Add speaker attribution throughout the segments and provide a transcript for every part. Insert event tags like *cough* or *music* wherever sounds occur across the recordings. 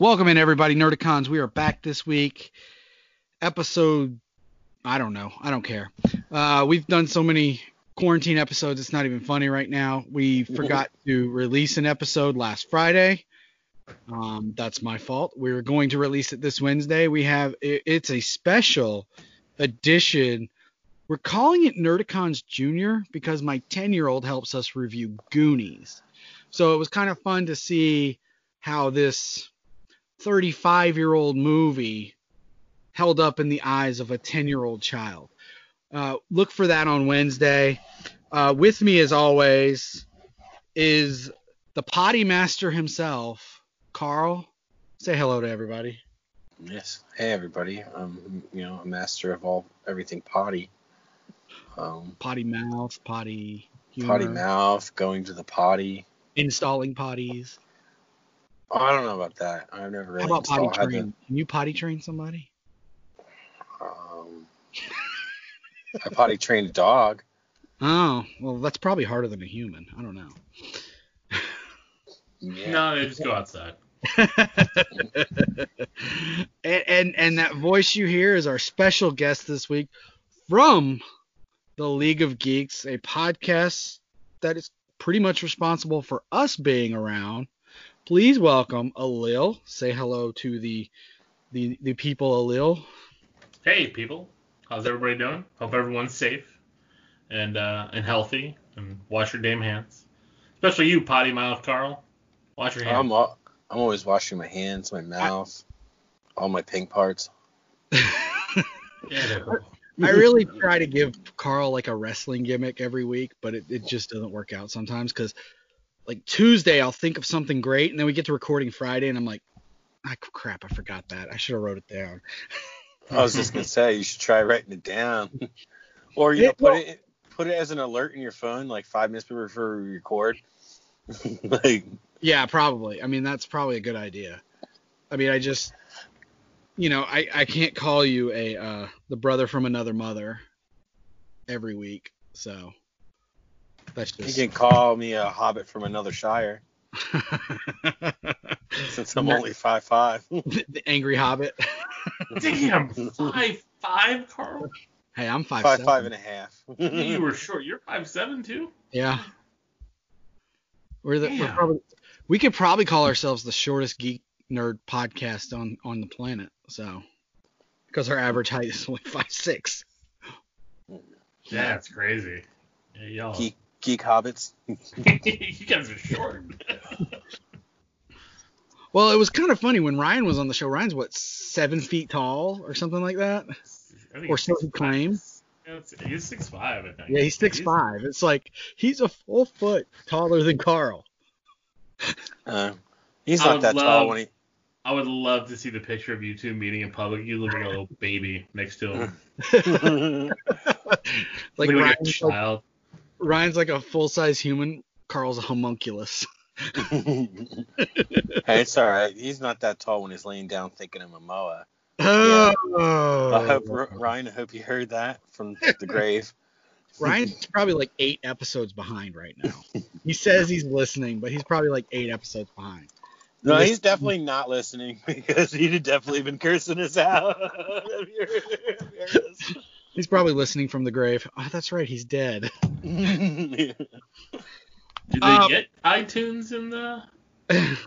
Speaker 1: Welcome in, everybody. Nerdicons. We are back this week. Episode, I don't know. I don't care. Uh, we've done so many quarantine episodes, it's not even funny right now. We forgot to release an episode last Friday. Um, that's my fault. We were going to release it this Wednesday. We have it, it's a special edition. We're calling it Nerdicons Junior because my 10 year old helps us review Goonies. So it was kind of fun to see how this 35 year old movie held up in the eyes of a 10 year old child. Uh, look for that on Wednesday. Uh, with me, as always, is the potty master himself, Carl. Say hello to everybody.
Speaker 2: Yes. Hey everybody. I'm you know a master of all everything potty.
Speaker 1: Um, potty mouth, potty humor,
Speaker 2: potty mouth, going to the potty,
Speaker 1: installing potties.
Speaker 2: Oh, I don't know about that. I've never really.
Speaker 1: How about potty
Speaker 2: installed-
Speaker 1: train? Can you potty train somebody?
Speaker 2: Um, *laughs* I potty trained a dog.
Speaker 1: Oh, well, that's probably harder than a human. I don't know.
Speaker 2: Yeah.
Speaker 3: No, they just go outside. *laughs*
Speaker 1: and, and and that voice you hear is our special guest this week from the League of Geeks, a podcast that is pretty much responsible for us being around. Please welcome Alil. Say hello to the the the people, Alil.
Speaker 3: Hey, people. How's everybody doing? Hope everyone's safe and uh, and healthy and wash your damn hands. Especially you, potty mouth Carl. Wash your hands.
Speaker 2: I'm al- I'm always washing my hands, my mouth, all my pink parts. *laughs*
Speaker 3: Yeah,
Speaker 1: I really try to give Carl like a wrestling gimmick every week, but it, it just doesn't work out sometimes because like Tuesday I'll think of something great and then we get to recording Friday and I'm like, ah crap, I forgot that. I should have wrote it down.
Speaker 2: I was just gonna say you should try writing it down, *laughs* or you know put it put it as an alert in your phone, like five minutes before we record. *laughs* like
Speaker 1: Yeah, probably. I mean, that's probably a good idea. I mean, I just, you know, I, I can't call you a uh, the brother from another mother every week, so that's
Speaker 2: you can call me a hobbit from another shire, *laughs* since I'm only five five. *laughs*
Speaker 1: the angry hobbit.
Speaker 3: Damn, *laughs* five five, Carl.
Speaker 1: hey, I'm five
Speaker 2: five
Speaker 1: seven.
Speaker 2: five and a half.
Speaker 3: You were short. You're five seven too.
Speaker 1: Yeah. We're the we're probably we could probably call ourselves the shortest geek nerd podcast on on the planet. So because our average height is only five six.
Speaker 3: Yeah, it's crazy. Yeah, y'all.
Speaker 2: geek geek hobbits. *laughs*
Speaker 3: you guys are short.
Speaker 1: Well, it was kind of funny when Ryan was on the show. Ryan's what seven feet tall or something like that. Or
Speaker 3: he's
Speaker 1: so he claims.
Speaker 3: Yeah, He's six five, I think.
Speaker 1: Yeah, he's six five. It's like he's a full foot taller than Carl.
Speaker 2: Uh, he's not that
Speaker 3: love-
Speaker 2: tall when he.
Speaker 3: I would love to see the picture of you two meeting in public. You look like a little baby next to him. *laughs* *laughs*
Speaker 1: Like
Speaker 3: Look like a
Speaker 1: Ryan's
Speaker 3: child.
Speaker 1: Ryan's like a full size human. Carl's a homunculus. *laughs*
Speaker 2: hey, it's all right. He's not that tall when he's laying down thinking of Momoa.
Speaker 1: Oh.
Speaker 2: I hope Ryan. I hope you heard that from the grave. *laughs*
Speaker 1: Ryan's probably like eight episodes behind right now. He says he's listening, but he's probably like eight episodes behind.
Speaker 2: No, he's definitely not listening *laughs* because he'd have definitely been cursing us out. Have you heard- have you heard this?
Speaker 1: He's probably listening from the grave. Oh, that's right, he's dead. *laughs*
Speaker 3: Did they
Speaker 1: Um,
Speaker 3: get iTunes in the, *laughs*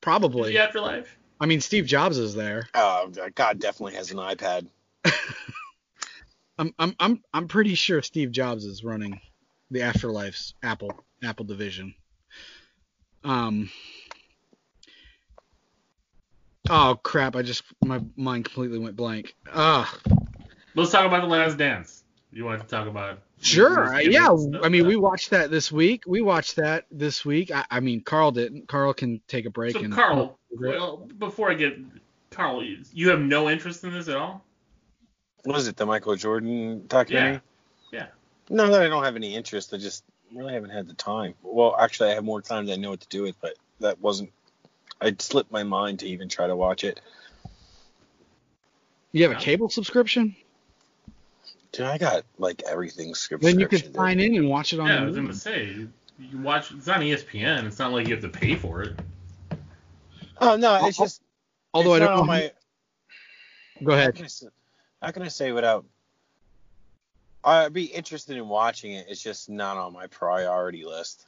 Speaker 1: probably.
Speaker 3: the afterlife?
Speaker 1: I mean, Steve Jobs is there.
Speaker 2: oh, God definitely has an iPad. *laughs*
Speaker 1: I'm I'm I'm I'm pretty sure Steve Jobs is running the Afterlife's Apple Apple division. Um. Oh crap! I just my mind completely went blank. Ah.
Speaker 3: Let's talk about the Last Dance. You want to talk about?
Speaker 1: Sure. uh, Yeah.
Speaker 3: Stuff?
Speaker 1: I mean, we watched that this week. We watched that this week. I, I mean, Carl didn't. Carl can take a break
Speaker 3: So
Speaker 1: and.
Speaker 3: Carl, well, before I get Carl, you- you have no interest in this at all?
Speaker 2: What is it, the Michael Jordan documentary?
Speaker 3: Yeah.
Speaker 2: No, that I don't have any interest. I just really haven't had the time. Well, actually, I have more time than I know what to do with, but that wasn't. I slipped my mind to even try to watch it.
Speaker 1: You have a cable subscription?
Speaker 2: Dude, I got like everything script.
Speaker 1: Then you could sign in and watch it on.
Speaker 3: Yeah, I
Speaker 1: the
Speaker 3: was gonna say you, you watch. It's on ESPN. It's not like you have to pay for it.
Speaker 2: Oh no, it's just
Speaker 1: Although
Speaker 2: It's
Speaker 1: I
Speaker 2: not
Speaker 1: don't
Speaker 2: on
Speaker 1: know.
Speaker 2: my.
Speaker 1: Go
Speaker 2: How
Speaker 1: ahead.
Speaker 2: can, I say, how can I say without? I'd be interested in watching it. It's just not on my priority list.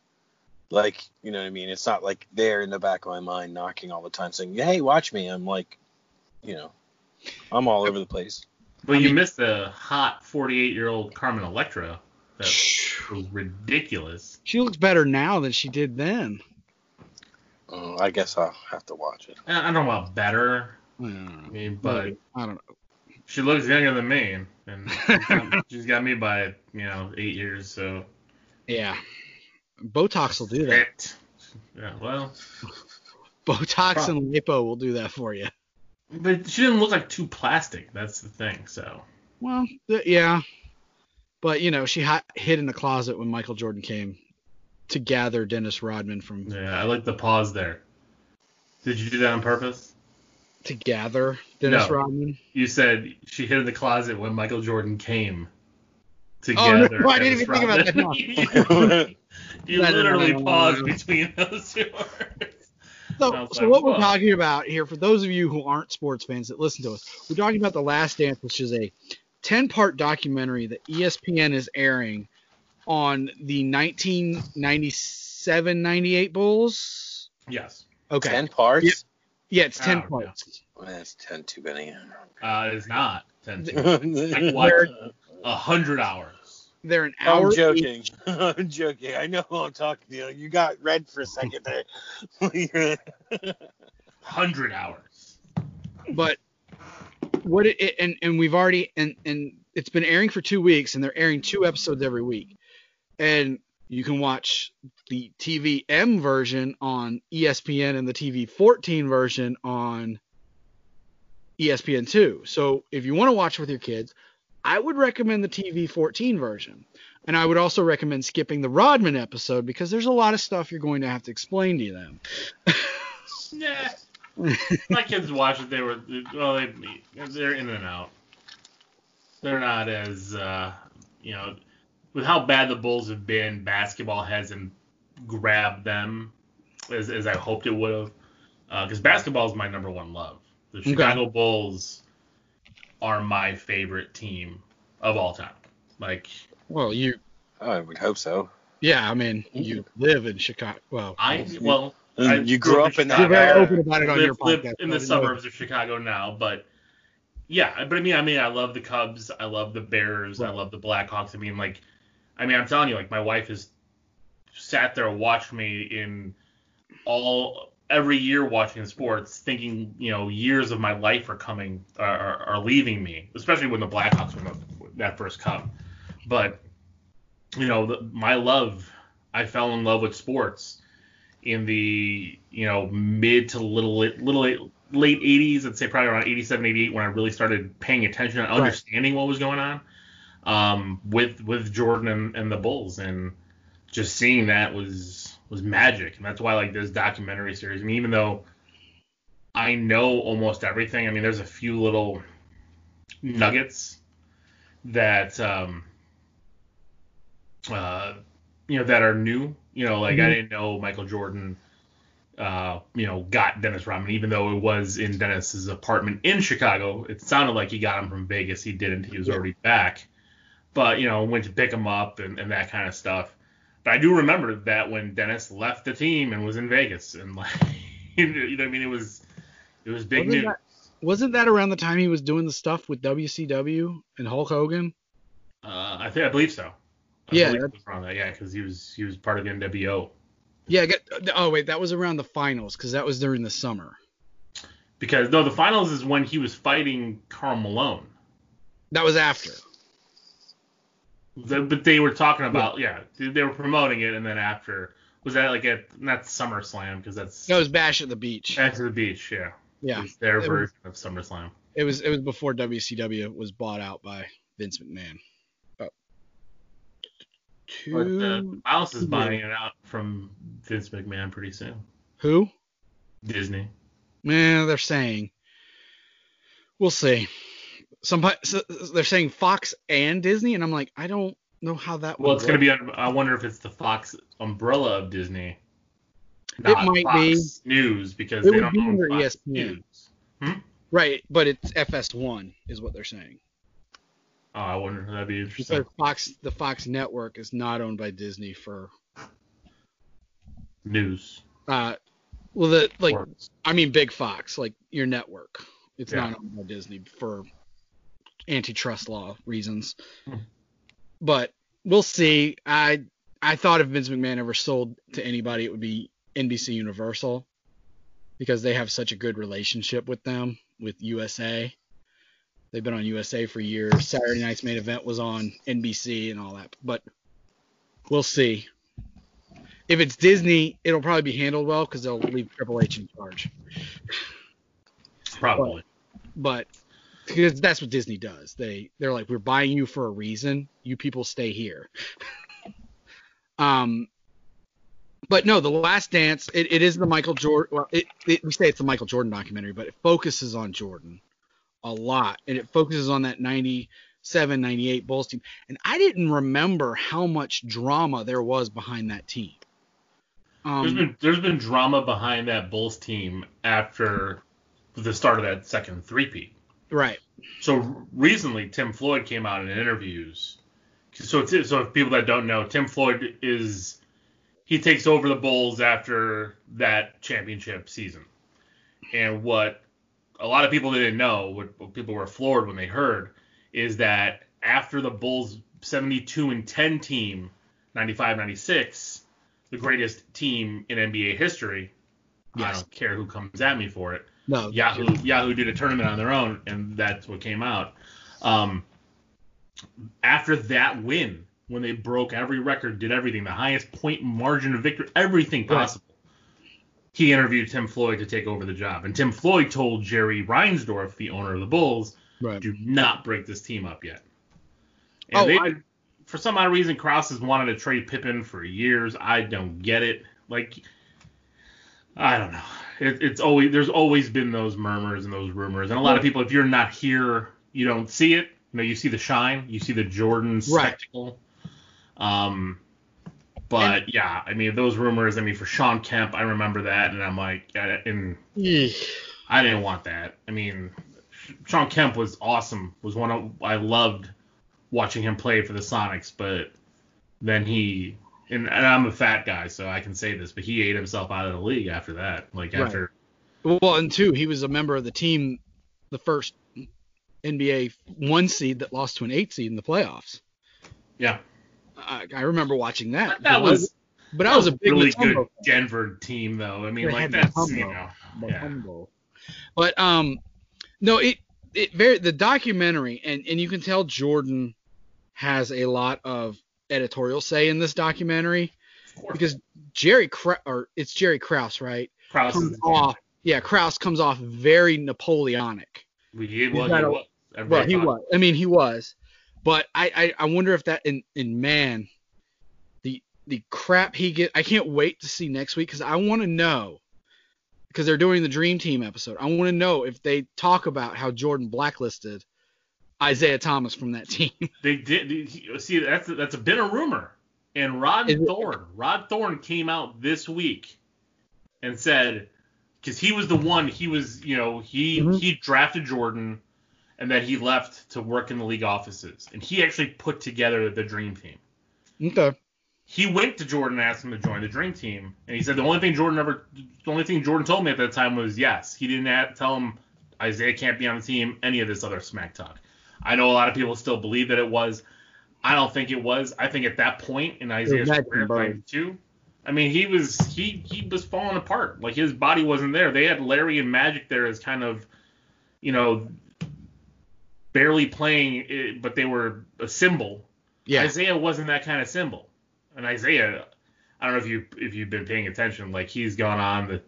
Speaker 2: Like, you know what I mean? It's not like there in the back of my mind, knocking all the time, saying, "Hey, watch me." I'm like, you know, I'm all over the place.
Speaker 3: But
Speaker 1: I
Speaker 3: you
Speaker 1: mean-
Speaker 3: missed the hot 48 year old Carmen Electra. That was ridiculous.
Speaker 1: She looks better now than she did then.
Speaker 2: Uh, I guess I'll have to watch it.
Speaker 3: I I don't know about better.
Speaker 1: I
Speaker 3: I mean,
Speaker 1: know.
Speaker 3: but
Speaker 1: I don't know.
Speaker 3: she looks younger than me, and she's *laughs* got, she's got me by you know eight years. So
Speaker 1: Yeah. Botox will do that.
Speaker 3: Shit. Yeah, well,
Speaker 1: Botox and lipo will do that for you.
Speaker 3: But she didn't look like too plastic. That's the thing. So
Speaker 1: Well, th- yeah. But, you know, she hi- hid in the closet when Michael Jordan came to gather Dennis Rodman from
Speaker 3: yeah, I like the pause there. Did you do that on purpose?
Speaker 1: to gather Dennis
Speaker 3: No.
Speaker 1: Rodman.
Speaker 3: You said she hid in the closet when Michael Jordan came.
Speaker 1: Oh, no, I didn't even think about that, *laughs*
Speaker 3: you literally paused between those two words.
Speaker 1: So, so what we're talking about here, for those of you who aren't sports fans that listen to us, we're talking about The Last Dance, which is a 10-part documentary that ESPN is airing on the 1997-98 Bulls.
Speaker 3: Yes.
Speaker 1: Okay.
Speaker 2: Ten parts.
Speaker 1: Yeah. Yeah, it's 10
Speaker 3: Oh, yeah.
Speaker 1: parts.
Speaker 2: That's ten too many.
Speaker 3: Uh, it's not. 10 to- *laughs*
Speaker 2: I'm
Speaker 3: Like what? A hundred hours.
Speaker 1: They're an hour.
Speaker 2: I'm joking. *laughs* I'm joking. I know who I'm talking to. You You got red for a second there. *laughs*
Speaker 3: Hundred hours.
Speaker 1: but what it, it- and and we've already and and it's been airing for two weeks and they're airing two episodes every week and you can watch the tvm version on espn and the tv 14 version on E espn2 so if you want to watch with your kids i would recommend the tv 14 version and i would also recommend skipping the rodman episode because there's a lot of stuff you're going to have to explain to them *laughs*
Speaker 3: Yeah. My kids watched it. They were well. They they're in and out. They're not as uh, you know, with how bad the Bulls have been. Basketball hasn't grabbed them as, as I hoped it would have. Because basketball is my number one love. The
Speaker 1: Okay.
Speaker 3: Chicago Bulls are my favorite team of all time. Like
Speaker 1: well you
Speaker 2: I would hope so.
Speaker 1: Yeah, I mean, you live in Chicago. Well,
Speaker 3: I well, mm, I
Speaker 2: you grew up in
Speaker 1: you're
Speaker 2: that
Speaker 1: very
Speaker 2: era.
Speaker 1: open about it on your
Speaker 3: live, live in the
Speaker 1: didn't know.
Speaker 3: suburbs of Chicago now, but yeah, but I mean, I mean, I love the Cubs, I love the Bears, I love the Blackhawks. I mean, like, I mean, I'm telling you, like, my wife has sat there watched me in all every year watching sports, thinking, you know, years of my life are coming, are, are, leaving me, especially when the Blackhawks won that first cup. But you know, the, my love, I fell in love with sports in the you know mid to little little late 80s i'd say probably around 87 88 when i really started paying attention and
Speaker 1: Right.
Speaker 3: understanding what was going on um, with with jordan and, and the bulls and just seeing that was was magic and that's why like this documentary series i mean even though i know almost everything i mean there's a few little nuggets that um uh you know that are new you know like i
Speaker 1: Mhm.
Speaker 3: didn't know michael jordan uh, you know, got Dennis Rodman, even though it was in Dennis's apartment in Chicago. It sounded like he got him from Vegas. He didn't. He was already back. But, you know, went to pick him up and, and that kind of stuff. But I do remember that when Dennis left the team and was in Vegas. And, like, *laughs* you know I mean? It was, it was big
Speaker 1: Wasn't
Speaker 3: news.
Speaker 1: that- Wasn't that around the time he was doing the stuff with WCW and Hulk Hogan?
Speaker 3: Uh, I think, I believe so. I
Speaker 1: Yeah,
Speaker 3: believe that. Yeah, because he was, he was part of the NWO.
Speaker 1: Yeah. Get, oh wait, that was around the finals because that was during the summer.
Speaker 3: Because, no, the finals is when he was fighting Karl Malone.
Speaker 1: That was after.
Speaker 3: The, but they were talking about yeah. they, they were promoting it, and then after was that like at not SummerSlam because that's
Speaker 1: That was Bash at the Beach.
Speaker 3: Back to the Beach, yeah.
Speaker 1: Yeah.
Speaker 3: It was their
Speaker 1: It was-
Speaker 3: version of SummerSlam.
Speaker 1: It was it was before WCW was bought out by Vince McMahon. About
Speaker 3: But uh,
Speaker 1: two.
Speaker 3: Mouse is buying it out from Vince McMahon pretty soon.
Speaker 1: Who?
Speaker 3: Disney.
Speaker 1: Man, they're saying. We'll see. Some so they're saying Fox and Disney, and I'm like, I don't know how that.
Speaker 3: Well, it's gonna be. un- I wonder if it's the Fox umbrella of Disney.
Speaker 1: It might
Speaker 3: Fox
Speaker 1: be.
Speaker 3: News because
Speaker 1: It
Speaker 3: they
Speaker 1: would
Speaker 3: don't
Speaker 1: be
Speaker 3: own Fox
Speaker 1: ESPN.
Speaker 3: News.
Speaker 1: Right, but it's FS1 is what they're saying.
Speaker 3: Oh, I wonder. If that'd be interesting.
Speaker 1: Because Fox, the Fox network is not owned by Disney for,
Speaker 3: News.
Speaker 1: uh, well, the like,
Speaker 3: Sports.
Speaker 1: I mean, Big Fox, like your network. It's
Speaker 3: Yeah.
Speaker 1: not owned by Disney for antitrust law reasons.
Speaker 3: Hmm.
Speaker 1: But we'll see. I I thought if Vince McMahon ever sold to anybody, it would be NBC Universal because they have such a good relationship with them with USA. They've been on USA for years. Saturday night's main event was on NBC and all that. But we'll see. If it's Disney, it'll probably be handled well because they'll leave Triple H in charge.
Speaker 3: Probably.
Speaker 1: But because that's what Disney does. They they're like, we're buying you for a reason. You people stay here. *laughs* um, but no, the Last Dance. It, it is the Michael Jordan. Well, it, it we say it's the Michael Jordan documentary, but it focuses on Jordan a lot, and it focuses on that 97, 98 Bulls team. And I didn't remember how much drama there was behind that team. Um,
Speaker 3: There's been there's been drama behind that Bulls team after the start of that second three-peat.
Speaker 1: Right.
Speaker 3: So recently, Tim Floyd came out in interviews. So it's, so if people that don't know, Tim Floyd is he takes over the Bulls after that championship season. And what a lot of people didn't know, what, what people were floored when they heard, is that after the Bulls 72 and 10 team, 95 96, the greatest team in NBA history.
Speaker 1: Yes.
Speaker 3: I don't care who comes at me for it.
Speaker 1: No.
Speaker 3: Yahoo Yahoo did a tournament on their own, and that's what came out. Um, after that win, when they broke every record, did everything, the highest point margin of victory, everything
Speaker 1: Right.
Speaker 3: possible. He interviewed Tim Floyd to take over the job, and Tim Floyd told Jerry Reinsdorf, the owner of the Bulls,
Speaker 1: Right.
Speaker 3: do not break this team up yet. And
Speaker 1: Oh,
Speaker 3: they,
Speaker 1: I-
Speaker 3: for some odd reason, Krause has wanted to trade Pippen for years. I don't get it. Like, I don't know. It, it's always there's always been those murmurs and those rumors, and a lot of people, if you're not here, you don't see it. You know, you see the shine, you see the Jordan
Speaker 1: Right.
Speaker 3: spectacle. Um, but yeah, I mean those rumors. I mean for Shawn Kemp, I remember that, and I'm like, and. I didn't want that. I mean, Shawn Kemp was awesome. Was one of I loved watching him play for the Sonics, but then he and, and I'm a fat guy, so I can say this, but he ate himself out of the league after that. Like
Speaker 1: Right.
Speaker 3: after
Speaker 1: Well, and two, he was a member of the team, the first NBA one seed that lost to an eight seed in the playoffs.
Speaker 3: yeah,
Speaker 1: I, I remember watching that.
Speaker 3: that, that was
Speaker 1: but I was a big
Speaker 3: really good Denver team though. I mean,
Speaker 1: They
Speaker 3: like that's you know, yeah.
Speaker 1: But um, no, it it very the documentary, and and you can tell Jordan has a lot of editorial say in this documentary because Jerry Kra- or it's Jerry Krause, right?
Speaker 3: Krause
Speaker 1: Comes off, yeah, Krause comes off very Napoleonic.
Speaker 3: he, well, he
Speaker 1: a-
Speaker 3: was.
Speaker 1: Well, he was. I mean, he was. But I, I, I wonder if that in in man, the the crap he get. I can't wait to see next week because I want to know because they're doing the Dream Team episode. I want to know if they talk about how Jordan blacklisted Isiah Thomas from that team. *laughs*
Speaker 3: They did. See, that's that's a been a rumor. And Rod
Speaker 1: Is it-
Speaker 3: Rod Thorn came out this week and said, because he was the one, he was, you know, he
Speaker 1: Mhm.
Speaker 3: he drafted Jordan, and then he left to work in the league offices, and he actually put together the dream team.
Speaker 1: okay.
Speaker 3: He went to Jordan and asked him to join the dream team, and he said the only thing Jordan ever, the only thing Jordan told me at that time was yes. He didn't have, tell him Isiah can't be on the team, any of this other smack talk. I know a lot of people still believe that it was. I don't think it was. I think at that point in
Speaker 1: Isiah's
Speaker 3: career, too. I mean, he was he he was falling apart. Like his body wasn't there. They had Larry and Magic there as kind of, you know, barely playing, it, but they were a symbol.
Speaker 1: Yeah.
Speaker 3: Isiah wasn't that kind of symbol. And Isiah, I don't know if you if you've been paying attention, like he's gone on the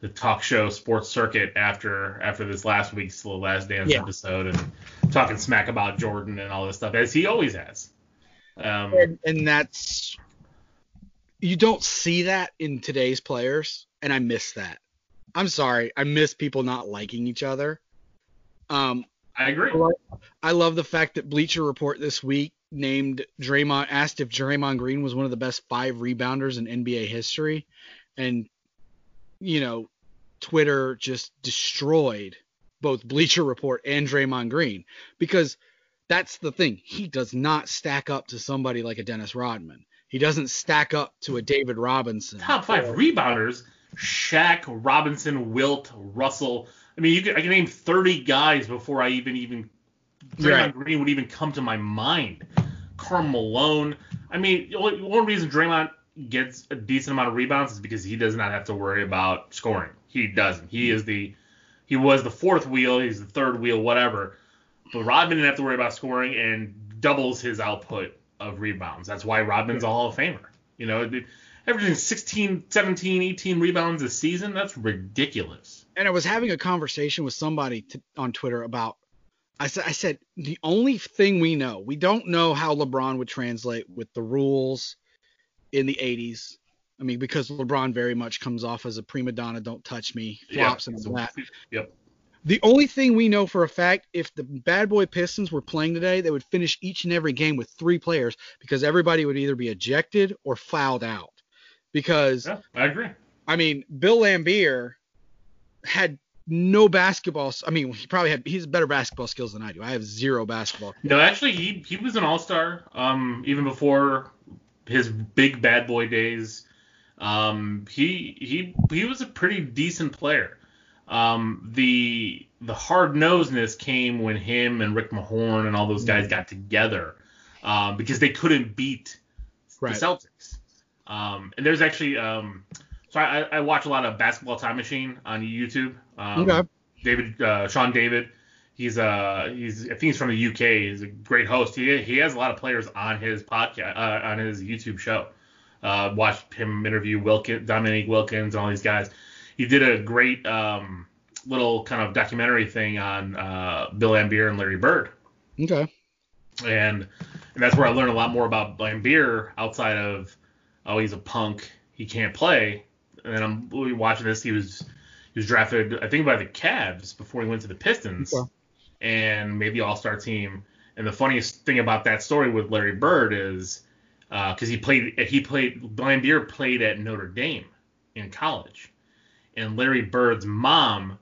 Speaker 3: the talk show sports circuit after after this last week's the last dance
Speaker 1: Yeah.
Speaker 3: episode and talking smack about Jordan and all this stuff as he always has. Um,
Speaker 1: and, and that's you don't see that in today's players, and I miss that. I'm sorry, I miss people not liking each other. Um,
Speaker 3: I agree.
Speaker 1: I love the fact that Bleacher Report this week named Draymond asked if Draymond Green was one of the best five rebounders in NBA history, and you know, Twitter just destroyed both Bleacher Report and Draymond Green because that's the thing. He does not stack up to somebody like a Dennis Rodman. He doesn't stack up to a David Robinson.
Speaker 3: Top five rebounders: Shaq, Robinson, Wilt, Russell. I mean, you can, I can name 30 guys before I even even Draymond
Speaker 1: Right.
Speaker 3: Green would even come to my mind. Karl Malone. I mean, the only- one reason Draymond gets a decent amount of rebounds is because he does not have to worry about scoring. He doesn't. He is the he was the fourth wheel. He's the third wheel, whatever. But Rodman didn't have to worry about scoring and doubles his output of rebounds. That's why Rodman's a Hall of Famer. You know, averaging 16, 17, 18 rebounds a season. That's ridiculous.
Speaker 1: and I was having a conversation with somebody on Twitter about. I said, I said the only thing we know, we don't know how LeBron would translate with the rules in the 80s. I mean, because LeBron very much comes off as a prima donna, don't touch me, flops and all that. *laughs*
Speaker 3: Yep.
Speaker 1: The only thing we know for a fact, if the Bad Boy Pistons were playing today, they would finish each and every game with three players because everybody would either be ejected or fouled out. Because
Speaker 3: Yeah, I agree.
Speaker 1: I mean, Bill Laimbeer had no basketball. I mean, he probably had he's better basketball skills than I do. I have zero basketball.
Speaker 3: No, actually, he he was an all star. Um, even before his big bad boy days. Um, he he he was a pretty decent player. Um, the the hard nosedness came when him and Rick Mahorn and all those guys got together, um, because they couldn't beat
Speaker 1: Right.
Speaker 3: the Celtics. Um, and there's actually um, so I, I watch a lot of Basketball Time Machine on YouTube. Um,
Speaker 1: Okay.
Speaker 3: David uh, Sean David. He's uh he's I think he's from the UK. He's a great host. He he has a lot of players on his podcast uh, on his YouTube show. Uh, watched him interview Wilkins, Dominique Wilkins, and all these guys. He did a great um, little kind of documentary thing on uh, Bill Laimbeer and Larry Bird,
Speaker 1: Okay.
Speaker 3: and and that's where I learned a lot more about Laimbeer outside of oh he's a punk, he can't play. And then I'm watching this. He was he was drafted I think by the Cavs before he went to the Pistons,
Speaker 1: Okay.
Speaker 3: and made the All Star team. And the funniest thing about that story with Larry Bird is because he played he played Laimbeer played at Notre Dame in college, and Larry Bird's mom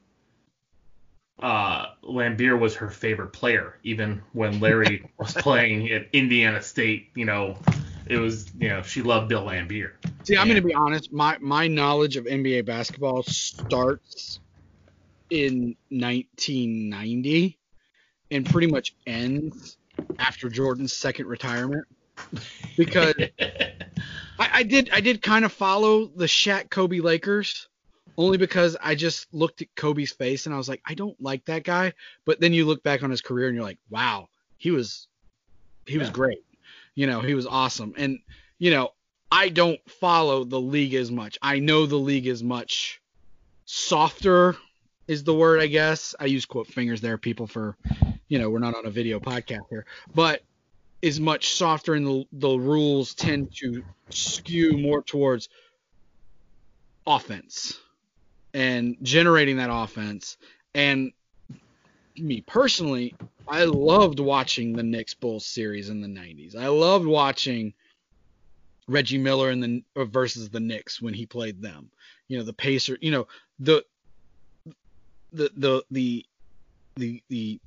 Speaker 3: uh, Laimbeer was her favorite player, even when Larry *laughs* was playing at Indiana State. You know, it was you know she loved Bill Laimbeer.
Speaker 1: See, I'm to be honest. My my knowledge of NBA basketball starts in 1990 and pretty much ends after Jordan's second retirement because *laughs* I, I did I did kind of follow the Shaq Kobe Lakers only because I just looked at Kobe's face and I was like I don't like that guy. But then you look back on his career and you're like wow he was he was
Speaker 3: Yeah.
Speaker 1: great. You know he was awesome. And you know I don't follow the league as much. I know the league is much softer is the word I guess. I use quote fingers there people for you know we're not on a video podcast here. But is much softer and the, the rules tend to skew more towards offense and generating that offense. And me personally, I loved watching the Knicks Bulls series in the 90s. I loved watching Reggie Miller in the uh, versus the Knicks when he played them. You know, the Pacer, you know, the the the the the, the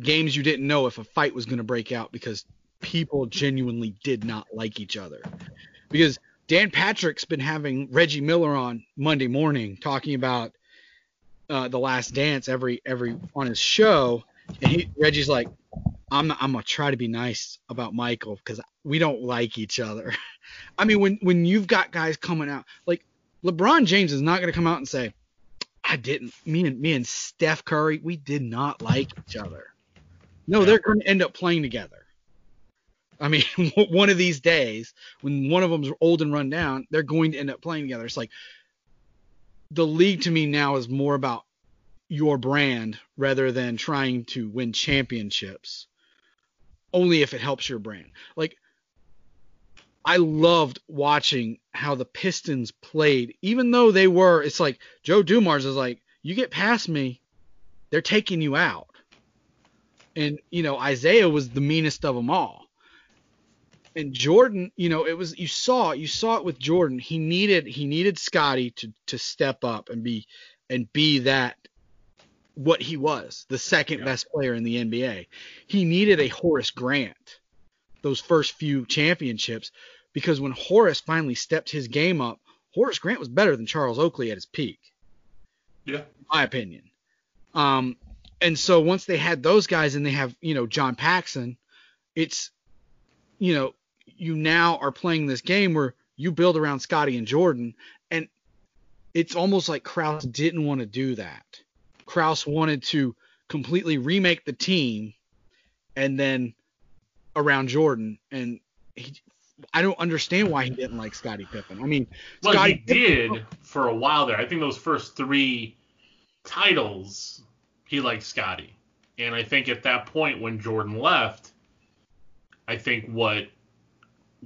Speaker 1: games you didn't know if a fight was going to break out because people genuinely did not like each other. Because Dan Patrick's been having Reggie Miller on Monday morning talking about uh, the Last Dance every every on his show, and he, Reggie's like, I'm I'm gonna try to be nice about Michael because we don't like each other. *laughs* I mean, when when you've got guys coming out like LeBron James is not gonna come out and say, I didn't. Me and me and Steph Curry, we did not like each other. No, they're going to end up playing together. I mean, *laughs* one of these days, when one of them's old and run down, they're going to end up playing together. It's like the league to me now is more about your brand rather than trying to win championships. Only if it helps your brand. Like I loved watching how the Pistons played, even though they were. It's like Joe Dumars is like, you get past me, they're taking you out. And you know Isiah was the meanest of them all. And Jordan, you know, it was you saw you saw it with Jordan. He needed he needed Scottie to to step up and be and be that what he was, the second
Speaker 3: Yeah.
Speaker 1: best player in the NBA. He needed a Horace Grant those first few championships because when Horace finally stepped his game up, Horace Grant was better than Charles Oakley at his peak.
Speaker 3: Yeah.
Speaker 1: my opinion. Um, and so once they had those guys and they have, you know, John Paxson, it's, you know, you now are playing this game where you build around Scottie and Jordan, and it's almost like Krause didn't want to do that. Krause wanted to completely remake the team and then around Jordan, and he, I don't understand why he didn't like Scottie Pippen. I mean,
Speaker 3: Well,
Speaker 1: Scottie
Speaker 3: he did for a while there. I think those first three titles, he liked Scottie. And I think at that point when Jordan left, I think what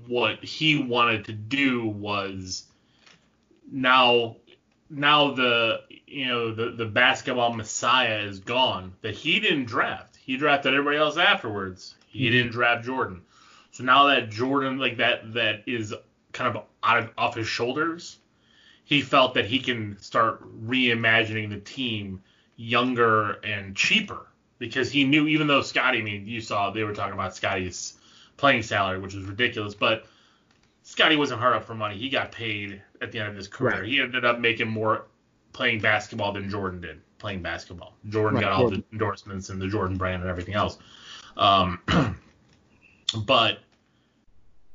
Speaker 3: what he wanted to do was now now the you know the the basketball messiah is gone that he didn't draft. He drafted everybody else afterwards. He
Speaker 1: Mhm.
Speaker 3: didn't draft Jordan. So now that Jordan like that that is kind of out of off his shoulders, he felt that he can start reimagining the team younger and cheaper because he knew even though Scottie, I mean, you saw they were talking about Scottie's playing salary, which was ridiculous, but Scottie wasn't hard up for money. He got paid at the end of his career.
Speaker 1: Right.
Speaker 3: He ended up making more playing basketball than Jordan did playing basketball. Jordan
Speaker 1: Right,
Speaker 3: got all the endorsements and the Jordan brand and everything else. Um, *clears throat* but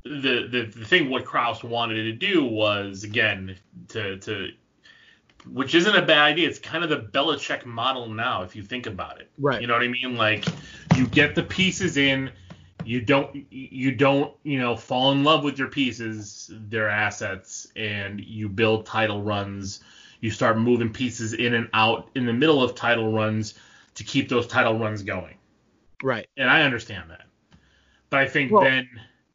Speaker 3: the, the the thing what Krause wanted to do was again to to which isn't a bad idea. It's kind of the Belichick model now, if you think about it.
Speaker 1: Right.
Speaker 3: You know what I mean? Like you get the pieces in, you don't you don't you know fall in love with your pieces, their assets, and you build title runs. You start moving pieces in and out in the middle of title runs to keep those title runs going.
Speaker 1: right.
Speaker 3: And I understand that, but I think
Speaker 1: Well-
Speaker 3: then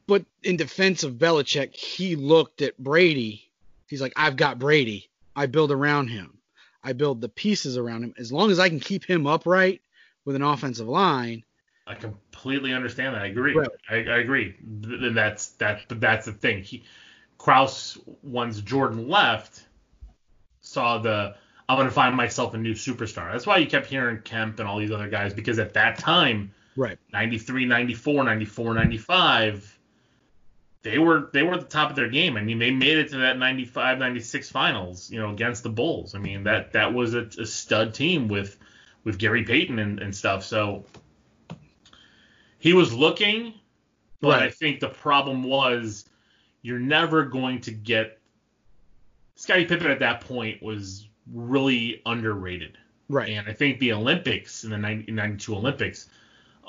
Speaker 1: But in defense of Belichick, he looked at Brady. He's like, I've got Brady. I build around him. I build the pieces around him. As long as I can keep him upright with an offensive line,
Speaker 3: I completely understand that. I agree.
Speaker 1: Right.
Speaker 3: I, I agree. And that's that. That's the thing. He, Krause, once Jordan left, saw the I'm gonna find myself a new superstar. That's why you kept hearing Kemp and all these other guys because at that time,
Speaker 1: right?
Speaker 3: 93, 94, 94, 95, they were they were at the top of their game. I mean, they made it to that 95, 96 finals, you know, against the Bulls. I mean, that that was a, a stud team with with Gary Payton and, and stuff. So he was looking, but I think the problem was you're never going to get Scottie Pippen at that point was really underrated.
Speaker 1: Right.
Speaker 3: And I think the Olympics in the 90 92 Olympics,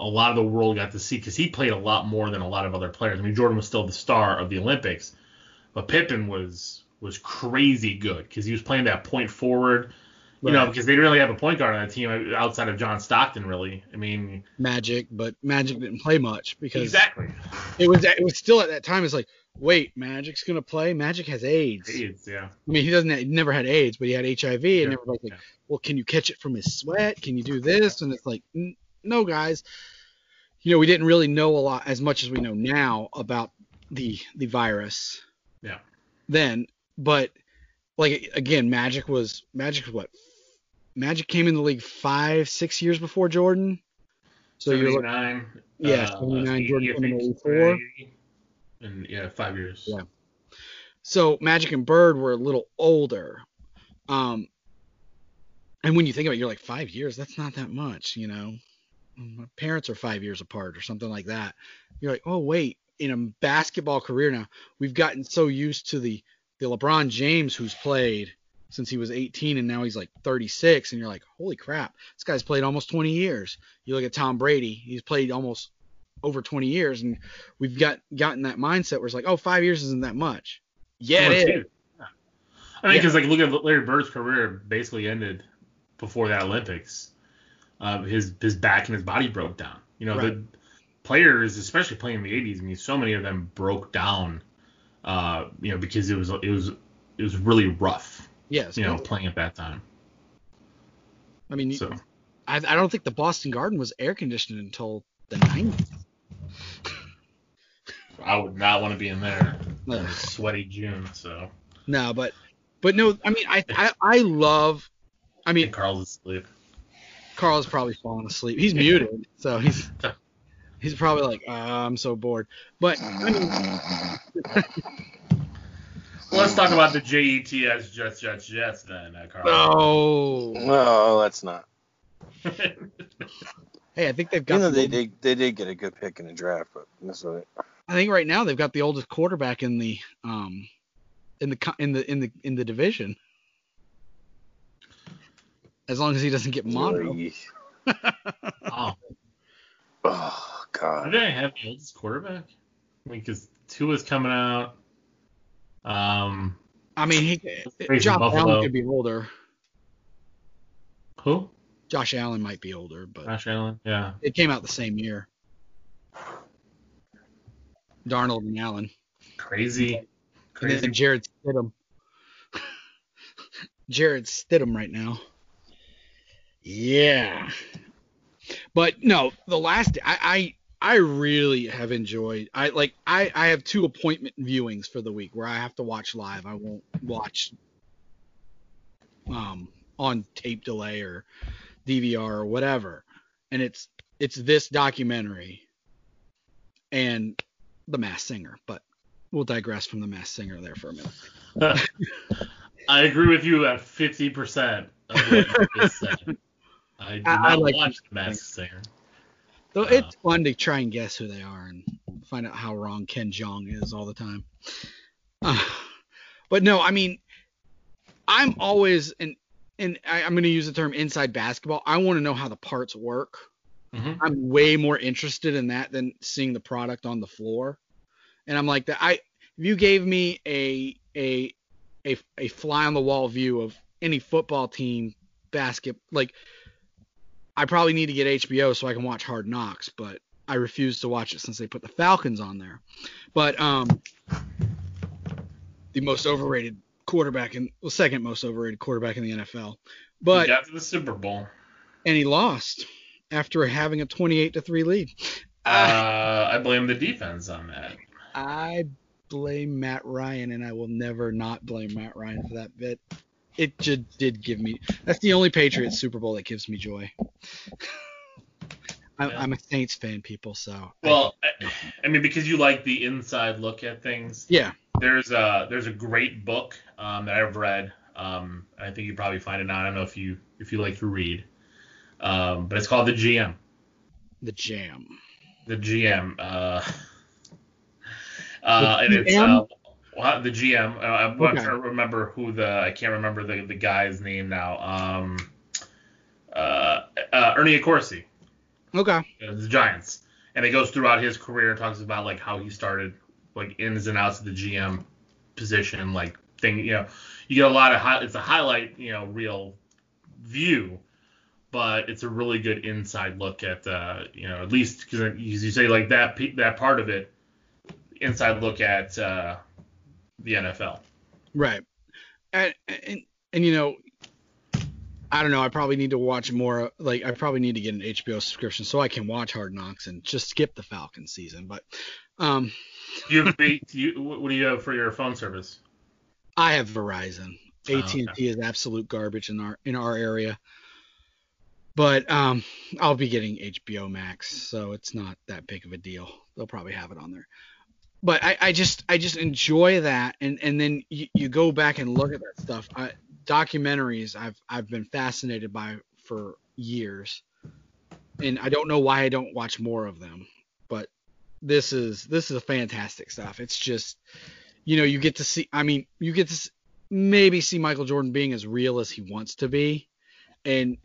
Speaker 3: a lot of the world got to see because he played a lot more than a lot of other players. I mean, Jordan was still the star of the Olympics, but Pippen was was crazy good because he was playing that point forward. You know, because they didn't really have a point guard on the team uh, outside of John Stockton, really. I mean,
Speaker 1: Magic, but Magic didn't play much because
Speaker 3: exactly.
Speaker 1: it was it was still at that time. It's like, wait, Magic's gonna play. Magic has AIDS.
Speaker 3: AIDS, yeah.
Speaker 1: I mean, he doesn't. He never had AIDS, but he had HIV,
Speaker 3: Yeah,
Speaker 1: and everybody's like,
Speaker 3: yeah.
Speaker 1: well, can you catch it from his sweat? Can you do this? And it's like, "N- no, guys. You know, we didn't really know a lot as much as we know now about the the virus.
Speaker 3: Yeah.
Speaker 1: Then, but like again, Magic was Magic was what? Magic came in the league five, six years before Jordan. So you're looking,
Speaker 3: 79.
Speaker 1: Yeah,
Speaker 3: uh,
Speaker 1: 79, Jordan
Speaker 3: 80,
Speaker 1: came in
Speaker 3: think,
Speaker 1: 84.
Speaker 3: 80, And yeah, five years.
Speaker 1: Yeah. so Magic and Bird were a little older. Um, and when you think about it, you're like five years. That's not that much, you know. My parents are five years apart or something like that. You're like, oh wait, in a basketball career now, we've gotten so used to the the LeBron James who's played since he was 18 and now he's like 36, and you're like, holy crap, this guy's played almost 20 years. You look at Tom Brady, he's played almost over 20 years, and we've got gotten that mindset where it's like, oh, five years isn't that much. Yeah,
Speaker 3: Well, it's Yeah. I mean, because like look at Larry Bird's career basically ended before the Olympics. Uh, his his back and his body broke down. You know,
Speaker 1: Right.
Speaker 3: the players, especially playing in the 80s, I mean, so many of them broke down. Uh, you know, because it was it was it was really rough.
Speaker 1: Yes.
Speaker 3: You know, playing at that time.
Speaker 1: I mean,
Speaker 3: So
Speaker 1: I, I don't think the Boston Garden was air conditioned until the 90s. *laughs*
Speaker 3: I would not want to be in there in a sweaty June. So
Speaker 1: No, but but no, I mean, I I, I love. I mean,
Speaker 3: think Carl's asleep.
Speaker 1: Carl's probably falling asleep. He's muted, so he's he's probably like, uh, I'm so bored. But I mean,
Speaker 3: Let's talk about the JETS Jets Jets Jets then, uh, Carl.
Speaker 1: oh,
Speaker 2: No, let's not. *laughs*
Speaker 1: hey, I think they've got.
Speaker 2: You
Speaker 1: got.
Speaker 2: know
Speaker 1: the
Speaker 2: they did they did get a good pick in the draft, but that's what it.
Speaker 1: I think right now they've got the oldest quarterback in the um in the co- in the in the in the division. As long as he doesn't get mono. *laughs*
Speaker 3: oh,
Speaker 2: Oh
Speaker 3: I
Speaker 2: God.
Speaker 3: think I have the oldest quarterback. I mean, because Tua's coming out. Um,
Speaker 1: I mean, he
Speaker 3: Crazy
Speaker 1: Josh
Speaker 3: Buffalo.
Speaker 1: Allen could be older.
Speaker 3: who?
Speaker 1: Josh Allen might be older, but
Speaker 3: Josh Allen. Yeah.
Speaker 1: it came out the same year. Darnold and Allen.
Speaker 3: Crazy.
Speaker 1: And
Speaker 3: Crazy.
Speaker 1: then Jarrett Stidham. *laughs* Jarrett Stidham right now. Yeah. But no, the last I I, I really have enjoyed. I like I I have two appointment viewings for the week where I have to watch live. I won't watch um on tape delay or DVR or whatever. And it's it's this documentary and the Masked Singer, but we'll digress from the Masked Singer there for a minute. *laughs*
Speaker 3: I agree with you at 50% of what you just said. *laughs* I do
Speaker 1: I-
Speaker 3: not
Speaker 1: I like
Speaker 3: watch The Masked Singer.
Speaker 1: Though
Speaker 3: Uh,
Speaker 1: it's fun to try and guess who they are and find out how wrong Ken Jeong is all the time. Uh, *sighs* but no, I mean, I'm always and and I, I'm going to use the term inside basketball. I want to know how the parts work.
Speaker 3: Mhm.
Speaker 1: I'm way more interested in that than seeing the product on the floor. And I'm like that. I if you gave me a a a, a fly on the wall view of any football team basket like I probably need to get HBO so I can watch Hard Knocks, but I refuse to watch it since they put the Falcons on there. But um the most overrated quarterback in well, second most overrated quarterback in the NFL. But
Speaker 3: got to the Super Bowl.
Speaker 1: and he lost after having a 28 to 3 lead.
Speaker 3: Uh, I blame the defense on that.
Speaker 1: I blame Matt Ryan, and I will never not blame Matt Ryan for that bit. It just did give me. That's the only Patriots Super Bowl that gives me joy. *laughs* I'm. I'm a Saints fan, people. So
Speaker 3: Well, I, I mean, because you like the inside look at things.
Speaker 1: yeah,
Speaker 3: There's a there's a great book um, that I've read. Um, I think you probably find it now. I don't know if you if you like to read, um, but it's called the GM.
Speaker 1: the Jam.
Speaker 3: The GM. Uh, *laughs* uh,
Speaker 1: The
Speaker 3: and it's
Speaker 1: GM?
Speaker 3: uh, what, the GM. Uh, I'm
Speaker 1: Okay.
Speaker 3: trying to remember who the I can't remember the the guy's name now. Um, uh, uh, Ernie Accorsi.
Speaker 1: Okay.
Speaker 3: uh, the Giants, and it goes throughout his career and talks about like how he started, like ins and outs of the GM position, like thing. You know, you get a lot of high, it's a highlight, you know, real view, but it's a really good inside look at, uh, you know, at least because you say like that that part of it, inside look at uh, the NFL.
Speaker 1: Right. And, and and you know, I don't know. I probably need to watch more. Like I probably need to get an HBO subscription so I can watch Hard Knocks and just skip the Falcons season. But um,
Speaker 3: Do you, do you what do you have for your phone service?
Speaker 1: I have Verizon.
Speaker 3: Oh,
Speaker 1: AT&T
Speaker 3: okay.
Speaker 1: is absolute garbage in our in our area. But um, I'll be getting HBO Max, so it's not that big of a deal. They'll probably have it on there. But I, I just I just enjoy that, and and then you, you go back and look at that stuff. I, documentaries I've I've been fascinated by for years, and I don't know why I don't watch more of them. But this is this is fantastic stuff. It's just you know you get to see. I mean you get to maybe see Michael Jordan being as real as he wants to be, and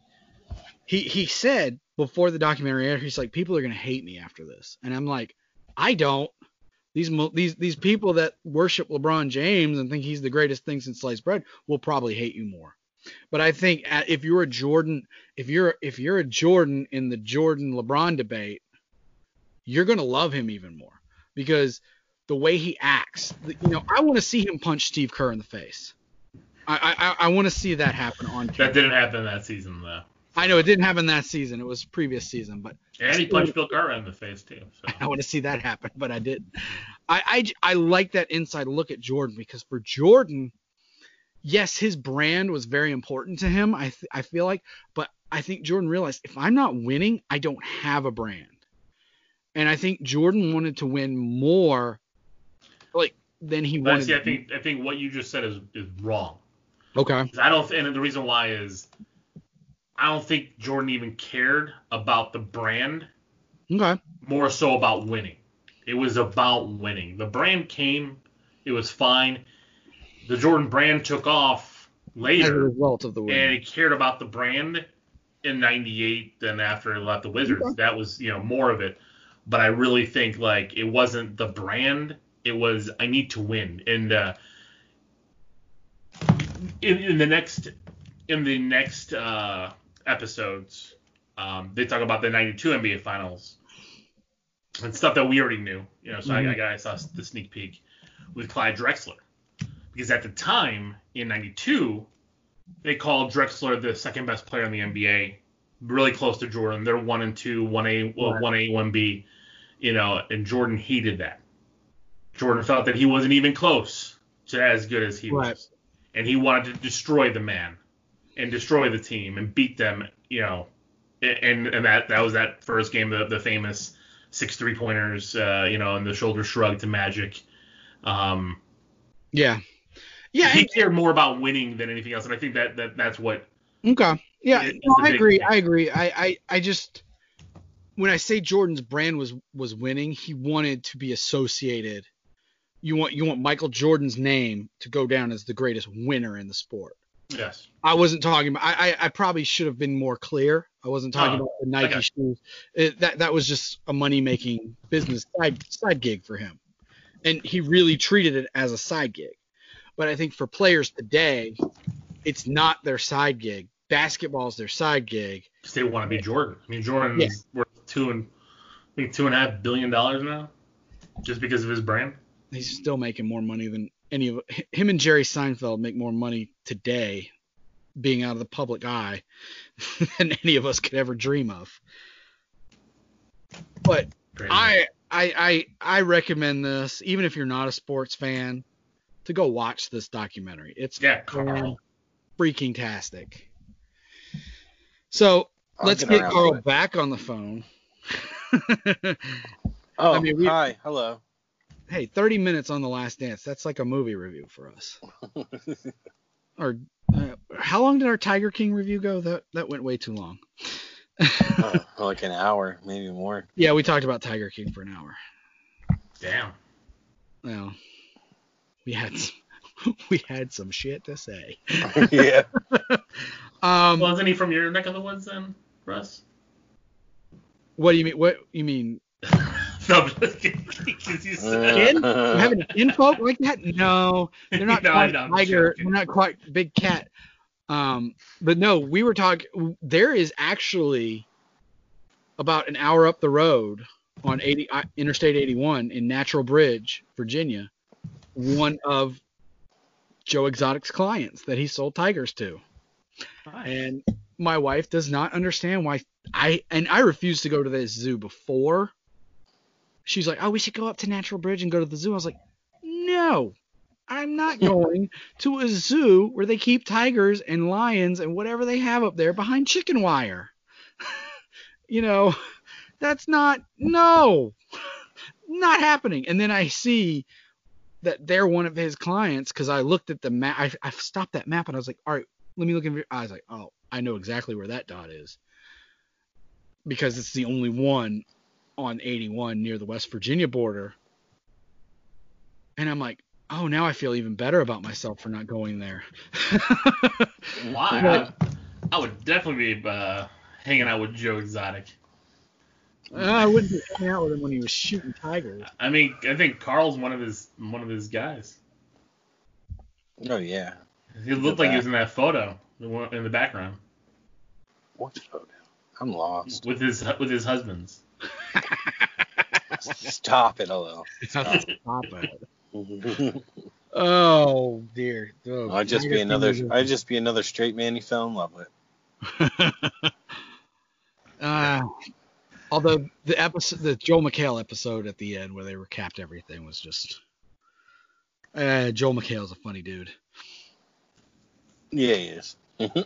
Speaker 1: he he said before the documentary aired, he's like people are gonna hate me after this, and I'm like I don't. These these these people that worship LeBron James and think he's the greatest thing since sliced bread will probably hate you more. But I think uh, if you're a Jordan, if you're if you're a Jordan in the Jordan LeBron debate, you're gonna love him even more because the way he acts. You know, I want to see him punch Steve Kerr in the face. I I, I want to see that happen on.
Speaker 3: That didn't happen that season though.
Speaker 1: I know it didn't happen that season. It was previous season, but
Speaker 3: And he punched Bill Carr in the face too. So. *laughs*
Speaker 1: I want to see that happen, but I didn't. I, I, I like that inside look at Jordan because for Jordan, yes, his brand was very important to him. I th- I feel like, but I think Jordan realized if I'm not winning, I don't have a brand. And I think Jordan wanted to win more, like than he
Speaker 3: But
Speaker 1: wanted.
Speaker 3: see, I think I think what you just said is, is wrong.
Speaker 1: Okay.
Speaker 3: I don't, and the reason why is I don't think Jordan even cared about the brand,
Speaker 1: Okay.
Speaker 3: more so about winning. It was about winning. The brand came, it was fine. The Jordan brand took off
Speaker 1: As a
Speaker 3: later,
Speaker 1: result of the win.
Speaker 3: and he cared about the brand in '98. Then after he left the Wizards,
Speaker 1: Okay.
Speaker 3: that was you know more of it. But I really think like it wasn't the brand. It was I need to win. And uh, in, in the next in the next uh, episodes, um, they talk about the '92 NBA Finals and stuff that we already knew. You know, so I, I got I saw the sneak peek with Clyde Drexler because at the time in '92 they called Drexler the second best player in the NBA, really close to Jordan. They're one and two, one A, well, one A, one B, you know, and Jordan hated that. Jordan felt that he wasn't even close to as good as he
Speaker 1: Right.
Speaker 3: was, and he wanted to destroy the man and destroy the team and beat them, you know, and and that that was that first game, the the famous six three pointers, uh, you know, and the shoulder shrug to Magic. Um,
Speaker 1: yeah. Yeah.
Speaker 3: he
Speaker 1: and-
Speaker 3: cared more about winning than anything else, and I think that, that that's what
Speaker 1: Okay. Yeah,
Speaker 3: It-
Speaker 1: no,
Speaker 3: it's a
Speaker 1: I agree. I agree. I, I, I just when I say Jordan's brand was was winning, he wanted to be associated. You want you want Michael Jordan's name to go down as the greatest winner in the sport.
Speaker 3: Yes.
Speaker 1: I wasn't talking about. I, I, I probably should have been more clear. I wasn't talking
Speaker 3: Oh,
Speaker 1: about the Nike
Speaker 3: okay.
Speaker 1: shoes. It, that that was just a money making business side side gig for him, and he really treated it as a side gig. But I think for players today, it's not their side gig. Basketball is their side gig.
Speaker 3: Because they want to be Jordan. I mean, Jordan's
Speaker 1: Yeah.
Speaker 3: worth two and I think two and a half billion dollars now, just because of his brand.
Speaker 1: He's still making more money than any of him and Jerry Seinfeld make more money today, being out of the public eye, *laughs* than any of us could ever dream of. But I, I I I recommend this, even if you're not a sports fan, to go watch this documentary. It's
Speaker 3: yeah, Carl.
Speaker 1: freaking tastic. So
Speaker 2: I'll
Speaker 1: let's
Speaker 2: get
Speaker 1: get Carl back on the phone. *laughs*
Speaker 2: Oh,
Speaker 1: I mean, we-
Speaker 2: hi, hello.
Speaker 1: Hey, 30 minutes on the Last Dance. That's like a movie review for us. *laughs* Or uh, how long did our Tiger King review go? That that went way too long.
Speaker 2: oh, like an hour, maybe more.
Speaker 1: yeah, we talked about Tiger King for an hour.
Speaker 3: Damn.
Speaker 1: Well, we had some, *laughs* we had some shit to say. *laughs*
Speaker 2: yeah.
Speaker 1: Um,
Speaker 3: Well, isn't he from your neck of the woods then, Russ?
Speaker 1: what do you mean? What you mean? *laughs*
Speaker 3: no, I'm just kidding. *laughs* 'cause you said-
Speaker 1: have any kinfolk like that? No, they're not *laughs*
Speaker 3: No,
Speaker 1: quite
Speaker 3: no,
Speaker 1: tiger.
Speaker 3: joking.
Speaker 1: They're not quite big cat. Um, but no, we were talking. There is actually about an hour up the road on 80 uh, Interstate 81 in Natural Bridge, Virginia, one of Joe Exotic's clients that he sold tigers to.
Speaker 3: Nice.
Speaker 1: And my wife does not understand why I and I refused to go to this zoo before. She's like, "Oh, we should go up to Natural Bridge and go to the zoo." I was like, "No, I'm not *laughs* going to a zoo where they keep tigers and lions and whatever they have up there behind chicken wire." *laughs* you know, that's not no, *laughs* not happening. And then I see that they're one of his clients because I looked at the map. I, I stopped that map and I was like, all right, let me look in. I was like, oh, I know exactly where that dot is because it's the only one on 81 near the West Virginia border. And I'm like, oh, now I feel even better about myself for not going there. *laughs*
Speaker 3: Why?
Speaker 1: But-
Speaker 3: I, I would definitely be uh, hanging out with Joe Exotic.
Speaker 1: I wouldn't be hanging out with him when he was shooting tigers.
Speaker 3: I mean, I think Carl's one of his one of his guys.
Speaker 2: Oh yeah.
Speaker 3: He looked like he was in that photo in the background
Speaker 2: What photo? I'm lost.
Speaker 3: with his with his husbands.
Speaker 2: Stop it, hello.
Speaker 1: Stop it. *laughs* Oh dear. Oh,
Speaker 2: I'd just be another. I'd just be another straight man he fell in love with. *laughs*
Speaker 1: uh, although the episode, the Joel McHale episode at the end where they recapped everything was just. Uh, Joel McHale's a funny dude.
Speaker 2: Yeah, he is. *laughs*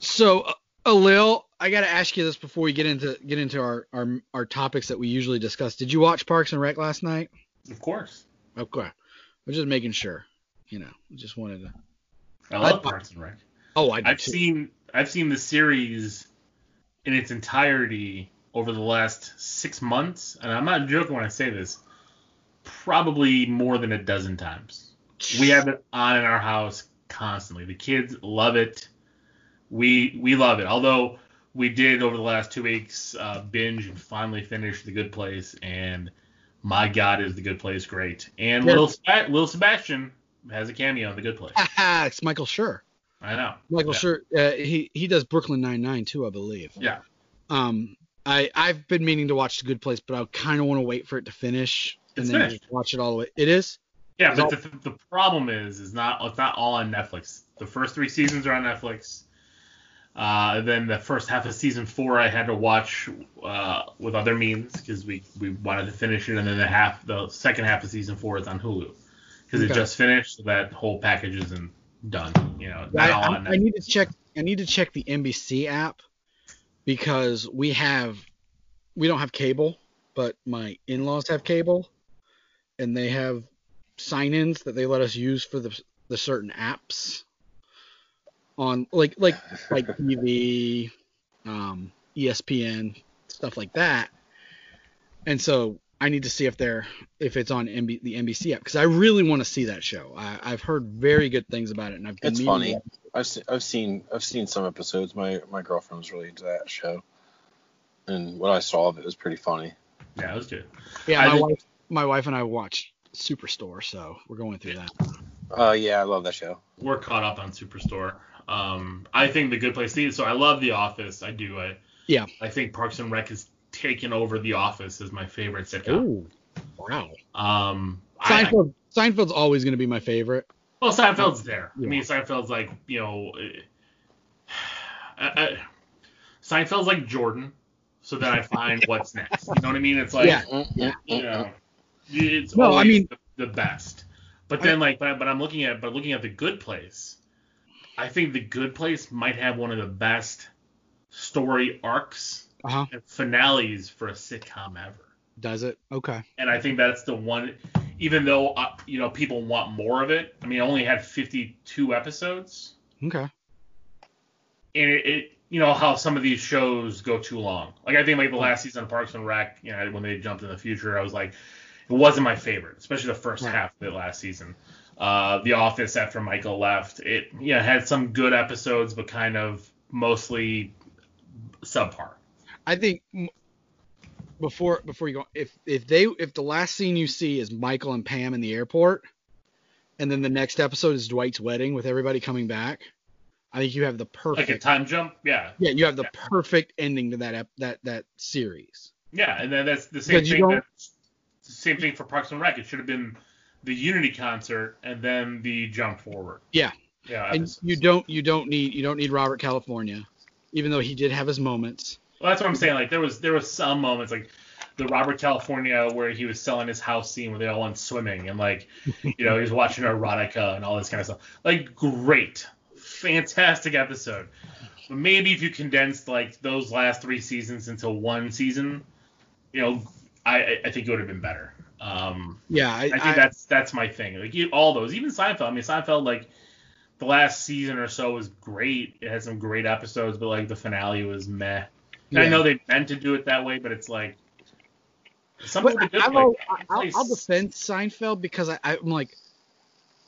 Speaker 1: So, uh, Oh, Alil, I got to ask you this before we get into get into our, our our topics that we usually discuss. Did you watch Parks and Rec last night?
Speaker 3: Of course.
Speaker 1: Okay, I'm just making sure. You know, just wanted to.
Speaker 3: I love
Speaker 1: I-
Speaker 3: Parks and Rec.
Speaker 1: Oh, I
Speaker 3: I've
Speaker 1: too.
Speaker 3: seen I've seen the series in its entirety over the last six months, and I'm not joking when I say this. Probably more than a dozen times. We have it on in our house constantly. The kids love it. We we love it. Although we did over the last two weeks uh, binge and finally finish The Good Place, and my God, is The Good Place great? And
Speaker 1: Yeah.
Speaker 3: little Seb- little Sebastian has a cameo in The Good Place.
Speaker 1: it's Michael Schur.
Speaker 3: I know.
Speaker 1: Michael
Speaker 3: Yeah.
Speaker 1: Schur. Uh, he he does Brooklyn Nine Nine too, I believe.
Speaker 3: Yeah.
Speaker 1: Um, I I've been meaning to watch The Good Place, but I kind of want to wait for it to finish and
Speaker 3: It's
Speaker 1: then
Speaker 3: finished.
Speaker 1: just watch it all the way. It is.
Speaker 3: Yeah,
Speaker 1: It's
Speaker 3: but the, the problem is, is not it's not all on Netflix. The first three seasons are on Netflix. Uh, then the first half of season four I had to watch uh, with other means because we, we wanted to finish it, and then the half the second half of season four is on Hulu because it just finished. So that whole package isn't done. You know,
Speaker 1: I, I-
Speaker 3: on
Speaker 1: I need to check. I need to check the NBC app because we have we don't have cable, but my in-laws have cable, and they have sign-ins that they let us use for the the certain apps on like like *laughs* like TV, um, ESPN, stuff like that. And so I need to see if they're if it's on NB, the NBC app because I really want to see that show. I, I've heard very good things about it, and I've been
Speaker 2: It's funny.
Speaker 1: to-
Speaker 2: I've se- I've seen I've seen some episodes. My my girlfriend was really into that show, and what I saw of it was pretty funny.
Speaker 3: Yeah, it was good.
Speaker 1: Yeah, my
Speaker 3: think-
Speaker 1: wife, my wife and I watched Superstore, so we're going through that.
Speaker 2: Uh, yeah, I love that show.
Speaker 3: We're caught up on Superstore. Um, I think the Good Place. to see, So I love The Office. I do. I
Speaker 1: Yeah.
Speaker 3: I think Parks and Rec has taken over The Office as my favorite sitcom.
Speaker 1: Ooh, wow.
Speaker 3: Um, I,
Speaker 1: Seinfeld, Seinfeld's always going to be my favorite.
Speaker 3: well, Seinfeld's there.
Speaker 1: Yeah.
Speaker 3: I mean, Seinfeld's like you know, uh, uh, Seinfeld's like Jordan. So then I find *laughs* what's next. You know what I mean? It's like
Speaker 1: Yeah.
Speaker 2: Yeah,
Speaker 3: you know, it's
Speaker 1: No, I mean-
Speaker 3: the, the best. But then like, but, but I'm looking at, but looking at the Good Place, I think the Good Place might have one of the best story arcs
Speaker 1: Uh huh.
Speaker 3: and finales for a sitcom ever.
Speaker 1: Does it? Okay.
Speaker 3: and I think that's the one. Even though uh, you know people want more of it, I mean, it only had 52 episodes,
Speaker 1: Okay.
Speaker 3: and it, it you know how some of these shows go too long. Like I think like the last season of Parks and Rec, you know, when they jumped in the future, I was like, it wasn't my favorite, especially the first
Speaker 1: Right.
Speaker 3: half of the last season. Uh, the Office after Michael left, it yeah had some good episodes, but kind of mostly subpar.
Speaker 1: I think before before you go, if if they if the last scene you see is Michael and Pam in the airport, and then the next episode is Dwight's wedding with everybody coming back, I think you have the perfect Like
Speaker 3: a time jump, yeah,
Speaker 1: yeah, you have the perfect ending to that ep- that that series.
Speaker 3: Yeah, and then that's the same
Speaker 1: Because
Speaker 3: thing.
Speaker 1: don't-
Speaker 3: That's the same thing for Parks and Rec. It should have been the Unity concert and then the jump forward.
Speaker 1: Yeah.
Speaker 3: Yeah.
Speaker 1: And you don't you don't need you don't need Robert California, even though he did have his moments.
Speaker 3: Well, that's what I'm saying. Like there was there was some moments like the Robert California where he was selling his house scene where they all went swimming and like *laughs* you know he was watching erotica and all this kind of stuff. Like great, fantastic episode. But maybe if you condensed like those last three seasons into one season, you know, I I- I think it would have been better. Um,
Speaker 1: Yeah, I,
Speaker 3: I think
Speaker 1: I-
Speaker 3: that's that's my thing. Like you, all those, even Seinfeld. I mean, Seinfeld like the last season or so was great. It had some great episodes, but like the finale was meh. And I know they meant to do it that way, but it's like some
Speaker 1: But
Speaker 3: of the
Speaker 1: I've
Speaker 3: like,
Speaker 1: I'll, I'll defend Seinfeld because I, I'm like,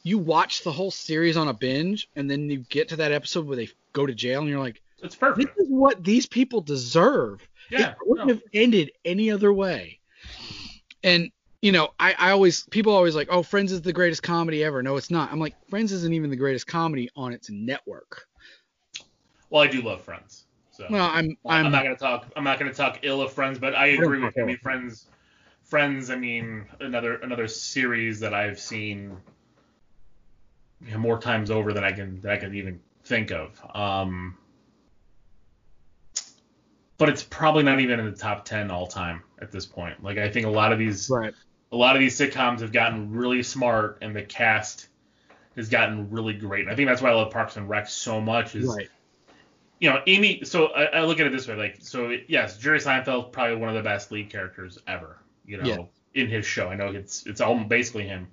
Speaker 1: you watch the whole series on a binge, and then you get to that episode where they go to jail, and you're like,
Speaker 3: it's
Speaker 1: this is what these people deserve.
Speaker 3: Yeah,
Speaker 1: it wouldn't
Speaker 3: no.
Speaker 1: have ended any other way. And you know, I, I always people always like, oh, Friends is the greatest comedy ever. No, it's not. I'm like, Friends isn't even the greatest comedy on its network.
Speaker 3: Well, I do love Friends. So
Speaker 1: Well, I'm
Speaker 3: I'm,
Speaker 1: I'm,
Speaker 3: not gonna talk. I'm not gonna talk ill of Friends, but I agree with you. I mean, Friends, Friends. I mean, another another series that I've seen you know, more times over than I can that I can even think of. Um, but it's probably not even in the top ten all time at this point. Like I think a lot of these
Speaker 1: right.
Speaker 3: A lot of these sitcoms have gotten really smart, and the cast has gotten really great. And I think that's why I love Parks and Rec so much. Is
Speaker 1: Right.
Speaker 3: you know Amy. So I, I look at it this way, like so yes, Jerry Seinfeld probably one of the best lead characters ever. You know,
Speaker 1: Yeah.
Speaker 3: in his show. I know it's it's all basically him.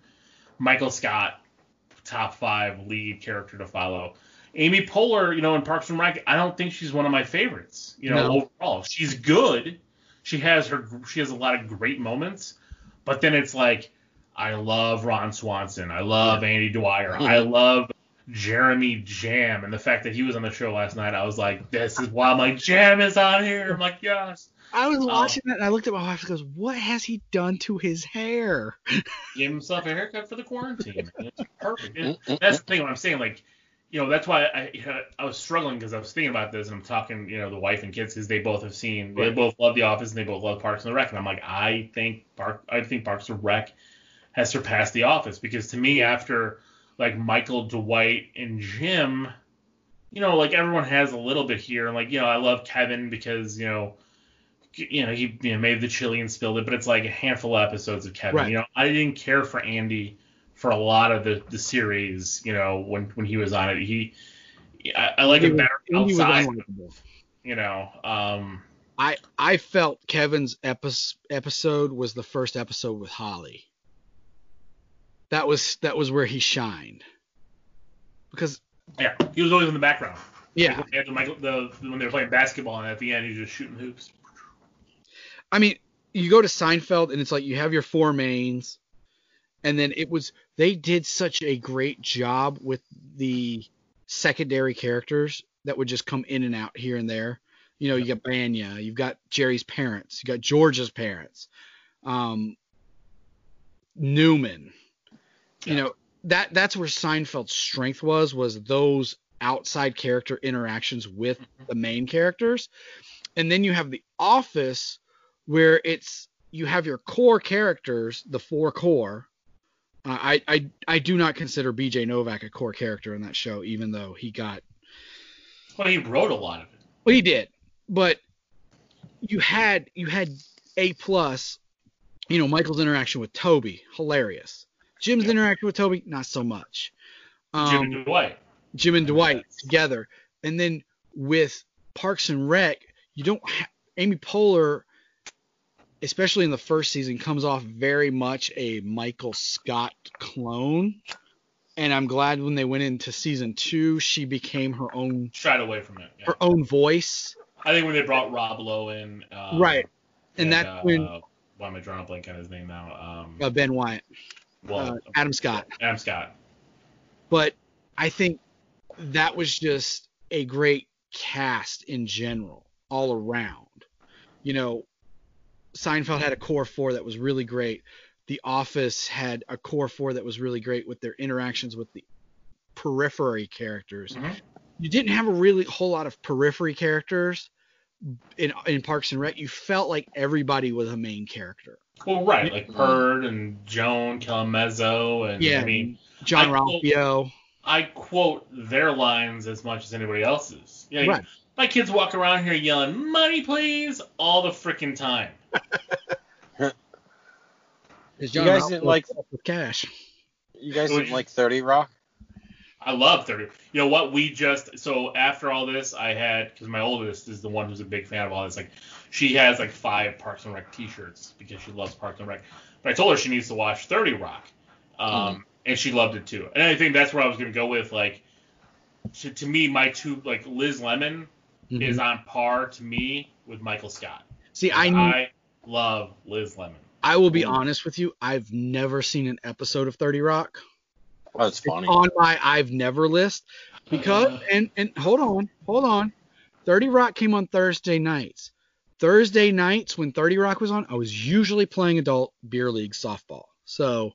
Speaker 3: Michael Scott, top five lead character to follow. Amy Poehler, you know, in Parks and Rec, I don't think she's one of my favorites. You know,
Speaker 1: No.
Speaker 3: overall, she's good. She has her, she has a lot of great moments, but then it's like, I love Ron Swanson, I love Andy Dwyer, I love Jeremy Jamm, and the fact that he was on the show last night, I was like, this is why my Jamm is on here. I'm like, yes.
Speaker 1: I was
Speaker 3: Um,
Speaker 1: watching that and I looked at my wife and goes, "What has he done to his hair?"
Speaker 3: Gave himself a haircut for the quarantine. It's *laughs* perfect. That's the thing. What I'm saying, like, you know, that's why I I was struggling because I was thinking about this and I'm talking, you know, the wife and kids because they both have seen, they both love The Office and they both love Parks and the Rec, and I'm like, I think Park, I think Parks and the Rec has surpassed The Office because to me, after like Michael, Dwight, and Jim, you know, like everyone has a little bit here, and like you know, I love Kevin because you know. You know, he you know, made the chili and spilled it, but it's like a handful of episodes of Kevin.
Speaker 1: Right.
Speaker 3: You know, I didn't care for Andy for a lot of the, the series, you know, when, when he was on it. He I, I like
Speaker 1: Andy
Speaker 3: him better
Speaker 1: Andy was
Speaker 3: outside,
Speaker 1: unlikable.
Speaker 3: you know. Um
Speaker 1: I I felt Kevin's epi- episode was the first episode with Holly. That was that was where he shined. Because
Speaker 3: yeah, he was always in the background.
Speaker 1: yeah,
Speaker 3: Like, Michael, the, when they were playing basketball, and at the end he was just shooting hoops.
Speaker 1: I mean, you go to Seinfeld and it's like you have your four mains, and then it was they did such a great job with the secondary characters that would just come in and out here and there. You know, you got Bania, you've got Jerry's parents, you got George's parents, um, Newman. You know that that's where Seinfeld's strength was was those outside character interactions with the main characters, and then you have The Office where it's you have your core characters, the four core. Uh, I, I I do not consider B.J. Novak a core character in that show, even though he got
Speaker 3: Well, he wrote a lot of it.
Speaker 1: well he did, but you had you had A plus, you know Michael's interaction with Toby, hilarious. Jim's
Speaker 3: Yeah.
Speaker 1: interaction with Toby, not so much. Um,
Speaker 3: Jim and Dwight.
Speaker 1: Jim and Dwight together, and then with Parks and Rec, you don't. Ha- Amy Poehler, especially in the first season, comes off very much a Michael Scott clone, and I'm glad when they went into season two, she became her own
Speaker 3: Shied away from it. Yeah.
Speaker 1: her own voice.
Speaker 3: I think when they brought Rob Lowe in. Um,
Speaker 1: Right. And that's
Speaker 3: uh,
Speaker 1: when-
Speaker 3: Why am I drawing a blank on his name now? Um,
Speaker 1: Uh, ben Wyatt,
Speaker 3: well,
Speaker 1: uh, Adam Scott.
Speaker 3: Adam Scott.
Speaker 1: but I think that was just a great cast in general, all around. You know, Seinfeld had a core four that was really great. The Office had a core four that was really great with their interactions with the periphery characters.
Speaker 3: Mhm.
Speaker 1: You didn't have a really whole lot of periphery characters in in Parks and Rec. You felt like everybody was a main character.
Speaker 3: Well, right, like Perd and Joan Callamezzo, and
Speaker 1: Yeah,
Speaker 3: I mean,
Speaker 1: John
Speaker 3: I quote-
Speaker 1: Ralphio.
Speaker 3: I quote their lines as much as anybody else's. Know,
Speaker 1: Right.
Speaker 3: My kids walk around here yelling "Money, please!" all the freaking time. *laughs*
Speaker 1: Is
Speaker 2: You guys
Speaker 1: Ralphio
Speaker 2: didn't like-
Speaker 1: with cash?
Speaker 2: You guys didn't like 30 Rock?
Speaker 3: I love 30. You know what? We just so after all this, I had because my oldest is the one who's a big fan of all this. Like, she has like five Parks and Rec T-shirts because she loves Parks and Rec. But I told her she needs to watch 30 Rock, um, and she loved it too. And I think that's where I was gonna go with like, to, to me, my two like Liz Lemon
Speaker 1: Mhm.
Speaker 3: is on par to me with Michael Scott.
Speaker 1: See, I
Speaker 3: I love Liz Lemon.
Speaker 1: I will be
Speaker 2: Ooh.
Speaker 1: honest with you. I've never seen an episode of 30 Rock.
Speaker 2: Oh, that's
Speaker 1: It's
Speaker 2: funny.
Speaker 1: on my I've never list because uh-huh. and and hold on, hold on. 30 Rock came on Thursday nights. Thursday nights when 30 Rock was on, I was usually playing adult beer league softball. So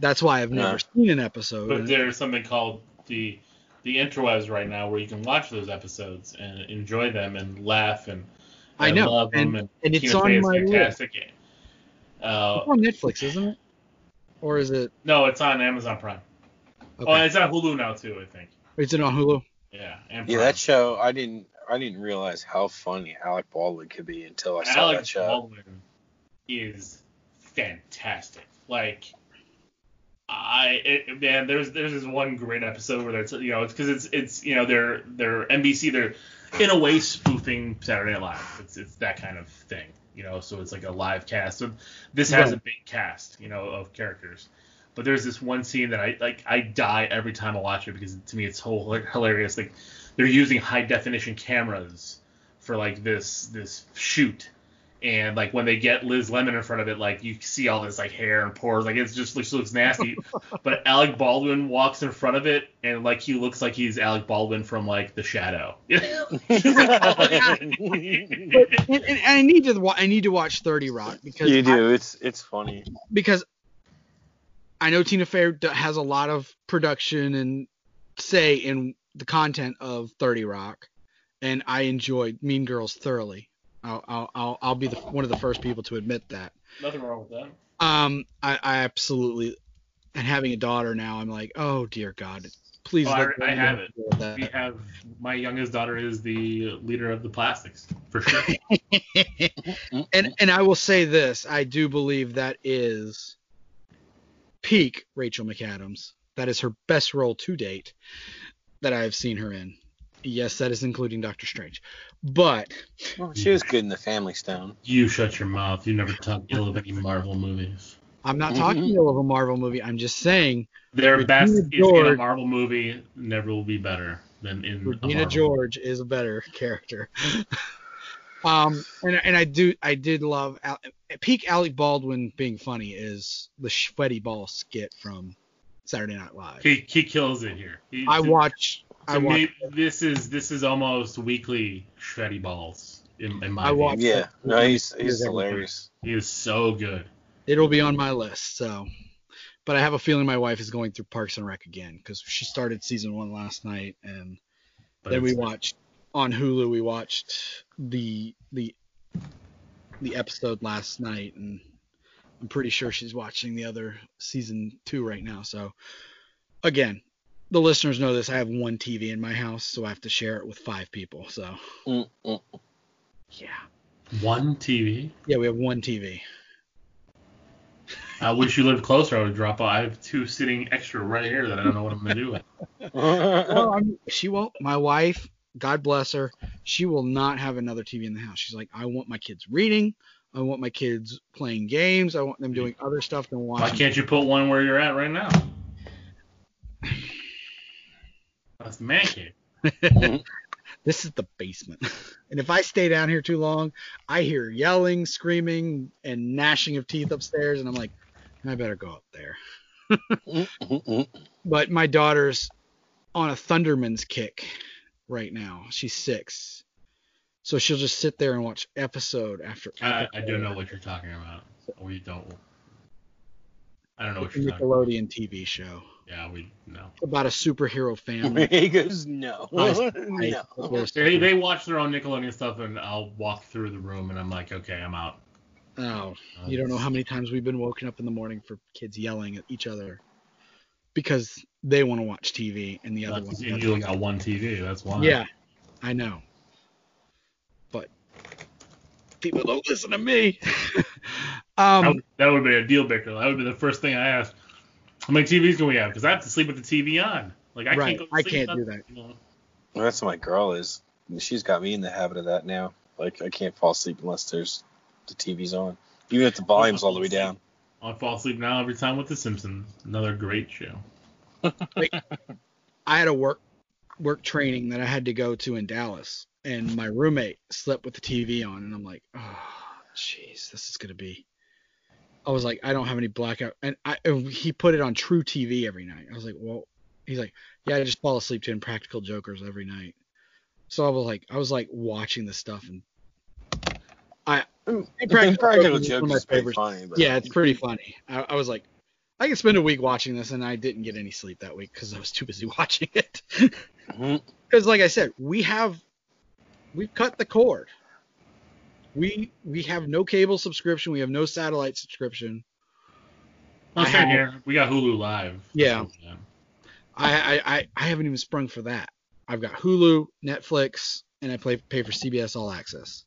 Speaker 1: that's why I've never
Speaker 2: Yeah.
Speaker 1: seen an episode.
Speaker 3: But there's something called the the interwebs right now where you can watch those episodes and enjoy them and laugh and,
Speaker 1: I
Speaker 3: and
Speaker 1: know,
Speaker 3: love
Speaker 1: and-
Speaker 3: them and,
Speaker 1: and it's on
Speaker 3: is
Speaker 1: my list.
Speaker 3: fantastic. Uh,
Speaker 1: it's on Netflix, isn't it? Or is it?
Speaker 3: no, it's on Amazon Prime.
Speaker 1: Okay.
Speaker 3: Oh, it's on Hulu now too, I think.
Speaker 1: is it on Hulu?
Speaker 3: Yeah, and
Speaker 2: Yeah, that show, I didn't I didn't realize how funny Alec Baldwin could be until I saw
Speaker 3: Alex
Speaker 2: that show.
Speaker 3: Baldwin is fantastic. Like I it, man, there's there's this one great episode where it's you know it's because it's it's you know they're they're NBC they're in a way spoofing Saturday Night Live. It's it's that kind of thing, you know. So it's like a live cast. So this has a big cast, you know, of characters. But there's this one scene that I like I die every time I watch it because to me it's so hilarious. Like they're using high definition cameras for like this this shoot. And like when they get Liz Lemon in front of it, like you see all this like hair and pores, like it's just looks looks nasty. *laughs* but Alec Baldwin walks in front of it, and like he looks like he's Alec Baldwin from like The Shadow. *laughs*
Speaker 1: But and, and I need to wa- I need to watch 30 Rock because
Speaker 2: you
Speaker 1: I-
Speaker 2: do. It's it's funny.
Speaker 1: because I know Tina Fey has a lot of production and say in the content of 30 Rock, and I enjoyed Mean Girls thoroughly. I'll I'll I'll, I'll be the, one of the first people to admit that.
Speaker 3: Nothing wrong with that.
Speaker 1: Um, I, I absolutely, and having a daughter now, I'm like, oh dear God, please.
Speaker 3: Oh, I- I have it. We have my youngest daughter is the leader of the plastics for sure. *laughs*
Speaker 1: and and I will say this, I do believe that is peak Rachel McAdams. That is her best role to date that I have seen her in. Yes, that is including Doctor Strange. But
Speaker 2: Well, she was good in the Family Stone.
Speaker 3: you shut your mouth. You never talk ill of any Marvel movies.
Speaker 1: I'm not talking
Speaker 2: Mhm.
Speaker 1: ill of a Marvel movie. I'm just saying
Speaker 3: Their
Speaker 1: Regina
Speaker 3: best is in a Marvel movie. Never will be better than in a
Speaker 1: Regina
Speaker 3: Marvel.
Speaker 1: George is a better character. *laughs* um, and and I do I did love Al- peak Alec Baldwin being funny is the Schweddy Ball skit from Saturday Night Live.
Speaker 3: He, he kills it here. He,
Speaker 1: I watch
Speaker 3: To
Speaker 1: I watch
Speaker 3: this is this is almost weekly Schweddy Balls in, in my
Speaker 1: I watch-
Speaker 2: Yeah. No, he's
Speaker 1: He's
Speaker 2: he's hilarious.
Speaker 3: He is so good.
Speaker 1: It'll be on my list. So, but I have a feeling my wife is going through Parks and Rec again because she started season one last night, and
Speaker 3: But
Speaker 1: then we watched on Hulu. We watched the the the episode last night, and I'm pretty sure she's watching the other season two right now. So, again, the listeners know this. I have one TV in my house, so I have to share it with five people. So,
Speaker 2: Mm, mm.
Speaker 1: yeah,
Speaker 3: one TV.
Speaker 1: yeah, we have one TV.
Speaker 3: I wish you lived closer. I would drop. off. I have two sitting extra right here that I don't know what I'm gonna do with. *laughs*
Speaker 1: well, I'm, she won't. My wife, God bless her, she will not have another TV in the house. She's like, I want my kids reading. I want my kids playing games. I want them doing other stuff than watching.
Speaker 3: Why can't you put one where you're at right now? That's the man cave.
Speaker 1: This is the basement. *laughs* and if I stay down here too long, I hear yelling, screaming, and gnashing of teeth upstairs, and I'm like, I better go up there. Mm-hmm. *laughs* But my daughter's on a Thundermans kick right now. She's six. So she'll just sit there and watch episode after
Speaker 3: I,
Speaker 1: episode.
Speaker 3: I do know what you're talking about. We don't. I don't know what
Speaker 1: It's a
Speaker 3: you're talking about.
Speaker 1: Nickelodeon TV show
Speaker 3: Yeah, we no.
Speaker 1: about a superhero family.
Speaker 2: he goes, no. *laughs*
Speaker 1: I-
Speaker 2: no.
Speaker 3: They they watch their own Nickelodeon stuff, and I'll walk through the room, and I'm like, okay, I'm out.
Speaker 1: Oh, you don't know how many times we've been woken up in the morning for kids yelling at each other because they want to watch TV and the other one.
Speaker 3: That's, you only got one TV. That's why.
Speaker 1: Yeah, I know. But people don't listen to me. *laughs*
Speaker 3: That
Speaker 1: um,
Speaker 3: would, that would be a deal breaker. That would be the first thing I asked. How many TVs can we have? Because I have to sleep with the TV on. Like I
Speaker 1: Right,
Speaker 3: can't. Go to
Speaker 1: I can't do that.
Speaker 3: you know.
Speaker 2: Well, that's what my girl is. She's got me in the habit of that now. Like I can't fall asleep unless there's the TV's on, even if the volume's all the way down.
Speaker 3: I fall asleep now every time with The Simpsons. Another great show.
Speaker 1: I had a work work training that I had to go to in Dallas, and my roommate slept with the TV on, and I'm like, oh, jeez, this is gonna be. I was like, I don't have any blackout, and I he put it on truTV every night. I was like, well, he's like, yeah, I just fall asleep to Impractical Jokers every night. So I was like, I was like watching this stuff, and I
Speaker 2: Impractical,
Speaker 1: Jokers is one
Speaker 2: jokes
Speaker 1: of my
Speaker 2: is funny, but
Speaker 1: yeah, it's pretty funny. I, I was like, I could spend a week watching this, and I didn't get any sleep that week because I was too busy *laughs* watching it.
Speaker 2: Mm-hmm.
Speaker 1: Because, like I said, we have we've cut the cord. We we have no cable subscription. We have no satellite subscription.
Speaker 3: Well, same
Speaker 1: have-
Speaker 3: here. We got Hulu Live.
Speaker 1: Yeah. I, I I I haven't even sprung for that. I've got Hulu, Netflix, and I play pay for CBS All Access.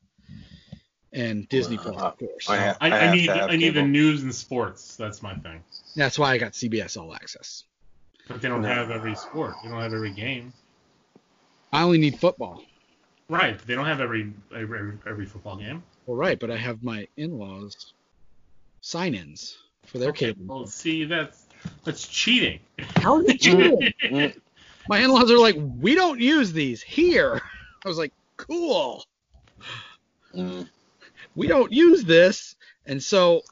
Speaker 1: and Disney
Speaker 2: Uh,
Speaker 1: Plus, of course.
Speaker 2: I ha-
Speaker 3: I,
Speaker 2: I
Speaker 3: I, need
Speaker 2: to have
Speaker 3: I need the news and sports. That's my thing.
Speaker 1: That's why I got CBS All Access.
Speaker 3: But they don't
Speaker 2: No.
Speaker 3: have every sport. They don't have every game.
Speaker 1: I only need football.
Speaker 3: Right. They don't have every every, every football game.
Speaker 1: Well, right, but I have my in-laws sign-ins for their
Speaker 3: Okay,
Speaker 1: cable.
Speaker 3: Well, see, that's that's cheating.
Speaker 1: How is it *laughs* cheating?
Speaker 2: Mm,
Speaker 1: my in-laws are like, we don't use these here. *laughs* I was like, cool.
Speaker 2: mm.
Speaker 1: we don't use this, and so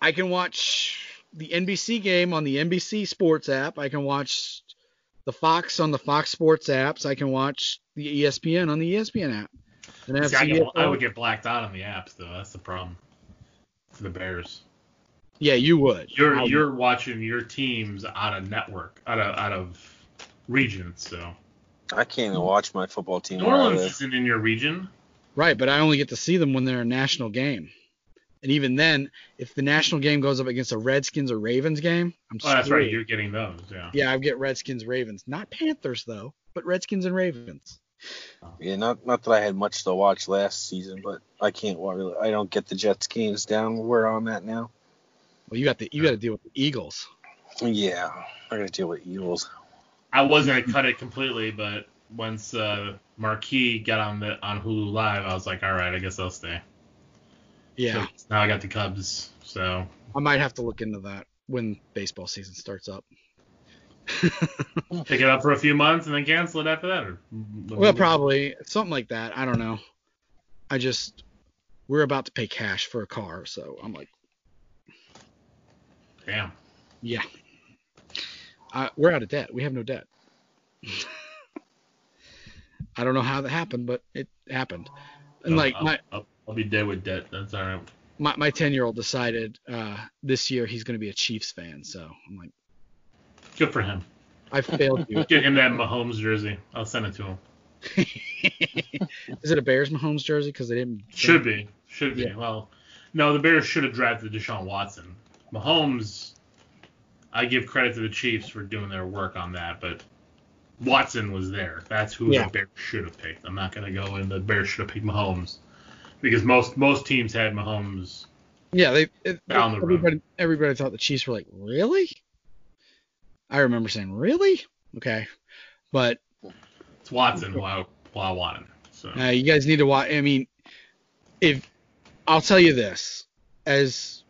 Speaker 1: I can watch the NBC game on the NBC Sports app. I can watch the Fox on the Fox Sports apps. I can watch the ESPN on the ESPN app. And I
Speaker 3: See, I, get, I would get blacked out on the apps though. That's the problem for the Bears.
Speaker 1: yeah, you would.
Speaker 3: You're
Speaker 1: I would.
Speaker 3: you're watching your teams out of network, out of out of region. So
Speaker 2: I can't even watch my football team
Speaker 3: New Orleans isn't in your region.
Speaker 1: right, but I only get to see them when they're a national game. And even then, if the national game goes up against a Redskins or Ravens game, I'm sorry.
Speaker 3: Oh, that's right. You're getting those. Yeah.
Speaker 1: Yeah, I get Redskins, Ravens, not Panthers though, but Redskins and Ravens.
Speaker 2: Yeah, not not that I had much to watch last season, but I can't wa- really. I don't get the Jets games down where I'm at now.
Speaker 1: Well, you got the you got to deal with the Eagles.
Speaker 2: Yeah, I gotta deal with Eagles.
Speaker 3: I was gonna cut it completely, but once uh, Marquee got on the on Hulu Live, I was like, all right, I guess I'll stay.
Speaker 1: Yeah.
Speaker 3: Now I got the Cubs, so
Speaker 1: I might have to look into that when baseball season starts up.
Speaker 3: pick it up for a few months and then cancel it after that. Or
Speaker 1: well, probably something like that. I don't know. I just we're about to pay cash for a car, so I'm like,
Speaker 3: Damn.
Speaker 1: yeah. Uh, we're out of debt. We have no debt. *laughs* I don't know how that happened, but it happened. And like
Speaker 3: I'll,
Speaker 1: my
Speaker 3: I'll, I'll be dead with debt. That's all right.
Speaker 1: my my ten year old decided uh, this year he's going to be a Chiefs fan, so I'm like,
Speaker 3: Good for him.
Speaker 1: I failed you. *laughs*
Speaker 3: Get him that Mahomes jersey. I'll send it to him. *laughs*
Speaker 1: Is it a Bears Mahomes jersey? Because they didn't.
Speaker 3: Should be. Should be.
Speaker 1: Yeah.
Speaker 3: Well, no, the Bears should have drafted Deshaun Watson. Mahomes, I give credit to the Chiefs for doing their work on that, but Watson was there. That's who
Speaker 1: Yeah.
Speaker 3: the Bears should have picked. I'm not going to go in the Bears should have picked Mahomes because most most teams had Mahomes.
Speaker 1: Yeah, they it,
Speaker 3: the road.
Speaker 1: everybody everybody thought the Chiefs were like, really? I remember saying, really? Okay, but
Speaker 3: It's Watson who I, who I wanted. So
Speaker 1: uh, you guys need to watch. I mean, if I'll tell you this, as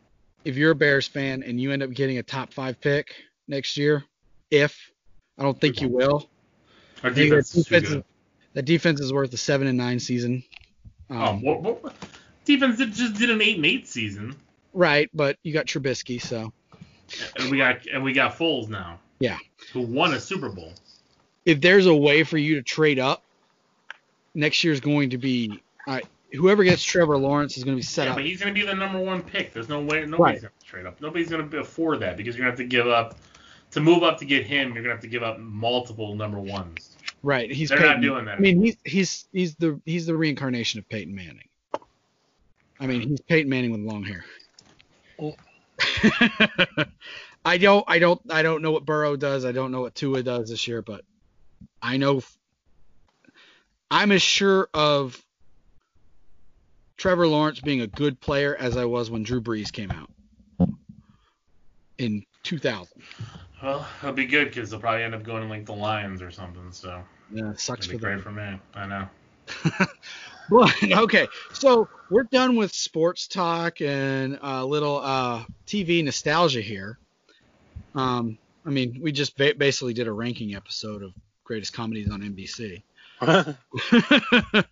Speaker 1: if you're a Bears fan and you end up getting a top five pick next year, if I don't think you will,
Speaker 3: our defense
Speaker 1: that
Speaker 3: is
Speaker 1: defense, is, that defense is worth a seven and nine season. Um,
Speaker 3: Um, what, what, defense just did an eight and eight season,
Speaker 1: right, but you got Trubisky, so
Speaker 3: and we got and we got Foles now.
Speaker 1: Yeah.
Speaker 3: Who won a Super Bowl?
Speaker 1: if there's a way for you to trade up, next year's going to be uh, whoever gets Trevor Lawrence is going to be set
Speaker 3: Yeah,
Speaker 1: up.
Speaker 3: but he's going to be the number one pick. There's no way nobody's
Speaker 1: Right.
Speaker 3: going to trade up. Nobody's going to afford that because you're going to have to give up to move up to get him. You're going to have to give up multiple number ones.
Speaker 1: Right, he's
Speaker 3: They're
Speaker 1: Peyton,
Speaker 3: not doing that.
Speaker 1: I mean, he's he's he's the he's the reincarnation of Peyton Manning. I mean, he's Peyton Manning with long hair.
Speaker 2: Oh. *laughs*
Speaker 1: I don't I don't I don't know what Burrow does. I don't know what Tua does this year, but I know I'm as sure of Trevor Lawrence being a good player as I was when Drew Brees came out in 2000.
Speaker 3: Well, it'll be good because they'll probably end up going to like the Lions or something. So
Speaker 1: Yeah, sucks for
Speaker 3: be
Speaker 1: them.
Speaker 3: great for me. I know. *laughs*
Speaker 1: Well, okay, so we're done with sports talk and a little uh, TV nostalgia here. Um, I mean, we just ba- basically did a ranking episode of greatest comedies on NBC. *laughs*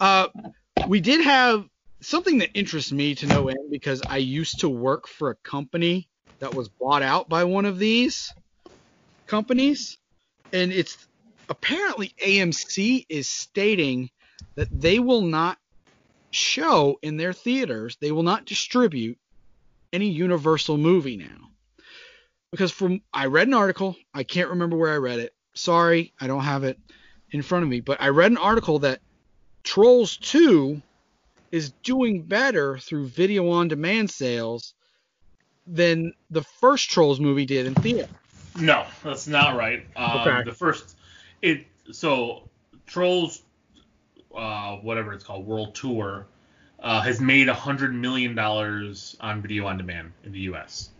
Speaker 1: uh, we did have something that interests me to no end because I used to work for a company that was bought out by one of these companies, and it's apparently AMC is stating that they will not show in their theaters, they will not distribute any Universal movie now. Because from I read an article, I can't remember where I read it. Sorry, I don't have it in front of me, but I read an article that Trolls 2 is doing better through video on demand sales than the first Trolls movie did in theater.
Speaker 3: No, that's not right. Um,
Speaker 1: Okay.
Speaker 3: The first, it so Trolls, uh, whatever it's called, World Tour, uh, has made a hundred million dollars on video on demand in the U.S.,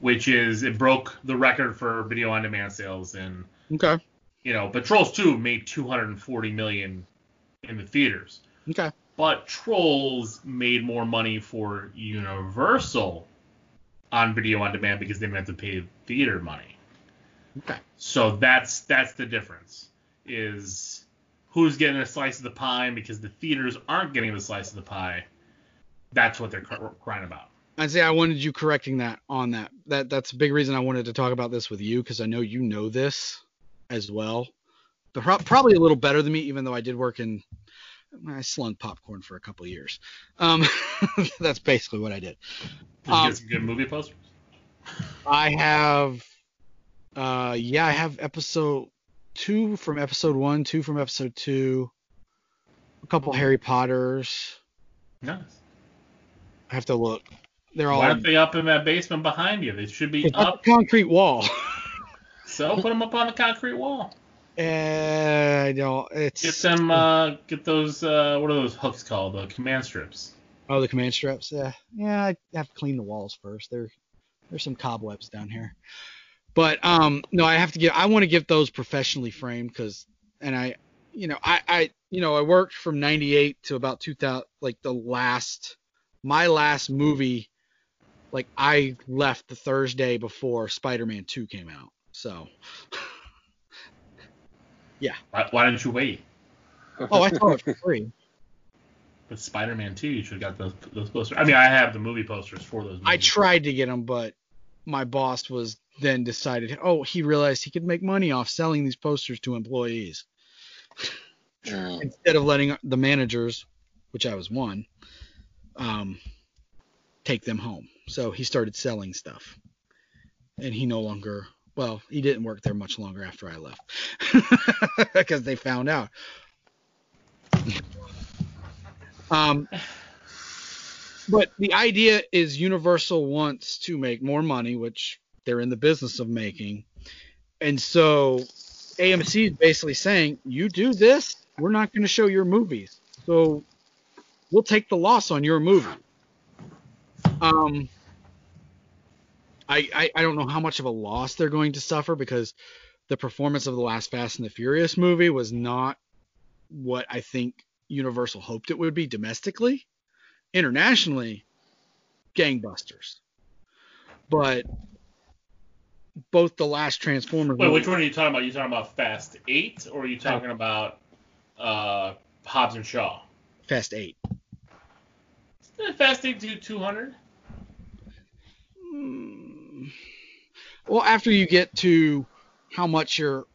Speaker 3: which is it broke the record for video on demand sales in
Speaker 1: Okay.
Speaker 3: you know, but Trolls 2 made 240 million in the theaters.
Speaker 1: Okay.
Speaker 3: But Trolls made more money for Universal on video on demand because they didn't have to pay theater money.
Speaker 1: Okay.
Speaker 3: So that's that's the difference. Is who's getting a slice of the pie because the theaters aren't getting the slice of the pie. That's what they're cr- crying about.
Speaker 1: I'd say I wanted you correcting that on that. That that's a big reason I wanted to talk about this with you because I know you know this as well. But pro- probably a little better than me, even though I did work in. I slung popcorn for a couple years. Um, *laughs* that's basically what I did.
Speaker 3: Did you
Speaker 1: Um,
Speaker 3: get some good movie posters?
Speaker 1: I have, uh, yeah, I have episode two from episode one, two from episode two, a couple Harry Potters.
Speaker 3: Nice.
Speaker 1: I have to look. They're all
Speaker 3: Why aren't they up in that basement behind you? They should be up.
Speaker 1: the concrete wall. *laughs*
Speaker 3: So put them up on the concrete wall.
Speaker 1: Uh, no, it's
Speaker 3: Get them. Uh, get those. Uh, what are those hooks called? The command strips.
Speaker 1: Oh, the command strips. Yeah, yeah. I have to clean the walls first. There, there's some cobwebs down here. But um, no, I have to get. I want to get those professionally framed because, and I, you know, I, I, you know, I worked from '98 to about 2000, like the last, my last movie. Like I left the Thursday before Spider-Man 2 came out. So, *laughs*
Speaker 3: Why, why didn't you wait?
Speaker 1: oh, I saw it for free. *laughs*
Speaker 3: But Spider-Man 2, you should have got those those posters. I mean, I have the movie posters for those. Movies.
Speaker 1: I tried to get them, but my boss was then decided, oh, he realized he could make money off selling these posters to employees *laughs*
Speaker 2: Mm.
Speaker 1: instead of letting the managers, which I was one, um, take them home. So he started selling stuff, and he no longer. Well, he didn't work there much longer after I left *laughs* because they found out. Um, but the idea is Universal wants to make more money, which they're in the business of making. And so AMC is basically saying, you do this, we're not going to show your movies. So we'll take the loss on your movie. Um, I, I, I don't know how much of a loss they're going to suffer because the performance of the last Fast and the Furious movie was not what I think Universal hoped it would be domestically. Internationally, gangbusters. But both the last Transformers
Speaker 3: Wait,
Speaker 1: movie-
Speaker 3: which one are you talking about? you talking about Fast Eight, or are you talking about uh, Hobbs and Shaw?
Speaker 1: Fast 8.
Speaker 3: Did Fast Eight do 200?
Speaker 1: Hmm. Well, after you get to how much you're,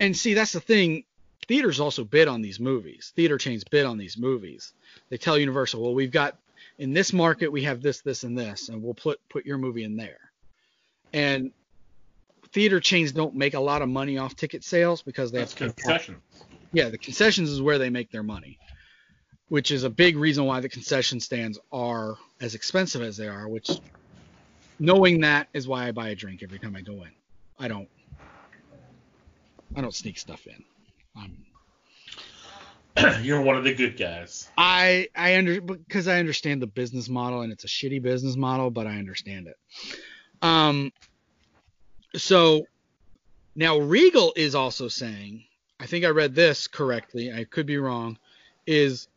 Speaker 1: and see, that's the thing. Theaters also bid on these movies. Theater chains bid on these movies. They tell Universal, well, we've got in this market we have this, this, and this, and we'll put put your movie in there. And theater chains don't make a lot of money off ticket sales because they
Speaker 3: That's
Speaker 1: have to pay
Speaker 3: concession.
Speaker 1: yeah, the concessions is where they make their money, which is a big reason why the concession stands are as expensive as they are. Which, knowing that, is why I buy a drink every time I go in. I don't, I don't sneak stuff in. I'm, *clears throat*
Speaker 3: You're one of the good guys.
Speaker 1: I, I under because I understand the business model and it's a shitty business model, but I understand it. Um, so now Regal is also saying, I think I read this correctly. I could be wrong. Is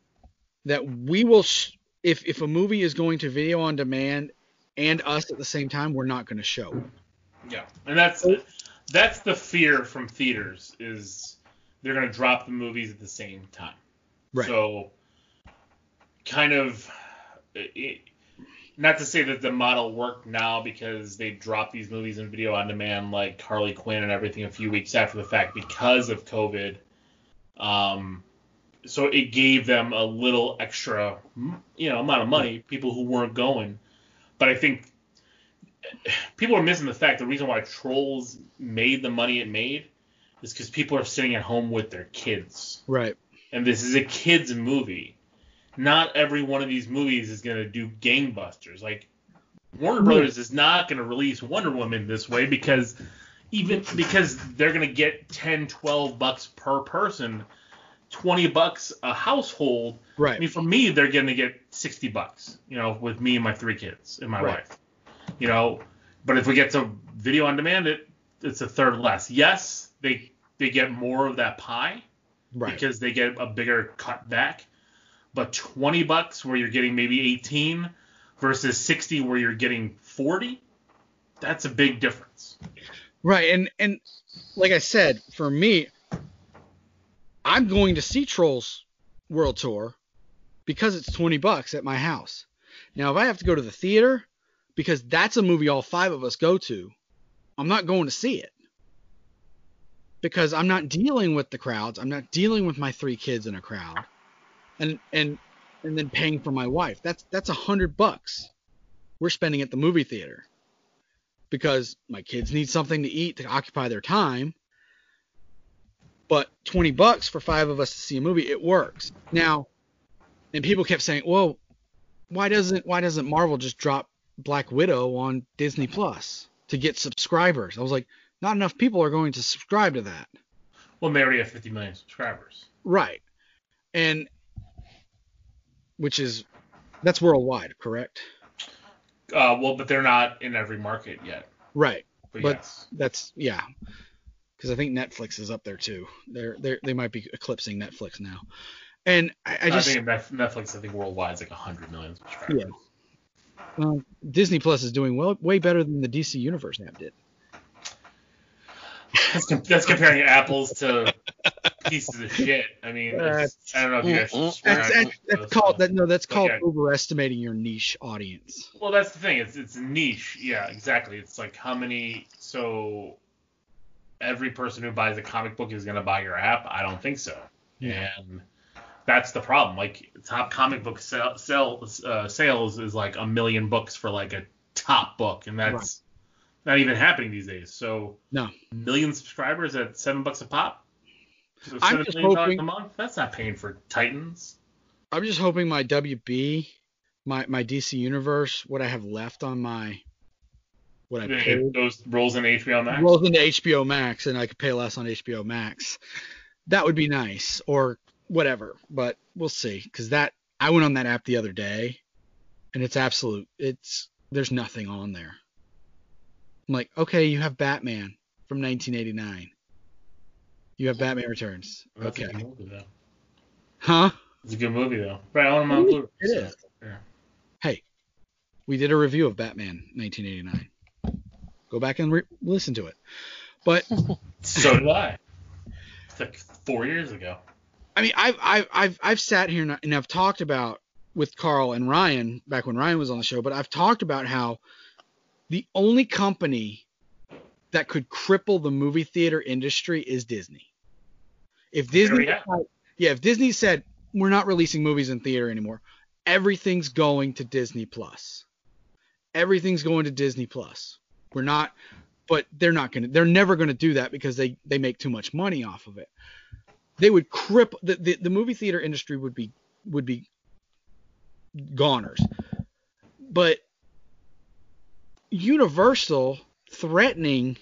Speaker 1: that we will sh- if if a movie is going to video on demand and us at the same time, we're not going to show.
Speaker 3: Yeah, and that's that's the fear from theaters is they're gonna drop the movies at the same time.
Speaker 1: Right.
Speaker 3: So, kind of, it, not to say that the model worked now because they dropped these movies in video on demand like Harley Quinn and everything a few weeks after the fact because of COVID. Um, so it gave them a little extra, you know, amount of money. People who weren't going, but I think people are missing the fact the reason why Trolls made the money it made is because people are sitting at home with their kids
Speaker 1: Right.
Speaker 3: and this is a kids movie. Not every one of these movies is gonna do gangbusters. Like Warner Brothers is not gonna release Wonder Woman this way because even because they're gonna get 10, 12 bucks per person 20 bucks a household.
Speaker 1: Right.
Speaker 3: I mean, for me, they're going to get 60 bucks, you know, with me and my three kids and my
Speaker 1: Right.
Speaker 3: wife. You know, but if we get to video on demand, it it's a third less. Yes, they they get more of that pie
Speaker 1: Right.
Speaker 3: because they get a bigger cut back. But 20 bucks where you're getting maybe 18 versus 60 where you're getting 40, that's a big difference.
Speaker 1: Right, and and like I said, for me, I'm going to see Trolls World Tour because it's 20 bucks at my house. Now, if I have to go to the theater because that's a movie all five of us go to, I'm not going to see it because I'm not dealing with the crowds. I'm not dealing with my three kids in a crowd, and and and then paying for my wife. That's that's a hundred bucks we're spending at the movie theater because my kids need something to eat to occupy their time. But 20 bucks for five of us to see a movie, it works. Now, and people kept saying, "Well, why doesn't why doesn't Marvel just drop Black Widow on Disney Plus to get subscribers?" I was like, "Not enough people are going to subscribe to that."
Speaker 3: Well, they already have 50 million subscribers.
Speaker 1: Right. And which is that's worldwide, correct?
Speaker 3: Uh, well, but they're not in every market yet.
Speaker 1: Right.
Speaker 3: But,
Speaker 1: But-
Speaker 3: yes.
Speaker 1: That's yeah. Because I think Netflix is up there too. They're they they might be eclipsing Netflix now. And I, I
Speaker 3: I,
Speaker 1: just
Speaker 3: think Netflix, I think worldwide is like 100 million subscribers.
Speaker 1: Well, Disney Plus is doing well way better than the DC Universe app did.
Speaker 3: That's, com- that's comparing apples to pieces of shit. I mean, it's, I don't know if you guys.
Speaker 1: That's,
Speaker 3: to
Speaker 1: that's, that's called that no that's called
Speaker 3: Okay.
Speaker 1: overestimating your niche audience.
Speaker 3: Well, that's the thing. It's it's niche. Yeah, exactly. It's like how many. So every person who buys a comic book is gonna buy your app. I don't think so.
Speaker 1: Yeah.
Speaker 3: And that's the problem. Like top comic book sell, sales uh, sales is like a million books for like a top book, and that's not even happening these days. So
Speaker 1: No.
Speaker 3: million subscribers at seven bucks a pop. So
Speaker 1: I'm just hoping-
Speaker 3: a month. That's not paying for Titans.
Speaker 1: I'm just hoping my WB, my my DC Universe, what I have left on my what I paid
Speaker 3: those rolls in HBO Max.
Speaker 1: rolls into HBO Max and I could pay less on HBO Max. That would be nice, or whatever. But we'll see, because that I went on that app the other day, and it's absolute. It's there's nothing on there. I'm like, okay, you have Batman from 1989. You have Batman Returns.
Speaker 3: That's
Speaker 1: Okay.
Speaker 3: movie.
Speaker 1: Huh?
Speaker 3: It's a good movie though. Right, I want them on Blu-ray.
Speaker 1: It
Speaker 3: so,
Speaker 1: is.
Speaker 3: yeah.
Speaker 1: Hey, we did a review of Batman 1989. Go back and re- listen to it. But *laughs*
Speaker 3: So did I. It's like four years ago.
Speaker 1: I mean, I've I've I've I've sat here and, and I've talked about with Carl and Ryan back when Ryan was on the show, but I've talked about how the only company that could cripple the movie theater industry is Disney. If Disney, yeah, if Disney said we're not releasing movies in theater anymore, everything's going to Disney Plus. Everything's going to Disney Plus. We're not, but they're not gonna. They're never gonna do that because they they make too much money off of it. They would cripple the, the the movie theater industry would be would be goners. But Universal threatening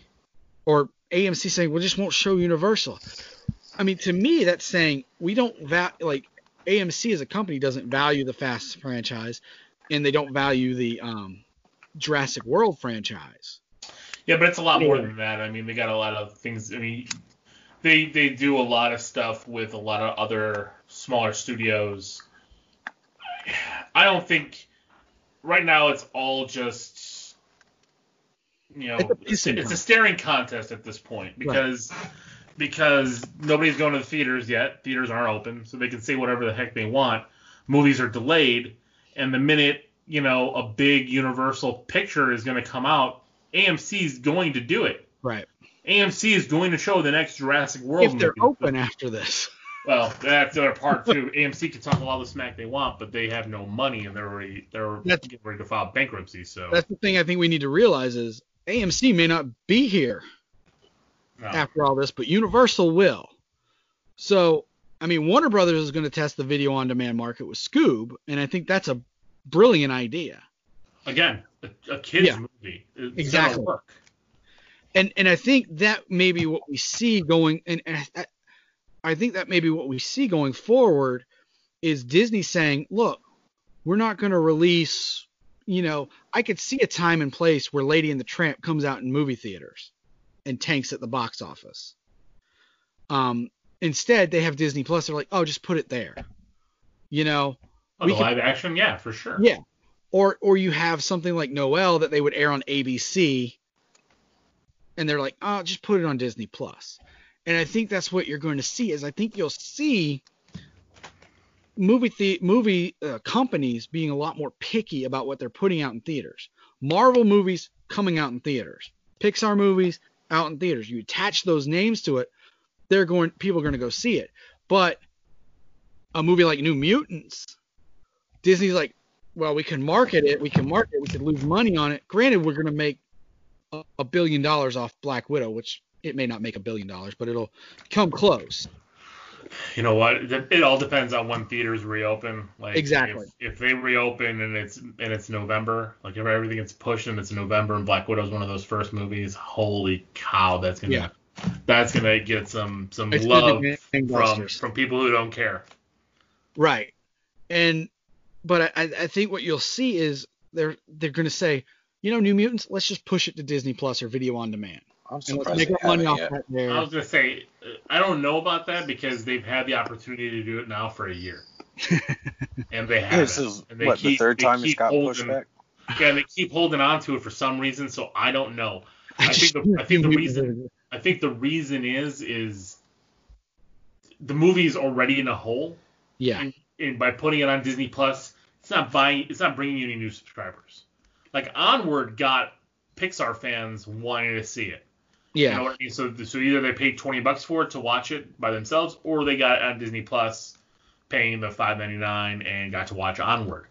Speaker 1: or AMC saying we just won't show Universal. I mean, to me, that's saying we don't va- like AMC as a company doesn't value the Fast franchise, and they don't value the um, Jurassic World franchise.
Speaker 3: Yeah, but it's a lot more than that. I mean, they got a lot of things. I mean, they they do a lot of stuff with a lot of other smaller studios. I don't think right now it's all just you know
Speaker 1: It's a
Speaker 3: it's, a staring contest at this point because because nobody's going to the theaters yet. Theaters aren't open, so they can say whatever the heck they want. Movies are delayed, and the minute you know a big Universal picture is going to come out, AMC is going to do it.
Speaker 1: Right.
Speaker 3: AMC is going to show the next Jurassic World
Speaker 1: If they're
Speaker 3: movie.
Speaker 1: open after this.
Speaker 3: Well, other part *laughs* too. AMC can talk all the smack they want, but they have no money and they're already they're
Speaker 1: That's-
Speaker 3: getting ready to file bankruptcy. So
Speaker 1: That's the thing I think we need to realize is AMC may not be here
Speaker 3: no.
Speaker 1: after all this, but Universal will. So, I mean, Warner Brothers is going to test the video on demand market with Scoob, and I think that's a brilliant idea.
Speaker 3: again, a, a kids
Speaker 1: Yeah.
Speaker 3: movie. It's
Speaker 1: Exactly.
Speaker 3: work.
Speaker 1: And and I think that may be what we see going. And, and I, I think that maybe what we see going forward is Disney saying, look, we're not going to release, you know, I could see a time and place where Lady and the Tramp comes out in movie theaters and tanks at the box office. Um, instead, they have Disney Plus. They're like, oh, just put it there. You know,
Speaker 3: oh, the can, live action, yeah, for sure.
Speaker 1: Yeah. Or or you have something like Noelle that they would air on ABC, and they're like, oh, just put it on Disney Plus. And I think that's what you're going to see. Is I think you'll see movie the movie uh, companies being a lot more picky about what they're putting out in theaters. Marvel movies coming out in theaters. Pixar movies out in theaters. You attach those names to it, they're going people are going to go see it. But a movie like New Mutants, Disney's like, well, we can market it, we can market it, we could lose money on it. Granted, we're going to make a, billion dollars off Black Widow, which it may not make a billion dollars, but it'll come close
Speaker 3: you know what? It all depends on when theaters reopen. Like
Speaker 1: exactly.
Speaker 3: If, if, they reopen and it's and it's November, like if everything gets pushed and it's November and Black Widow is one of those first movies, holy cow, that's gonna yeah. that's gonna get some some it's love from from people who don't care.
Speaker 1: Right. And but I I think what you'll see is they're they're gonna say, you know, New Mutants, let's just push it to Disney Plus or video on demand.
Speaker 2: I'm surprised make money off that
Speaker 3: there. I was gonna say I don't know about that because they've had the opportunity to do it now for a year, *laughs* and they have.
Speaker 2: This is and they what keep, the third time it's got pushed back.
Speaker 3: Yeah, and they keep holding on to it for some reason, so I don't know. *laughs* I, I think the, I think the reason I think the reason is is the movie is already in a hole.
Speaker 1: Yeah.
Speaker 3: And, and by putting it on Disney Plus, it's not buying, it's not bringing you any new subscribers. Like Onward got Pixar fans wanting to see it.
Speaker 1: Yeah.
Speaker 3: You know what I mean? So, so either they paid 20 bucks for it to watch it by themselves, or they got it on Disney Plus, paying the 5.99 and got to watch Onward.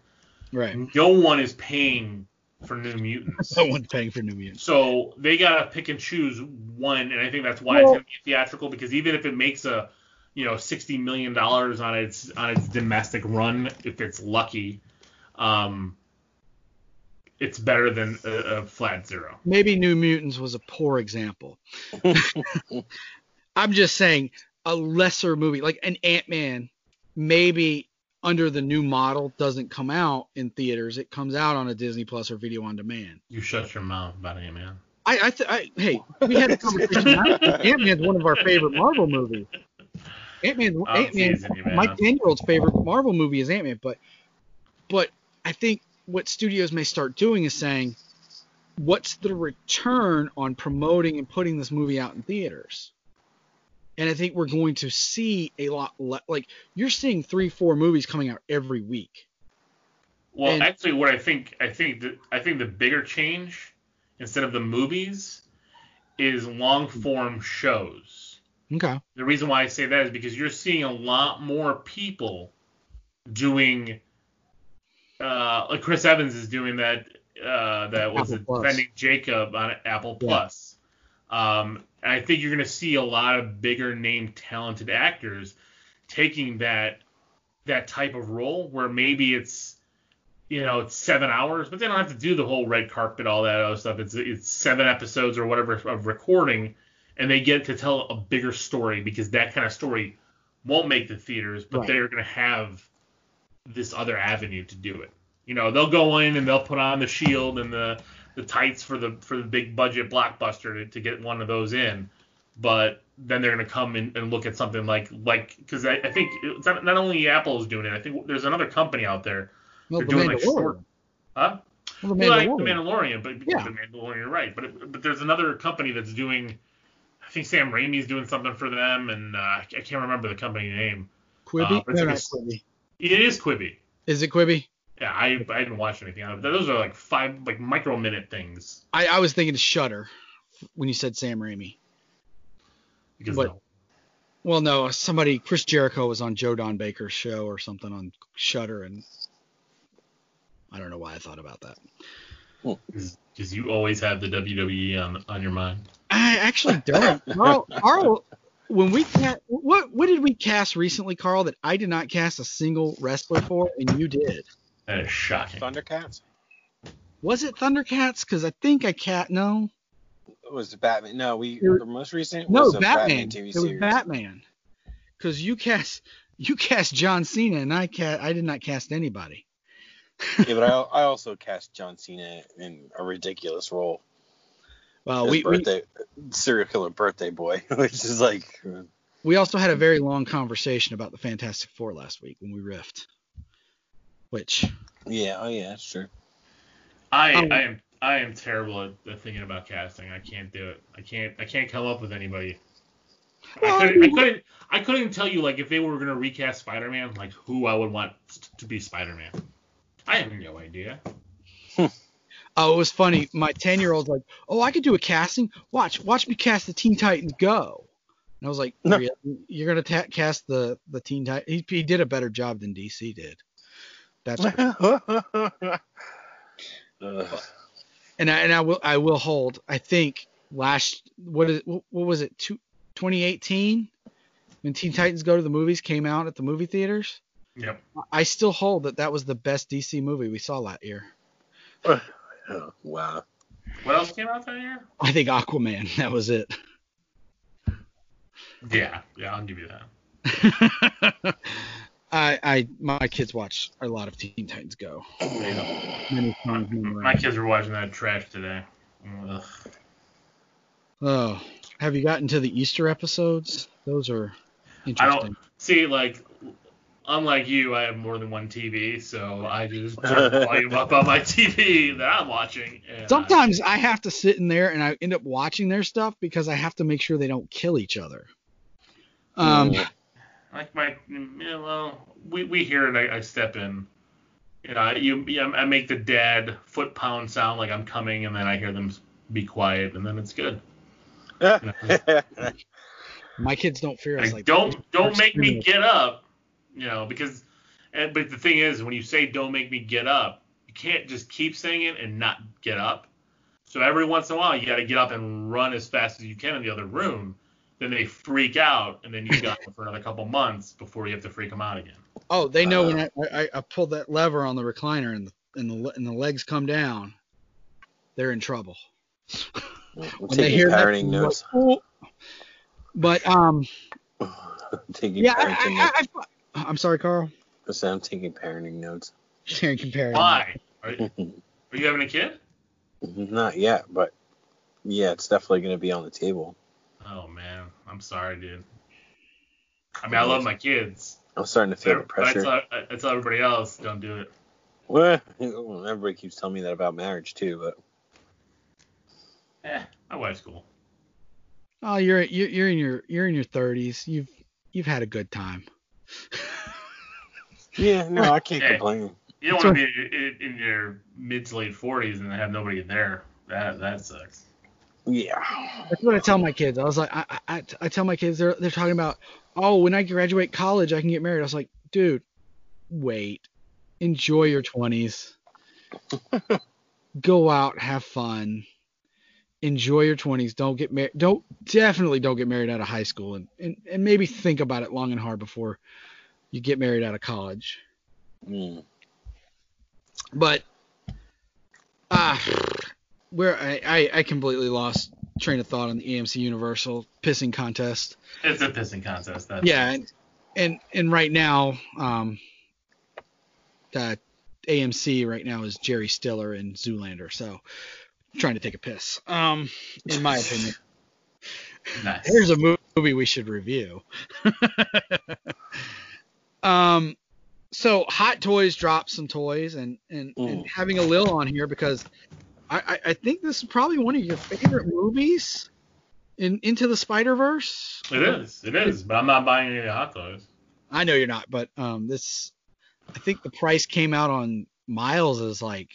Speaker 1: Right.
Speaker 3: No one is paying for New Mutants.
Speaker 1: no one's paying for New Mutants.
Speaker 3: So they gotta pick and choose one, and I think that's why well, it's gonna be theatrical because even if it makes a, you know, 60 million dollars on its on its domestic run, if it's lucky, um, it's better than a, a, flat zero.
Speaker 1: Maybe New Mutants was a poor example. *laughs* I'm just saying a lesser movie like an Ant Man, maybe under the new model doesn't come out in theaters. It comes out on a Disney Plus or video on demand.
Speaker 3: You shut your mouth about Ant Man.
Speaker 1: I, I, th- I, hey, we had a conversation. *laughs* Ant Man's one of our favorite Marvel movies. Ant Man, oh, Ant Man, my ten year old's favorite Marvel movie is Ant Man, but, but I think what studios may start doing is saying, what's the return on promoting and putting this movie out in theaters? And I think we're going to see a lot le- like you're seeing three, four movies coming out every week.
Speaker 3: Well, and, actually, what I think I think the, I think the bigger change instead of the movies is long form shows.
Speaker 1: Okay.
Speaker 3: The reason why I say that is because you're seeing a lot more people doing uh, like Chris Evans is doing that. Uh, that was defending Jacob on Apple yeah. Plus. Um, and I think you're going to see a lot of bigger name talented actors taking that that type of role where maybe it's you know it's seven hours, but they don't have to do the whole red carpet, all that other stuff. It's it's seven episodes or whatever of recording, and they get to tell a bigger story because that kind of story won't make the theaters, but right. they're going to have this other avenue to do it. You know, they'll go in and they'll put on the shield and the the tights for the for the big budget blockbuster to, to get one of those in, but then they're going to come in and look at something like like because I, I, think it's not, not only Apple is doing it. I think there's another company out there.
Speaker 1: Well, they're the doing like short.
Speaker 3: Huh? Well, the Mandalorian. Well, like the Mandalorian, but yeah. the Mandalorian, right? But it, but there's another company that's doing. I think Sam Raimi's doing something for them, and uh, I can't remember the company name.
Speaker 1: Quibi? Uh, no, like Quibi.
Speaker 3: It is Quibi.
Speaker 1: Is it Quibi?
Speaker 3: Yeah, I I didn't watch anything out of it. Those are like five like micro minute things.
Speaker 1: I, I was thinking of Shudder when you said Sam Raimi.
Speaker 3: Because but, no.
Speaker 1: Well, no, somebody Chris Jericho was on Joe Don Baker's show or something on Shudder, and I don't know why I thought about that.
Speaker 3: Well, because you always have the WWE on on your mind.
Speaker 1: I actually don't. Carl, Carl, when we cast, what what did we cast recently, Carl? That I did not cast a single wrestler for, and you did.
Speaker 3: That is shocking.
Speaker 2: Thundercats.
Speaker 1: Was it Thundercats? Because I think I cat no.
Speaker 2: It was Batman. No, we the most recent no, was
Speaker 1: Batman.
Speaker 2: Batman TV
Speaker 1: it was Batman. because you cast you cast John Cena and I cast I did not cast anybody.
Speaker 2: yeah, but I, *laughs* I also cast John Cena in a ridiculous role.
Speaker 1: Well,
Speaker 2: His
Speaker 1: we, we
Speaker 2: birthday serial killer birthday boy, *laughs* which is like
Speaker 1: we also had a very long conversation about the Fantastic Four last week when we riffed. Which
Speaker 2: yeah, oh yeah, that's true.
Speaker 3: I
Speaker 1: Um,
Speaker 3: I am I am terrible at, at thinking about casting. I can't do it. I can't I can't come up with anybody.
Speaker 1: Well,
Speaker 3: I couldn't, I couldn't I couldn't tell you like if they were gonna recast Spider-Man, like who I would want to be Spider-Man. I have no idea. *laughs*
Speaker 1: oh, it was funny. My ten year old's like, oh, I could do a casting. Watch, watch me cast the Teen Titans Go. And I was like,
Speaker 2: No.
Speaker 1: "Really? you're gonna ta- cast the the Teen Titans? He, he did a better job than DC did. That's *laughs*
Speaker 2: Ugh.
Speaker 1: and I, and I will I will hold. I think last what is what was it? Two, 2018 when Teen Titans Go to the movies came out at the movie theaters.
Speaker 3: Yep.
Speaker 1: I still hold that that was the best DC movie we saw that year.
Speaker 2: Oh, wow.
Speaker 3: What else came out that year?
Speaker 1: I think Aquaman. That was it.
Speaker 3: Yeah, yeah, I'll give you that. *laughs*
Speaker 1: I I my kids watch a lot of Teen Titans Go. Many times.
Speaker 3: My kids were watching that trash today. Ugh.
Speaker 1: Oh, have you gotten to the Easter episodes? Those are interesting.
Speaker 3: I
Speaker 1: interesting.
Speaker 3: don't see like unlike you, I have more than one TV, so I just turn the volume up on my TV that I'm watching. and
Speaker 1: Sometimes I have to sit in there and I end up watching their stuff because I have to make sure they don't kill each other. Um,
Speaker 3: like my yeah, well, we we hear it. I, I step in. You know, you, yeah, I make the dad foot pound sound like I'm coming, and then I hear them be quiet, and then it's good. *laughs*
Speaker 1: my kids don't fear us
Speaker 3: Like,
Speaker 1: like
Speaker 3: don't don't make me get up, you know, because. And, but the thing is, when you say "don't make me get up," you can't just keep saying it and not get up. So every once in a while, you got to get up and run as fast as you can in the other room. Then they freak out, and then you got them for another couple months before you have to freak them out again.
Speaker 1: Oh, they know when
Speaker 2: Uh,
Speaker 1: I, I I pull that lever on the recliner and the and the and the legs come down, they're in trouble.
Speaker 2: I'm
Speaker 1: When they hear that,
Speaker 2: parenting
Speaker 1: they're
Speaker 2: notes.
Speaker 1: like, "Oh." But um, *laughs*
Speaker 2: taking
Speaker 1: yeah,
Speaker 2: parenting
Speaker 1: I,
Speaker 2: notes.
Speaker 1: I, I, I'm sorry, Carl.
Speaker 2: I said I'm taking parenting notes. *laughs*
Speaker 1: Sharing comparing.
Speaker 3: Why? Are, are you having a kid? *laughs*
Speaker 2: Not yet, but yeah, it's definitely going to be on the table.
Speaker 3: Oh man, I'm sorry, dude. I mean, I love my kids.
Speaker 2: I'm starting to feel the
Speaker 3: But I
Speaker 2: pressure.
Speaker 3: tell, I, I tell everybody else, don't do it.
Speaker 2: Well, *laughs* everybody keeps telling me that about marriage too, but
Speaker 3: Eh, my wife's cool.
Speaker 1: Oh, you're you're you're in your you're in your 30s. You've you've had a good time. *laughs*
Speaker 2: yeah, no, I can't
Speaker 3: Hey.
Speaker 2: complain.
Speaker 3: You don't want to be in, in your mid to late 40s and have nobody there. That that sucks.
Speaker 2: Yeah.
Speaker 1: That's what I tell my kids. I was like, I, I, I tell my kids they're they're talking about, oh, when I graduate college, I can get married. I was like, dude, wait, enjoy your 20s, *laughs* go out, have fun, enjoy your 20s. Don't get married. Don't definitely don't get married out of high school, and, and and maybe think about it long and hard before you get married out of college.
Speaker 2: Mm.
Speaker 1: But ah, where I, I I completely lost train of thought on the AMC Universal pissing contest.
Speaker 3: It's a pissing contest. That's
Speaker 1: Yeah, and and, and right now, um, uh, AMC right now is Jerry Stiller and Zoolander. So trying to take a piss. Um, in my opinion, *laughs*
Speaker 3: nice.
Speaker 1: here's a movie we should review. *laughs* um, so Hot Toys dropped some toys, and and, and
Speaker 2: Mm.
Speaker 1: having a Lil on here because I, I I think this is probably one of your favorite movies in Into the Spider Verse.
Speaker 3: It is. It is. But I'm not buying any hot toys.
Speaker 1: I know you're not, but um, this I think the price came out on Miles is like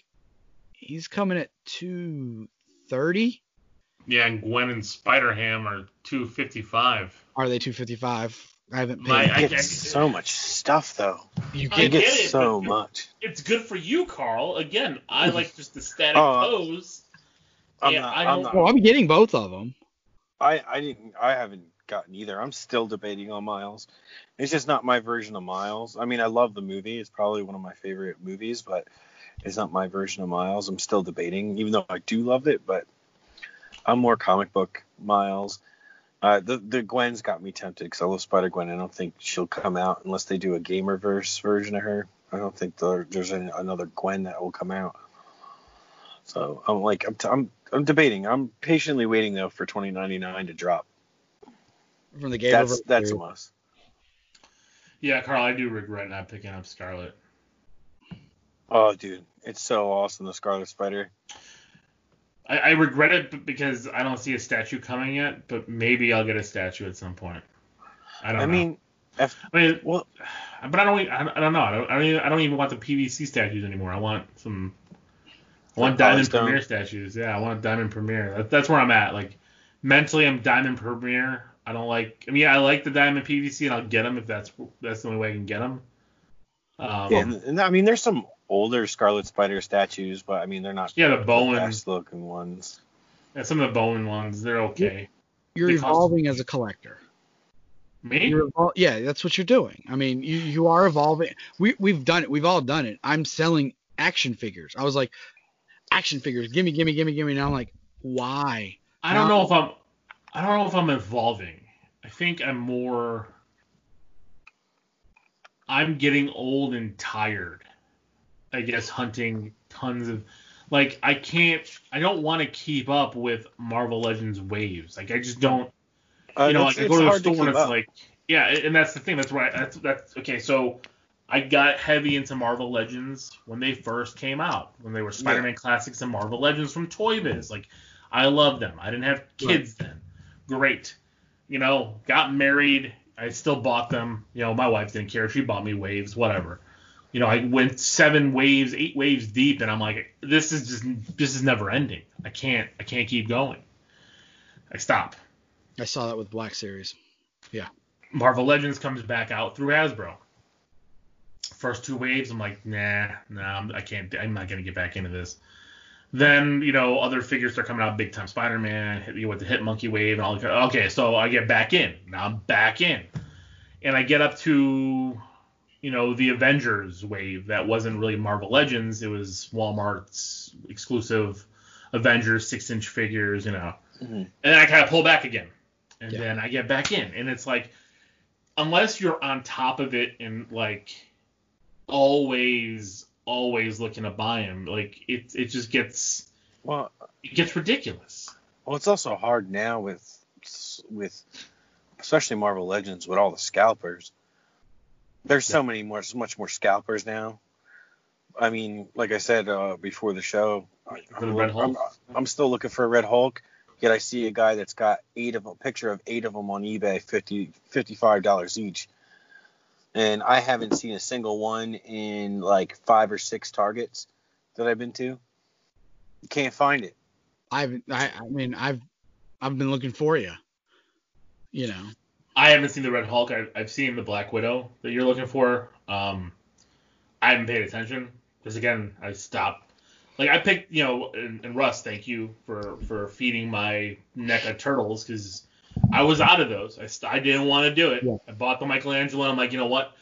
Speaker 1: he's coming at two thirty.
Speaker 3: Yeah, and Gwen and Spider Ham are 255.
Speaker 1: Are they two fifty five? I haven't paid.
Speaker 3: My- I
Speaker 2: He so much stuff though.
Speaker 1: you
Speaker 3: I
Speaker 1: get
Speaker 3: get it,
Speaker 2: so much.
Speaker 3: It's good for you, Carl. Again, I hmm. like just the static
Speaker 2: Oh,
Speaker 3: pose.
Speaker 2: I'm
Speaker 3: Yeah,
Speaker 2: not.
Speaker 3: I
Speaker 2: I'm not.
Speaker 1: well, I'm getting both of them.
Speaker 2: I, I didn't. I haven't gotten either. I'm still debating on Miles. It's just not my version of Miles. I mean, I love the movie. It's probably one of my favorite movies, but it's not my version of Miles. I'm still debating, even though I do love it. But I'm more comic book Miles. Uh, the the Gwen's got me tempted because I love Spider Gwen. I don't think she'll come out unless they do a Gamerverse version of her. I don't think there, there's any, another Gwen that will come out. So I'm like I'm, t- I'm I'm debating. I'm patiently waiting though for 2099 to drop.
Speaker 1: From the game
Speaker 2: That's
Speaker 1: over-
Speaker 2: that's a must.
Speaker 3: Yeah, Carl, I do regret not picking up Scarlet.
Speaker 2: Oh, dude, it's so awesome the Scarlet Spider.
Speaker 3: I, I regret it because I don't see a statue coming yet, but maybe I'll get a statue at some point. I don't
Speaker 2: I
Speaker 3: know.
Speaker 2: mean, if,
Speaker 3: I mean,
Speaker 2: well, *sighs*
Speaker 3: but I don't. I I don't know. I don't. I don't, even, I don't even want the PVC statues anymore. I want some. I want Diamond
Speaker 2: Polystone?
Speaker 3: Premier statues. Yeah, I want Diamond Premier. That, that's where I'm at. Like mentally, I'm Diamond Premier. I don't like. I mean, I like the Diamond PVC, and I'll get them if that's that's the only way I can get them. Um,
Speaker 2: yeah, and, and I mean, there's some older Scarlet Spider statues, but I mean, they're not
Speaker 3: Yeah, the
Speaker 2: the
Speaker 3: Bowen.
Speaker 2: looking ones.
Speaker 3: yeah, some of the Bowen ones, they're okay.
Speaker 1: You're
Speaker 3: They cost-
Speaker 1: evolving as a collector.
Speaker 3: Me?
Speaker 1: You're evol- yeah, that's what you're doing. I mean, you you are evolving. We we've done it. We've all done it. I'm selling action figures. I was like, action figures, gimme, gimme, gimme, gimme. Now I'm like, why?
Speaker 3: I don't know if I'm. I don't know if I'm evolving. I think I'm more. I'm getting old and tired. I guess hunting tons of, like I can't. I don't want to keep up with Marvel Legends waves. Like I just don't.
Speaker 2: Uh,
Speaker 3: you know, like I
Speaker 2: it's
Speaker 3: go to the store and it's
Speaker 2: up.
Speaker 3: like, yeah, and that's the thing. That's why. That's that's okay. So I got heavy into Marvel Legends when they first came out, when they were Spider-Man Classics and Marvel Legends from Toy Biz. Like, I love them. I didn't have kids then. Great. You know, got married. I still bought them. You know, my wife didn't care. She bought me waves, whatever. You know, I went seven waves, eight waves deep, and I'm like, this is just, this is never ending. I can't, I can't keep going. I stop.
Speaker 1: I saw that with Black Series. Yeah.
Speaker 3: Marvel Legends comes back out through Hasbro. First two waves, I'm like, nah, nah, I'm- can't, I'm not gonna get back into this. Then you know other figures start coming out, big time Spider-Man, hit you with the Hit Monkey wave, and all. that. Okay, so I get back in. Now I'm back in, and I get up to, you know, the Avengers wave. That wasn't really Marvel Legends. It was Walmart's exclusive Avengers six-inch figures, you know.
Speaker 2: Mhm.
Speaker 3: And then I kind of pull back again, and
Speaker 1: Yeah.
Speaker 3: then I get back in, and it's like unless you're on top of it and like always always looking to buy them like it it just gets
Speaker 2: Well,
Speaker 3: it gets ridiculous
Speaker 2: well, it's also hard now with with especially Marvel Legends with all the scalpers. There's so many more, so much more scalpers now. I mean, like I said uh, before the show, I-
Speaker 3: For the
Speaker 2: I'm, I'm, I'm still looking for a Red Hulk. Yet I see a guy that's got eight of a picture of eight of them on eBay, 50 $55 each. And I haven't seen a single one in like five or six targets that I've been to. You can't find it.
Speaker 1: I've I, I mean I've I've been looking for you. You know.
Speaker 3: I haven't seen the red hulk I, i've seen the black widow that you're looking for um i haven't paid attention because again i stopped like i picked you know and, and russ thank you for for feeding my NECA turtles because i was out of those i, st- I didn't want to do it
Speaker 1: Yeah.
Speaker 3: i bought the michelangelo and i'm like you know what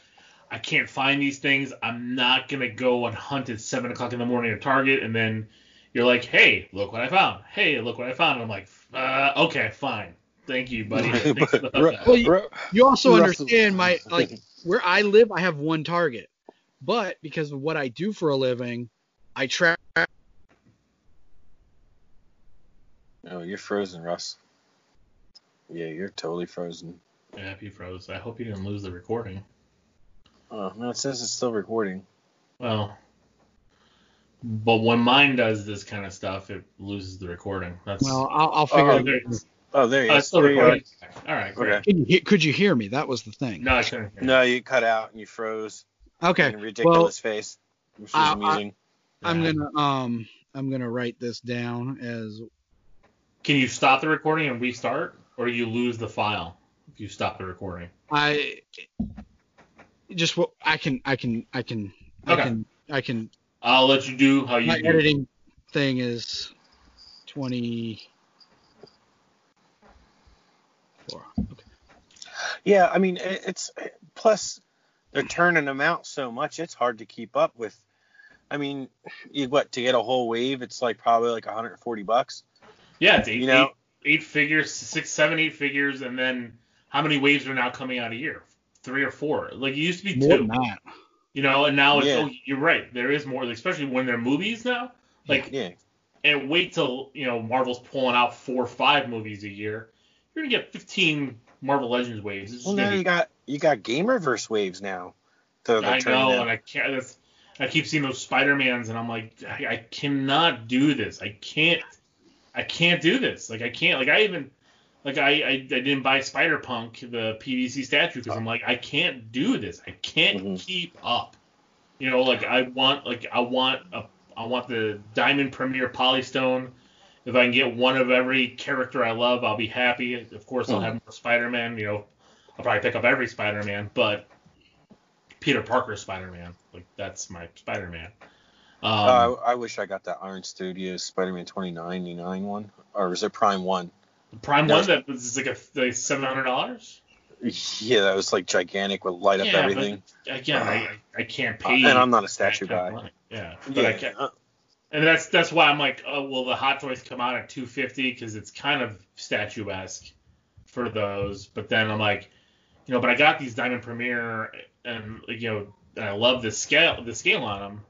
Speaker 3: I can't find these things. I'm not gonna go and hunt at seven o'clock in the morning at Target, and then you're like, "Hey, look what I found! Hey, look what I found!" And I'm like, uh, "Okay, fine, thank you, buddy." Thanks for the
Speaker 2: Ru-
Speaker 3: hookup.
Speaker 1: Well, you- You also
Speaker 2: Russell-
Speaker 1: understand my *laughs* like where I live, I have one target, but because of what I do for a living, I track.
Speaker 2: Oh, you're frozen, Russ. Yeah, you're totally frozen.
Speaker 3: Yeah, if you froze. I hope you didn't lose the recording.
Speaker 2: Oh, no, it says it's still recording.
Speaker 3: Well, but when mine does this kind of stuff, it loses the recording. That's
Speaker 1: Well, I'll, I'll figure.
Speaker 2: Oh,
Speaker 1: it out.
Speaker 3: It is.
Speaker 2: Oh, there you go.
Speaker 3: it's still
Speaker 2: There you go.
Speaker 3: recording. All right, great.
Speaker 2: Okay.
Speaker 1: Could you, could you hear me? That was the thing.
Speaker 3: No, I couldn't. hear you.
Speaker 2: No, you cut out and you froze.
Speaker 1: Okay.
Speaker 2: In a ridiculous face. Which was
Speaker 1: I- I-
Speaker 2: amusing.
Speaker 1: I'm
Speaker 3: Yeah.
Speaker 1: gonna um I'm gonna write this down as
Speaker 3: Can you stop the recording and restart, or you lose the file if you stop the recording?
Speaker 1: I just what I can I can I can I can I can
Speaker 3: I'll let you do how you
Speaker 1: my
Speaker 3: do.
Speaker 1: editing thing is 20 four. Okay.
Speaker 2: Yeah, I mean, it's plus they're turning them out so much, it's hard to keep up with. I mean, you what to get a whole wave? It's like probably like 140 bucks.
Speaker 3: Yeah, it's eight,
Speaker 2: You know,
Speaker 3: eight, eight figures, six, seven, eight figures, and then how many waves are now coming out a year? Three or four. Like it used to be
Speaker 1: More
Speaker 3: two.
Speaker 1: than that.
Speaker 3: You know, and now it's
Speaker 2: Yeah.
Speaker 3: oh, you're right. There is more, especially when they're movies now. Like
Speaker 2: Yeah.
Speaker 3: and wait till you know Marvel's pulling out four or five movies a year. You're gonna get 15 Marvel Legends waves. It's
Speaker 2: Well, now
Speaker 3: be-
Speaker 2: you got you got Gamerverse waves now. They're, they're
Speaker 3: I know, and I can't. I keep seeing those Spider Mans, and I'm like, I, I cannot do this. I can't. I can't do this. Like I can't. Like I even. Like I, I, I didn't buy Spider Punk the PVC statue because I'm like I can't do this. I can't
Speaker 2: Mhm.
Speaker 3: keep up. You know, like I want like I want a I want the Diamond Premier Polystone. If I can get one of every character I love, I'll be happy. Of course, I'll
Speaker 2: Mhm.
Speaker 3: have more Spider-Man. You know, I'll probably pick up every Spider-Man, but Peter Parker Spider-Man, like that's my Spider-Man. Um,
Speaker 2: Uh, I, I wish I got that Iron Studios Spider-Man 2099 one, or was it Prime One?
Speaker 3: Prime
Speaker 2: no.
Speaker 3: one that was like a like seven hundred dollars.
Speaker 2: Yeah, that was like gigantic with light up
Speaker 3: Yeah, but-
Speaker 2: everything.
Speaker 3: Again, I, I I can't
Speaker 2: Uh,
Speaker 3: pay.
Speaker 2: and I'm not a statue guy.
Speaker 3: Yeah, but I
Speaker 2: Yeah,
Speaker 3: can't. And that's that's why I'm like, oh well, the Hot Toys come out at 250 because it's kind of statuesque for those. But then I'm like, you know, but I got these Diamond Premier and you know, and I love the scale the scale on them,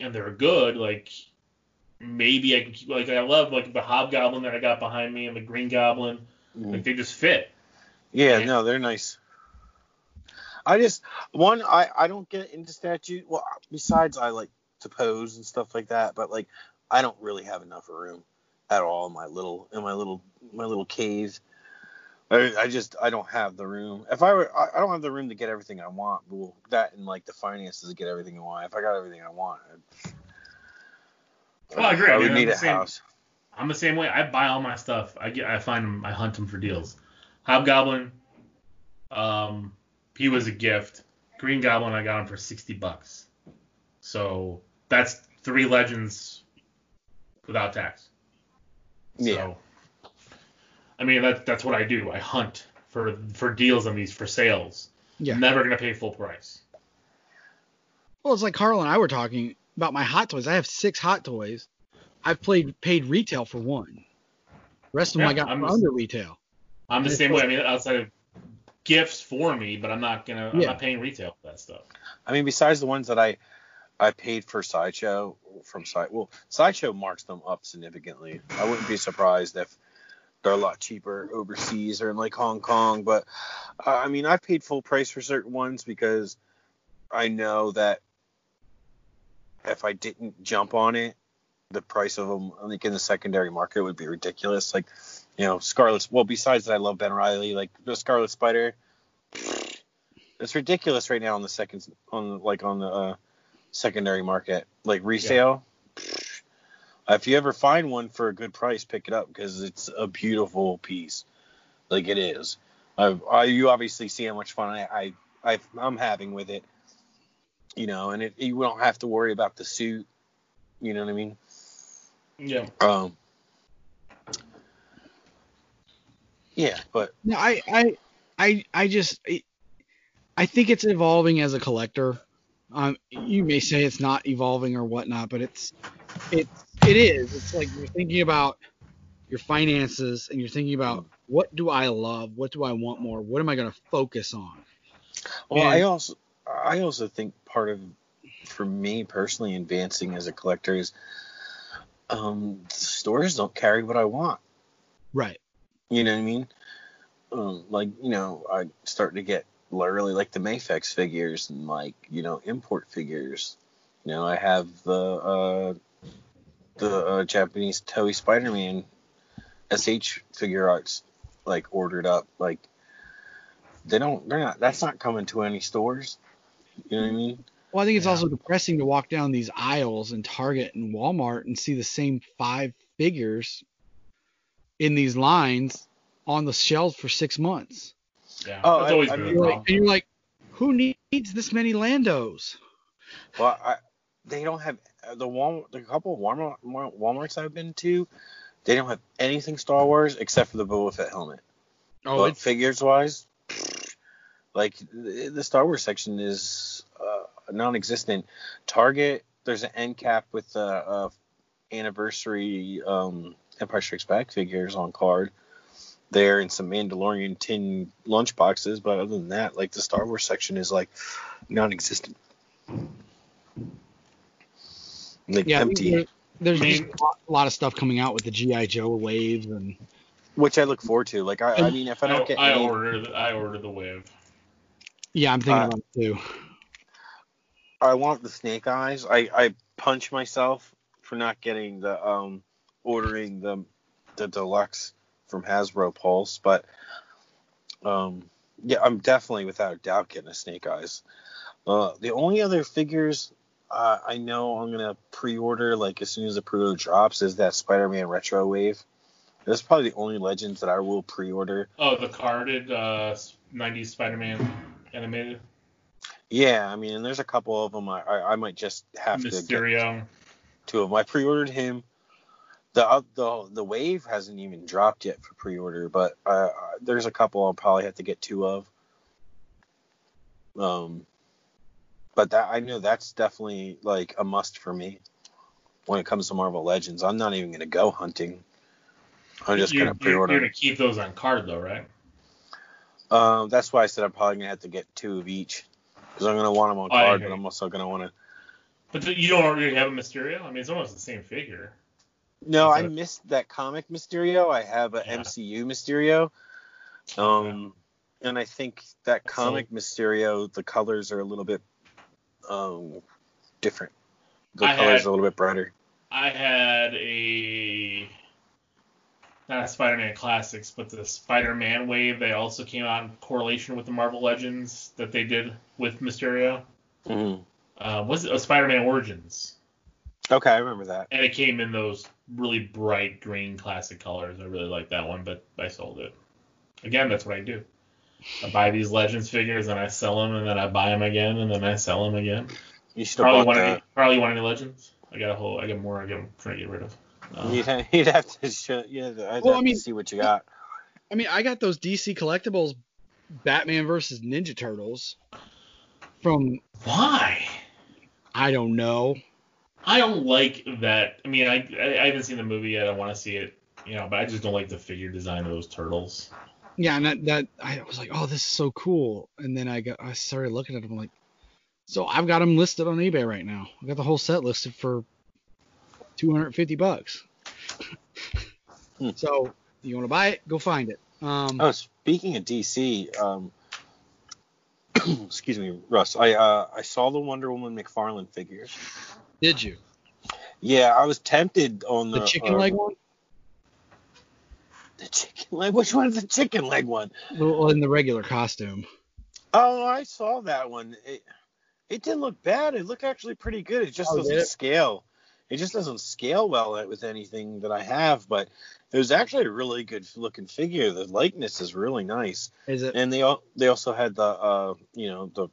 Speaker 3: and they're good. Like maybe I can keep, like I love like the Hobgoblin that I got behind me and the Green Goblin.
Speaker 2: mm.
Speaker 3: Like they just fit.
Speaker 2: Yeah,
Speaker 3: Yeah.
Speaker 2: no, they're nice. I just one I I don't get into statue. Well, besides I like to pose and stuff like that, but like I don't really have enough room at all in my little in my little my little cave. I, I just I don't have the room. If I were I, I don't have the room to get everything I want. Well, that and like the finances to get everything I want. If I got everything I want, I'd,
Speaker 3: Well, I agree. I
Speaker 2: would need a
Speaker 3: same.
Speaker 2: house.
Speaker 3: I'm the same way. I buy all my stuff. I get, I find them, I hunt them for deals. Hobgoblin, um, he was a gift. Green Goblin, I got him for sixty bucks. So that's three legends without tax.
Speaker 2: Yeah.
Speaker 3: So, I mean, that, that's what I do. I hunt for for deals on these for sales.
Speaker 1: Yeah.
Speaker 3: Never gonna pay full price.
Speaker 1: Well, it's like Carl and I were talking about my hot toys. I have six hot toys. I've played paid retail for one. The rest of them I got
Speaker 3: I'm
Speaker 1: for
Speaker 3: just-
Speaker 1: under retail.
Speaker 3: I'm the same way. I mean, outside of gifts for me, but I'm not gonna.
Speaker 1: Yeah.
Speaker 3: I'm not paying retail for that stuff.
Speaker 2: I mean, besides the ones that I I paid for Sideshow from Side, well, Sideshow marks them up significantly. I wouldn't be surprised if they're a lot cheaper overseas or in like Hong Kong. But uh, I mean, I paid full price for certain ones because I know that if I didn't jump on it, the price of them, like in the secondary market, would be ridiculous. Like, you know, Scarlet. Well, besides that, I love Ben Reilly. Like the Scarlet Spider. It's ridiculous right now on the second on like on the uh, secondary market, like resale. If you ever find one for a good price, pick it up because it's a beautiful piece, like it is. I, I you obviously see how much fun I, I, I I'm having with it, you know, and it, you don't have to worry about the suit. You know what I mean?
Speaker 3: Yeah.
Speaker 2: Um. Yeah, but
Speaker 1: No, I, I, I, I just, I think it's evolving as a collector. Um, you may say it's not evolving or whatnot, but it's, it's, it is. It's like you're thinking about your finances and you're thinking about what do I love, what do I want more, what am I going to focus on.
Speaker 2: Well, I also I also think part of for me personally advancing as a collector is um stores don't carry what I want.
Speaker 1: Right.
Speaker 2: You know what I mean? Um, like you know, I start to get really like the Mafex figures and like you know import figures. You know, I have the uh, the uh, Japanese Toei Spider-Man SH figure arts like ordered up. Like they don't, they're not. That's not coming to any stores. You know what I mean?
Speaker 1: Well, I think it's
Speaker 3: Yeah.
Speaker 1: also depressing to walk down these aisles in Target and Walmart and see the same five figures in these lines on the shelves for six months.
Speaker 3: Yeah.
Speaker 2: Oh,
Speaker 3: That's
Speaker 2: I-
Speaker 3: always
Speaker 2: I
Speaker 3: been
Speaker 2: mean,
Speaker 3: a
Speaker 1: You're like, and you're like, who needs this many Landos?
Speaker 2: Well, I, they don't have the Walmart. The couple of Walmart WalMarts I've been to, they don't have anything Star Wars except for the Boba Fett helmet.
Speaker 1: Oh,
Speaker 2: but figures wise, like the the Star Wars section is uh, non-existent. Target, there's an end cap with the uh, anniversary um, Empire Strikes Back figures on card there and some Mandalorian tin lunch boxes, but other than that, like the Star Wars section is like non-existent. Like
Speaker 1: Yeah,
Speaker 2: empty,
Speaker 1: there- there's
Speaker 3: I
Speaker 1: just
Speaker 3: mean-
Speaker 1: a lot- of stuff coming out with the GI Joe waves and
Speaker 2: which I look forward to. Like I, I mean, if I don't get
Speaker 3: I
Speaker 2: any,
Speaker 3: ordered I ordered the wave.
Speaker 1: yeah, I'm thinking
Speaker 2: Uh,
Speaker 1: about it too.
Speaker 2: I want the snake eyes. I, I punch myself for not getting the um ordering the the deluxe from Hasbro Pulse, but um yeah, I'm definitely without a doubt getting a snake eyes. Uh, the only other figures uh, I know I'm gonna pre-order like as soon as the pre-order drops is that Spider-Man Retro Wave. That's probably the only Legends that I will pre-order.
Speaker 3: Oh, the carded uh, 90s Spider-Man animated
Speaker 2: Yeah, I mean, and there's a couple of them I, I, I might just have to get
Speaker 3: Mysterio.
Speaker 2: two of them. I pre-ordered him. The the the wave hasn't even dropped yet for pre-order, but uh, uh, there's a couple I'll probably have to get two of. Um, but that I know that's definitely like a must for me when it comes to Marvel Legends. I'm not even gonna go hunting. I'm just
Speaker 3: you're,
Speaker 2: gonna pre-order.
Speaker 3: you're gonna keep those on card though, right?
Speaker 2: Um, that's why I said I'm probably gonna have to get two of each because I'm gonna want them on
Speaker 3: I
Speaker 2: card, but I'm also gonna want to.
Speaker 3: But you don't really have a Mysterio. I mean, it's almost the same figure.
Speaker 2: No, I missed that comic Mysterio. I have a
Speaker 3: Yeah.
Speaker 2: MCU Mysterio. Um, and I think that comic Mysterio, the colors are a little bit um different. The
Speaker 3: I
Speaker 2: colors
Speaker 3: had-
Speaker 2: are a little bit brighter.
Speaker 3: I had a not Spider-Man Classics, but the Spider-Man wave. They also came out in correlation with the Marvel Legends that they did with Mysterio.
Speaker 2: Mhm.
Speaker 3: Uh, was it a Spider-Man Origins?
Speaker 2: Okay, I remember that.
Speaker 3: And it came in those really bright green classic colors. I really like that one, but I sold it. Again, that's what I do. I buy these Legends figures and I sell them, and then I buy them again, and then I sell them again.
Speaker 2: You should
Speaker 3: Probably want
Speaker 2: that.
Speaker 3: any. Probably want any Legends. I got a whole. I got more. I got trying to get rid of. Uh,
Speaker 2: You'd, have, *laughs* you'd have to show. Yeah, I'd
Speaker 1: Well, I mean-
Speaker 2: see what you got.
Speaker 1: I mean, I got those DC collectibles, Batman versus Ninja Turtles, from
Speaker 3: Why?
Speaker 1: I don't know.
Speaker 3: I don't like that. I mean, I I, I haven't seen the movie yet. I want to see it. You know, but I just don't like the figure design of those turtles.
Speaker 1: Yeah, and that, that I was like, oh, this is so cool. And then I got I started looking at them like, so I've got them listed on eBay right now. I got the whole set listed for 250 bucks.
Speaker 2: Hmm.
Speaker 1: So you want to buy it? Go find it. Um,
Speaker 2: Oh, speaking of DC, um, *clears throat* excuse me, Russ. I uh, I saw the Wonder Woman McFarlane figures.
Speaker 1: Did you
Speaker 2: Yeah, I was tempted on the,
Speaker 1: the chicken leg one?
Speaker 2: The chicken leg. Which one is the chicken leg one?
Speaker 1: Well, in the regular costume.
Speaker 2: Oh, I saw that one. It, it didn't look bad. It looked actually pretty good. It just
Speaker 1: Oh,
Speaker 2: doesn't
Speaker 1: it?
Speaker 2: scale. It just doesn't scale well with anything that I have. But it was actually a really good looking figure. The likeness is really nice.
Speaker 1: Is it?
Speaker 2: And they al- they also had the uh you know the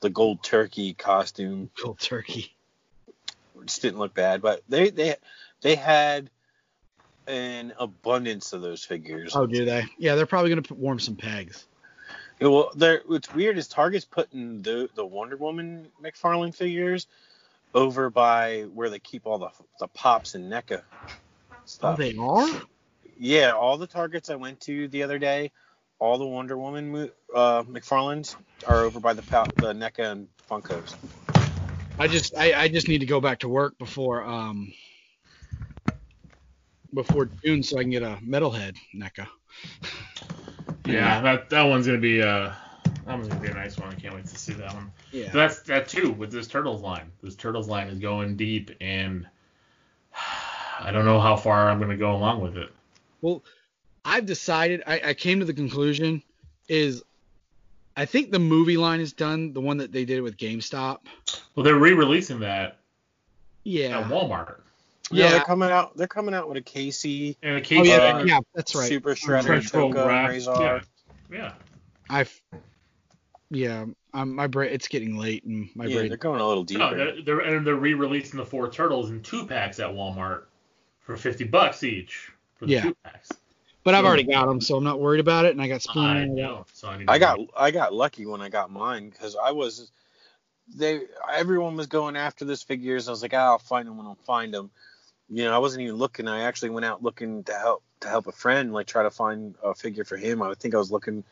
Speaker 2: the gold turkey costume,
Speaker 1: Cold turkey.
Speaker 2: Didn't look bad. But they they they had an abundance of those figures.
Speaker 1: Oh, do they? Yeah, they're probably gonna put, warm some pegs.
Speaker 2: Yeah, well, they're, what's weird is Target's putting the the Wonder Woman McFarlane figures over by where they keep all the the pops and NECA
Speaker 1: Oh,
Speaker 2: stuff.
Speaker 1: they are.
Speaker 2: yeah, all the Targets I went to the other day, all the Wonder Woman uh, McFarlanes are over by the the NECA and Funkos.
Speaker 1: I just I, I just need to go back to work before um before June so I can get a metalhead NECA.
Speaker 3: Yeah, that that one's gonna be uh that one's gonna be a nice one. I can't wait to see that one.
Speaker 1: Yeah.
Speaker 3: So that's that too with this turtles line. This turtles line is going deep, and *sighs* I don't know how far I'm gonna go along with it.
Speaker 1: Well, I've decided. I, I came to the conclusion is I think the movie line is done. The one that they did with GameStop.
Speaker 3: Well, they're re-releasing that
Speaker 1: Yeah.
Speaker 3: at Walmart.
Speaker 2: Yeah,
Speaker 1: Yeah.
Speaker 2: they're coming out. They're coming out with a Casey
Speaker 3: And the
Speaker 1: Oh
Speaker 3: case
Speaker 1: yeah,
Speaker 2: Uh,
Speaker 1: yeah, that's right.
Speaker 2: Super Shredder,
Speaker 3: Control
Speaker 2: Tokka,
Speaker 3: Graph-
Speaker 2: Rahzar.
Speaker 3: Yeah. yeah.
Speaker 1: I've yeah. Um, my brain. It's getting late and my
Speaker 2: Yeah,
Speaker 1: brain.
Speaker 2: they're going a little deeper.
Speaker 3: No, they're, they're and they're re-releasing the four turtles in two packs at Walmart for fifty bucks each for the
Speaker 1: Yeah.
Speaker 3: two packs.
Speaker 1: But I've already got them, so I'm not worried about it. And I got Spoon.
Speaker 3: I
Speaker 1: and all that.
Speaker 3: know. So I
Speaker 2: I got I got lucky when I got mine because I was they everyone was going after this figures. I was like, ah, I'll find them when I'll find them. you know, I wasn't even looking. I actually went out looking to help to help a friend, like try to find a figure for him. I think I was looking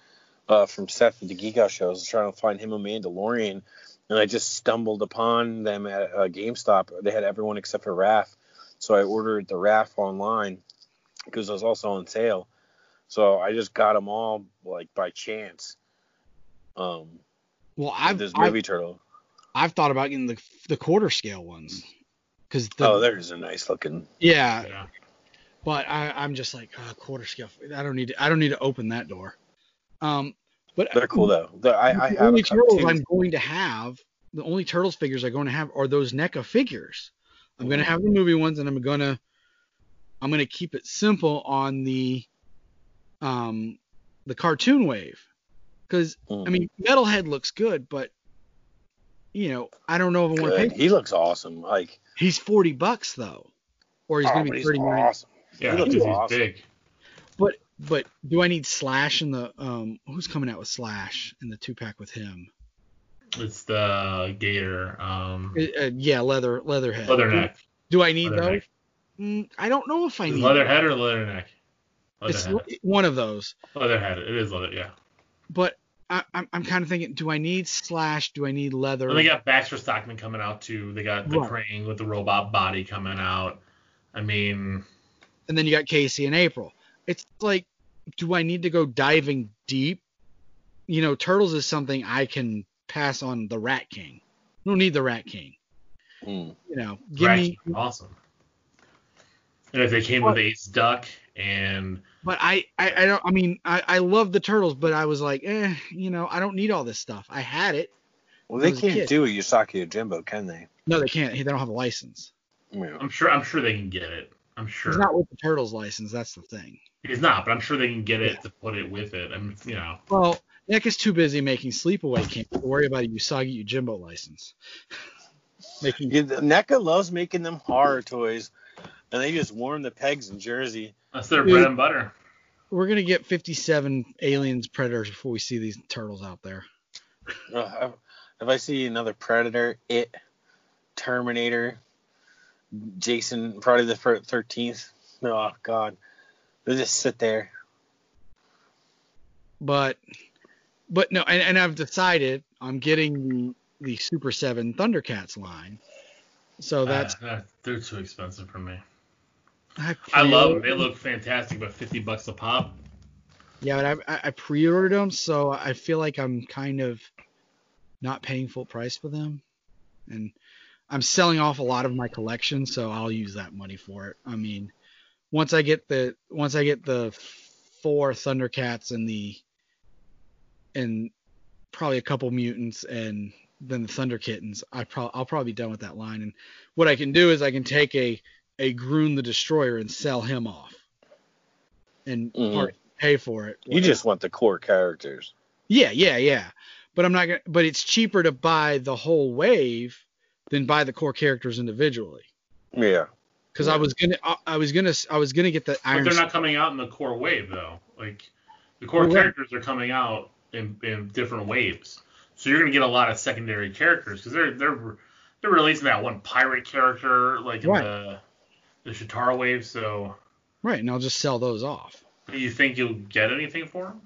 Speaker 2: uh, from Seth at the Geek Out show. I was trying to find him a Mandalorian, and I just stumbled upon them at uh, GameStop. They had everyone except for Raph, so I ordered the Raph online because it was also on sale. So I just got them all like by chance. Um,
Speaker 1: Well, I've
Speaker 2: this
Speaker 1: I've,
Speaker 2: movie turtle.
Speaker 1: I've thought about getting the the quarter scale ones because the
Speaker 2: oh, there's a nice looking.
Speaker 1: yeah,
Speaker 3: Yeah.
Speaker 1: but I, I'm just like oh, quarter scale. I don't need to, I don't need to open that door. Um, but
Speaker 2: They're cool though. The, I, I
Speaker 1: the
Speaker 2: have
Speaker 1: only
Speaker 2: a couple
Speaker 1: turtles
Speaker 2: too.
Speaker 1: I'm going to have, the only turtles figures I'm going to have are those NECA figures. I'm going to have the movie ones, and I'm gonna I'm gonna keep it simple on the um the cartoon wave, because
Speaker 2: Mm.
Speaker 1: I mean Metalhead looks good, but you know I don't know if I want to
Speaker 2: Good.
Speaker 1: pay.
Speaker 2: He looks awesome. Like
Speaker 1: He's 40 bucks though, or he's
Speaker 2: oh,
Speaker 1: gonna be
Speaker 2: he's
Speaker 1: 39.
Speaker 2: awesome.
Speaker 3: Yeah,
Speaker 2: He looks
Speaker 3: he's
Speaker 2: awesome.
Speaker 3: big.
Speaker 1: But but do I need Slash in the um who's coming out with Slash in the two pack with him?
Speaker 3: It's the Gator. Um,
Speaker 1: Uh, uh, yeah, leather leatherhead.
Speaker 3: Leatherneck.
Speaker 1: Do I need
Speaker 3: Leatherneck.
Speaker 1: those? Mm, I don't know if I
Speaker 3: Is
Speaker 1: need.
Speaker 3: it Leatherhead or leather Leatherneck?
Speaker 1: It's
Speaker 3: Leatherhead.
Speaker 1: one of those.
Speaker 3: Leatherhead. It is leather. Yeah.
Speaker 1: But I, I'm I'm kind of thinking, do I need Slash? Do I need leather?
Speaker 3: And they got Baxter Stockman coming out too. They got the
Speaker 1: Right.
Speaker 3: Crane with the robot body coming out. I mean,
Speaker 1: and then you got Casey and April. It's like, do I need to go diving deep? You know, Turtles is something I can pass on the Rat King. I don't need the Rat King.
Speaker 2: Mm.
Speaker 1: You know, give
Speaker 3: Rat
Speaker 1: me.
Speaker 3: King, awesome. And if they came with Ace Duck and
Speaker 1: But I, I, I don't. I mean, I, I love the Turtles, but I was like, eh, you know, I don't need all this stuff. I had it.
Speaker 2: Well, they can't
Speaker 1: kid.
Speaker 2: do a Usagi Yojimbo, can they?
Speaker 1: No, they can't. They don't have a license.
Speaker 2: Yeah.
Speaker 3: I'm sure I'm sure they can get it. I'm sure
Speaker 1: He's not with the Turtles license. That's the thing.
Speaker 3: He's not, but I'm sure they can get it to put it with it. I'm you know.
Speaker 1: Well, NECA is too busy making Sleepaway Camp to worry about a Usagi Yojimbo license. *laughs* making
Speaker 2: Yeah, the NECA loves making them horror toys, and they just warm the pegs in Jersey.
Speaker 3: That's their
Speaker 1: Dude.
Speaker 3: bread and butter.
Speaker 1: We're gonna get 57 aliens predators before we see these turtles out there.
Speaker 2: Uh, if I see another Predator, It, Terminator, Jason, probably the 13th. Oh, God. They just sit there.
Speaker 1: But but no, and, and I've decided I'm getting the the Super 7 Thundercats line. So that's
Speaker 3: Uh, uh, they're too expensive for me.
Speaker 1: I,
Speaker 3: I love them. They look fantastic, but 50 bucks a pop.
Speaker 1: Yeah, but I, I- pre-ordered them, so I feel like I'm kind of not paying full price for them, and I'm selling off a lot of my collection, so I'll use that money for it. I mean, once I get the once I get the four Thundercats and the and probably a couple mutants and then the Thunder Kittens, I pro- I'll probably be done with that line. And what I can do is I can take a a Grune the Destroyer and sell him off, and
Speaker 2: mm-hmm.
Speaker 1: part- pay for it.
Speaker 2: You just want the core characters.
Speaker 1: Yeah, yeah, yeah. But I'm not gonna. But it's cheaper to buy the whole wave than buy the core characters individually.
Speaker 2: Yeah.
Speaker 1: Because I was gonna, I, I was gonna, I was gonna get the
Speaker 3: But they're not coming out in the core wave though. Like the core
Speaker 1: Well,
Speaker 3: characters are coming out in, in different waves. So you're gonna get a lot of secondary characters because they're they're they're releasing that one pirate character like in
Speaker 1: Right.
Speaker 3: the the Shatara wave. So
Speaker 1: right, and I'll just sell those off.
Speaker 3: do you think you'll get anything for them?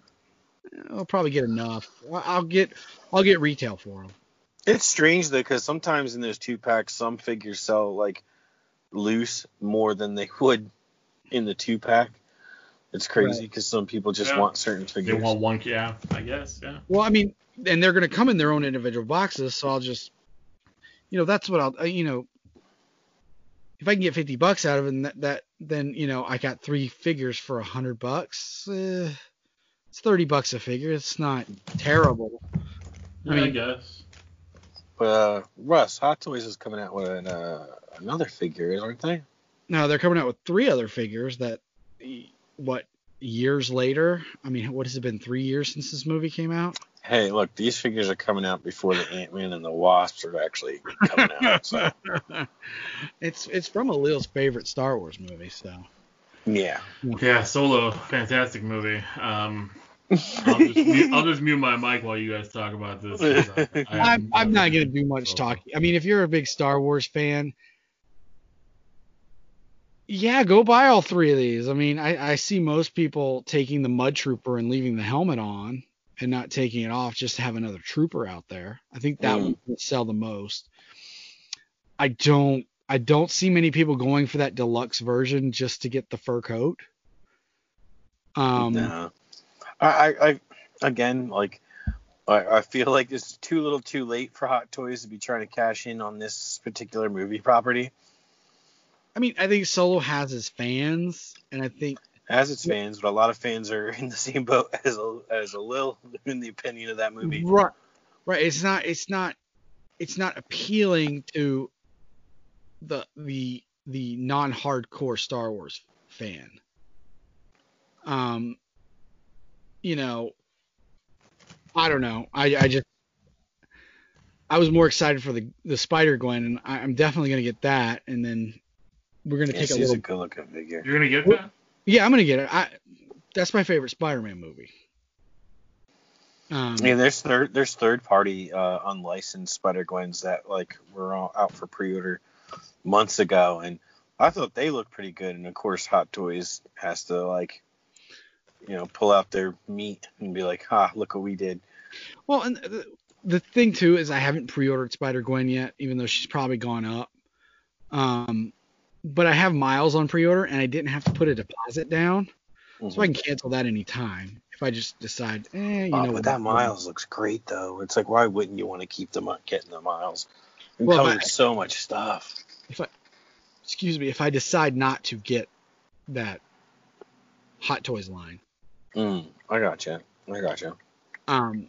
Speaker 1: I'll probably get enough. I- I'll get, I'll get retail for them.
Speaker 2: It's strange though, because sometimes in those two packs, some figures sell like loose more than they would in the two pack. It's crazy
Speaker 1: Right.
Speaker 2: because some people just
Speaker 3: Yeah.
Speaker 2: want certain figures.
Speaker 3: They want one, yeah, I guess, yeah.
Speaker 1: Well, I mean, and they're gonna come in their own individual boxes, so I'll just, you know, that's what I'll, uh, you know, if I can get 50 bucks out of it, that, that then you know I got three figures for a hundred bucks. Eh, it's 30 bucks a figure. It's not terrible.
Speaker 3: Yeah, I,
Speaker 1: mean-
Speaker 3: guess.
Speaker 2: But uh, Russ, Hot Toys is coming out with an, uh, another figure, aren't they?
Speaker 1: No, they're coming out with three other figures that, what years later? I mean, what has it been? Three years since this movie came out.
Speaker 2: Hey, look, these figures are coming out before the Ant Man and the Wasps are actually coming out. *laughs* So
Speaker 1: it's it's from Alil's favorite Star Wars movie, so.
Speaker 2: yeah,
Speaker 3: Yeah, Solo, fantastic movie. Um, *laughs* I'll, just mute, I'll just mute my mic while you guys talk about this. I, I *laughs*
Speaker 1: I'm, I'm not gonna do much
Speaker 3: Solo.
Speaker 1: talking. I mean, if you're a big Star Wars fan, Yeah, go buy all three of these. I mean, I, I see most people taking the Mud Trooper and leaving the helmet on and not taking it off just to have another trooper out there. I think that
Speaker 2: Mm.
Speaker 1: would sell the most. I don't I don't see many people going for that deluxe version just to get the fur coat. Um
Speaker 2: no. I, I, I again like I, I feel like it's too little too late for Hot Toys to be trying to cash in on this particular movie property.
Speaker 1: I mean, I think Solo has his fans and I think
Speaker 2: As its fans, but a lot of fans are *laughs* in the same boat as a, as a Lil in the opinion of that movie.
Speaker 1: Right. Right. It's not. It's not. It's not appealing to the the the non-hardcore Star Wars fan. Um. You know. I don't know. I I just. I was more excited for the the Spider Gwen, and I, I'm definitely gonna get that, and then we're gonna
Speaker 2: Yeah,
Speaker 1: take a
Speaker 2: she's
Speaker 1: little.
Speaker 2: a good looking figure.
Speaker 3: You're gonna get that?
Speaker 1: Yeah, I'm gonna get it. I. That's my favorite Spider-Man movie. Um,
Speaker 2: Yeah, there's third there's third party uh, unlicensed Spider Gwens that like were all out for pre order months ago, and I thought they looked pretty good. And of course, Hot Toys has to like, you know, pull out their meat and be like, "Ha, look what we did."
Speaker 1: Well, and the, the thing too is I haven't pre-ordered Spider Gwen yet, even though she's probably gone up. Um, but I have miles on pre-order, and I didn't have to put a deposit down, so I can cancel that anytime if I just decide, eh, you
Speaker 2: Oh,
Speaker 1: know.
Speaker 2: but
Speaker 1: what,
Speaker 2: that miles looks great though. It's like, why wouldn't you want to keep them getting the miles? It
Speaker 1: Well,
Speaker 2: comes
Speaker 1: I-
Speaker 2: so much stuff.
Speaker 1: If I, excuse me, if I decide not to get that Hot Toys line,
Speaker 2: Mm, I gotcha. I gotcha.
Speaker 1: um,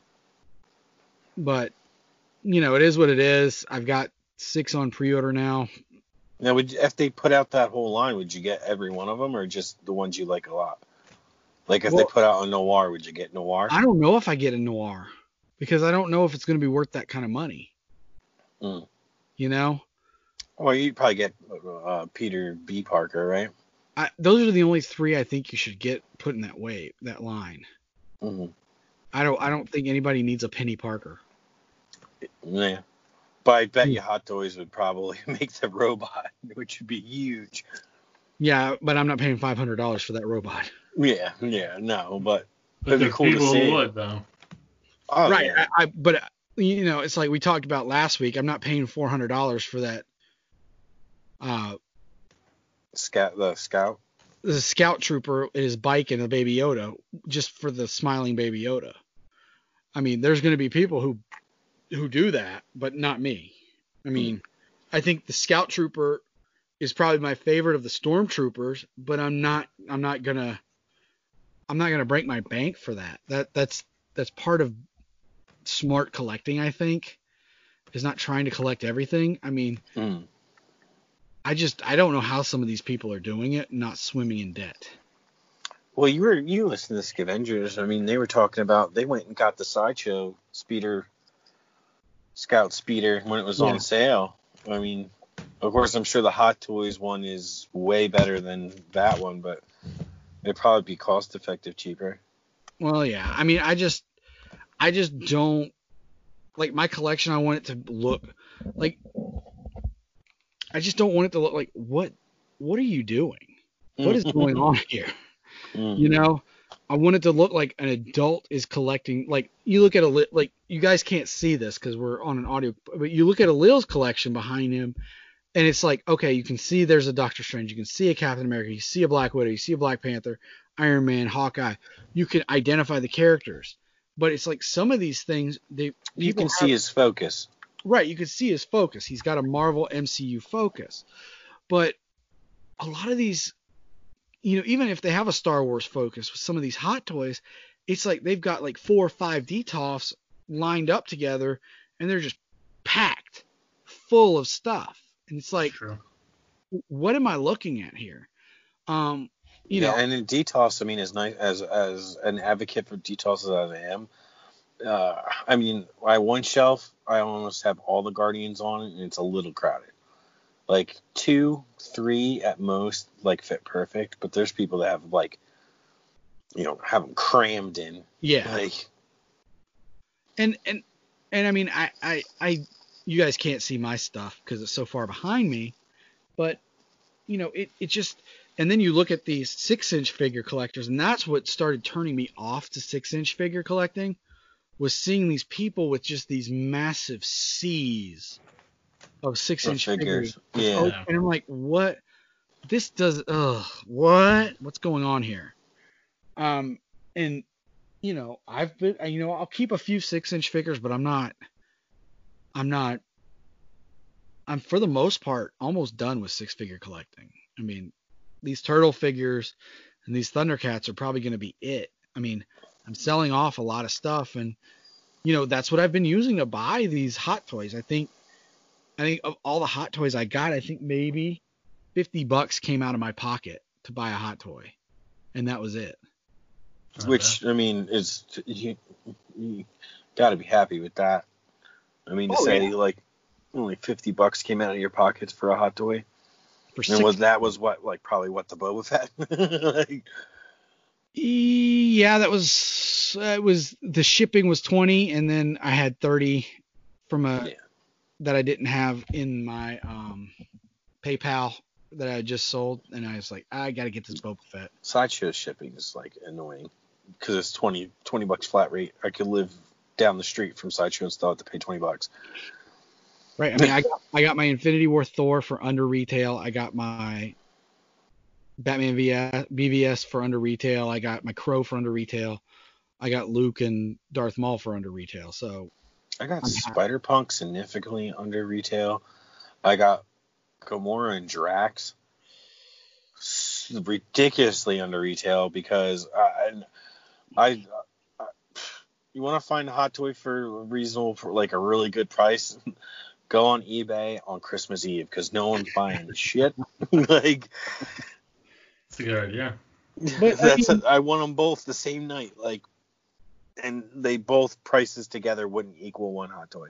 Speaker 1: but you know, it is what it is. I've got six on pre-order now.
Speaker 2: Now, would if they put out that whole line, would you get every one of them, or just the ones you like a lot? Like if
Speaker 1: Well-
Speaker 2: they put out a noir, would you get noir?
Speaker 1: I don't know if I get a noir because I don't know if it's going to be worth that kind of money.
Speaker 2: Mm.
Speaker 1: You know,
Speaker 2: Well, you'd probably get uh, Peter B. Parker, right?
Speaker 1: I, those are the only three I think you should get put in that way, that line.
Speaker 2: hmm
Speaker 1: I don't, I don't think anybody needs a Peni Parker.
Speaker 2: Yeah. But I
Speaker 1: Hmm.
Speaker 2: bet you Hot Toys would probably *laughs* make the robot, which would be huge.
Speaker 1: Yeah, but I'm not paying five hundred dollars for that robot.
Speaker 2: Yeah, yeah, no, but
Speaker 3: But
Speaker 2: It'd be
Speaker 3: there's
Speaker 2: cool to
Speaker 3: people
Speaker 2: see.
Speaker 3: who would though.
Speaker 2: oh,
Speaker 1: right.
Speaker 2: yeah.
Speaker 1: I, I, but uh, you know, it's like we talked about last week. I'm not paying four hundred dollars for that. Uh,
Speaker 2: Scout, the scout.
Speaker 1: the scout trooper, his bike, and a baby Yoda, just for the smiling baby Yoda. I mean, there's going to be people who who do that, but not me. I mean, I think the scout trooper is probably my favorite of the stormtroopers, but I'm not I'm not gonna I'm not gonna break my bank for that. That that's that's part of smart collecting, I think, is not trying to collect everything. I mean,
Speaker 2: Mm.
Speaker 1: I just I don't know how some of these people are doing it, not swimming in debt.
Speaker 2: Well, you were you listened to the Scavengers. I mean, they were talking about they went and got the sideshow speeder, Scout speeder when it was
Speaker 1: Yeah.
Speaker 2: on sale. I mean, of course, I'm sure the Hot Toys one is way better than that one, but it'd probably be cost effective cheaper.
Speaker 1: Well, yeah. I mean, I just, I just don't like my collection. I want it to look like. I just don't want it to look like what. What are you doing? What is *laughs* going on here?
Speaker 2: Mm.
Speaker 1: You know, I want it to look like an adult is collecting. Like you look at a li- like you guys can't see this because we're on an audio, but you look at a Lil's collection behind him, and it's like okay, you can see there's a Doctor Strange, you can see a Captain America, you see a Black Widow, you see a Black Panther, Iron Man, Hawkeye. You can identify the characters, but it's like some of these things they
Speaker 2: You can see his focus.
Speaker 1: Right, you can see his focus. He's got a Marvel MCU focus. But a lot of these, you know, even if they have a Star Wars focus with some of these hot toys, it's like they've got like four or five Detolfs lined up together and they're just packed full of stuff. And it's like,
Speaker 3: True.
Speaker 1: what am I looking at here? Um, you
Speaker 2: yeah,
Speaker 1: know,
Speaker 2: and in Detolfs, I mean, as nice as as an advocate for Detolfs as I am, uh, I mean, I one shelf, I almost have all the Guardians on it, and it's a little crowded. Like two, three at most, like fit perfect. But there's people that have like, you know, have them crammed in.
Speaker 1: yeah.
Speaker 2: Like,
Speaker 1: and and and I mean I I I you guys can't see my stuff because it's so far behind me, but you know, it it just and then you look at these six inch figure collectors, and that's what started turning me off to six inch figure collecting was seeing these people with just these massive seas of six inch figures.
Speaker 2: figures.
Speaker 1: Oh,
Speaker 2: Yeah.
Speaker 1: and I'm like, what? This does. Ugh. What? What's going on here? Um, and you know, I've been. You know, I'll keep a few six inch figures, but I'm not. I'm not. I'm for the most part almost done with six figure collecting. I mean, these turtle figures and these Thundercats are probably going to be it. I mean, I'm selling off a lot of stuff, and you know that's what I've been using to buy these hot toys. I think, I think of all the hot toys I got, I think maybe 50 bucks came out of my pocket to buy a hot toy, and that was it.
Speaker 2: Which I mean is you, you got to be happy with that. I mean to
Speaker 1: Oh,
Speaker 2: say
Speaker 1: yeah.
Speaker 2: like only 50 bucks came out of your pockets for a hot toy.
Speaker 1: For
Speaker 2: And
Speaker 1: six,
Speaker 2: was that was what like probably what the Boba Fett? *laughs* like,
Speaker 1: yeah, that was uh, it was the shipping was 20, and then I had 30 from a
Speaker 2: Yeah.
Speaker 1: That I didn't have in my um PayPal that I just sold, and I was like, I got to get this Boba Fett.
Speaker 2: sideshow shipping is like annoying because it's 20 20 bucks flat rate. I could live down the street from sideshow and still have to pay 20 bucks.
Speaker 1: Right. I mean, I got, I got my Infinity War Thor for under retail. I got my Batman VS, BVS for under retail. I got my Crow for under retail. I got Luke and Darth Maul for under retail. So
Speaker 2: I got Spider Punk significantly under retail. I got Gamora and Drax ridiculously under retail because I, I, I you want to find a hot toy for reasonable for like a really good price. *laughs* Go on eBay on Christmas Eve because no one's buying *laughs* shit. *laughs* like
Speaker 3: It's a good idea.
Speaker 1: But, I
Speaker 2: that's
Speaker 1: mean-
Speaker 2: I want them both the same night. Like, and they both prices together wouldn't equal one hot toy.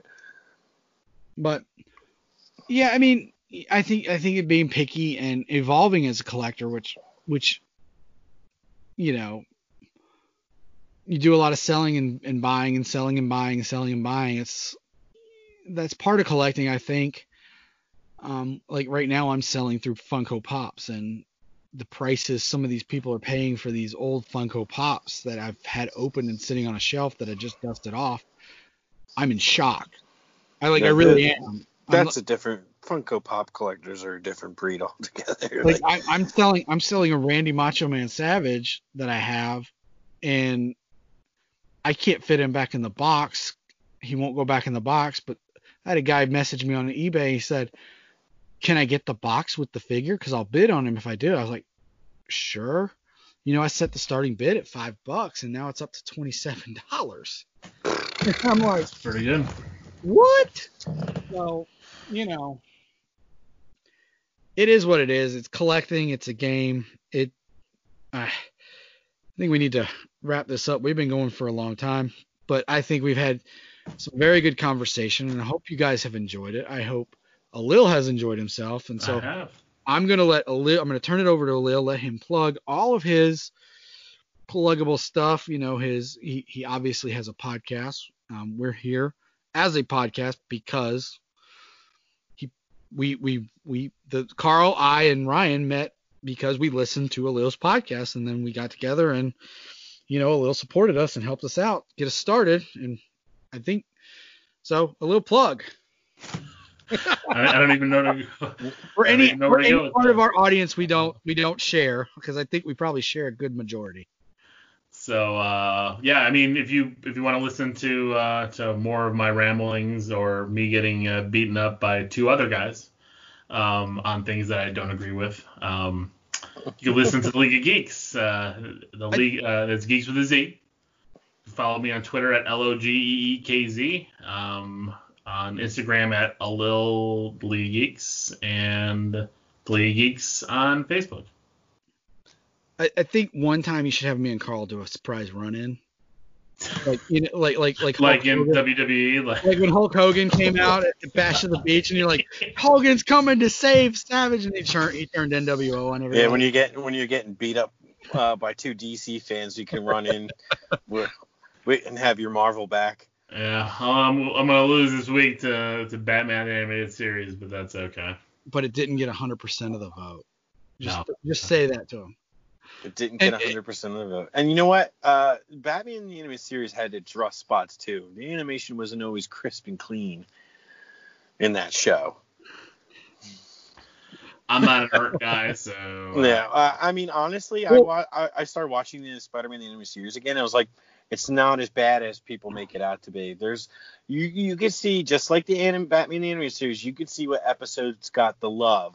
Speaker 1: But yeah, I mean, I think I think it being picky and evolving as a collector, which which you know, you do a lot of selling and, and buying and selling and buying and selling and buying. It's that's part of collecting, I think. Um, like right now, I'm selling through Funko Pops, and the prices some of these people are paying for these old Funko Pops that I've had open and sitting on a shelf that I just dusted off. I'm in shock. I like, I really am. I'm-
Speaker 2: That's a different Funko Pop collectors are a different breed *laughs* altogether.
Speaker 1: like I, I'm selling I'm selling a Randy Macho Man Savage that I have, and I can't fit him back in the box. He won't go back in the box. But I had a guy message me on eBay. He said, "Can I get the box with the figure? Because I'll bid on him if I do." I was like, "Sure." You know, I set the starting bid at five bucks, and now it's up to twenty seven dollars. *laughs* I'm like,
Speaker 3: It's pretty good.
Speaker 1: what? So, you know, it is what it is. It's collecting. It's a game. It. Uh, I think we need to wrap this up. We've been going for a long time, but I think we've had some very good conversation, and I hope you guys have enjoyed it. I hope Alil has enjoyed himself, and so. I'm gonna let Alil, I'm gonna turn it over to Alil, let him plug all of his pluggable stuff. You know, his he, he obviously has a podcast. Um, we're here as a podcast because he we we we the Carl, I, and Ryan met because we listened to Alil's podcast, and then we got together and you know Alil supported us and helped us out, get us started, and I think so. A little plug.
Speaker 3: I, I don't even know. To,
Speaker 1: for any
Speaker 3: know
Speaker 1: for
Speaker 3: where to go
Speaker 1: any part of our audience we don't we don't share because I think we probably share a good majority.
Speaker 3: So uh, yeah, I mean, if you if you want to listen to uh, to more of my ramblings or me getting uh, beaten up by two other guys um, on things that I don't agree with, um, you can listen to the League of Geeks. Uh, the league uh, it's Geeks with a Z. Follow me on Twitter at l o g e e k z. Um, on Instagram at a lil League Geeks and League Geeks on Facebook.
Speaker 1: I, I think one time you should have me and Carl do a surprise run in. Like you know like like like
Speaker 3: Like in
Speaker 1: Hogan,
Speaker 3: WWE, like
Speaker 1: like when Hulk Hogan came out at the Bash of the Beach and you're like Hogan's coming to save Savage and he turned he turned NWO on everybody.
Speaker 2: Yeah, when you get when you're getting beat up uh, by two DC fans, you can run in *laughs* wi- wi- and have your Marvel back.
Speaker 3: Yeah, I'm, I'm gonna lose this week to to Batman animated series, but that's okay.
Speaker 1: but it didn't get 100% of the vote. Just
Speaker 3: No.
Speaker 1: just say that to him.
Speaker 2: It didn't get
Speaker 1: And-
Speaker 2: 100% of the vote. And you know what? Uh, Batman the Animated Series had its rough spots too. The animation wasn't always crisp and clean in that show.
Speaker 3: I'm not an art guy, so *laughs*
Speaker 2: Yeah, uh, I mean, honestly, I, wa- I I started watching the Spider-Man the Animated Series again. I was like, it's not as bad as people make it out to be. There's you you could see just like the anim, Batman the Animated Series, you could see what episodes got the love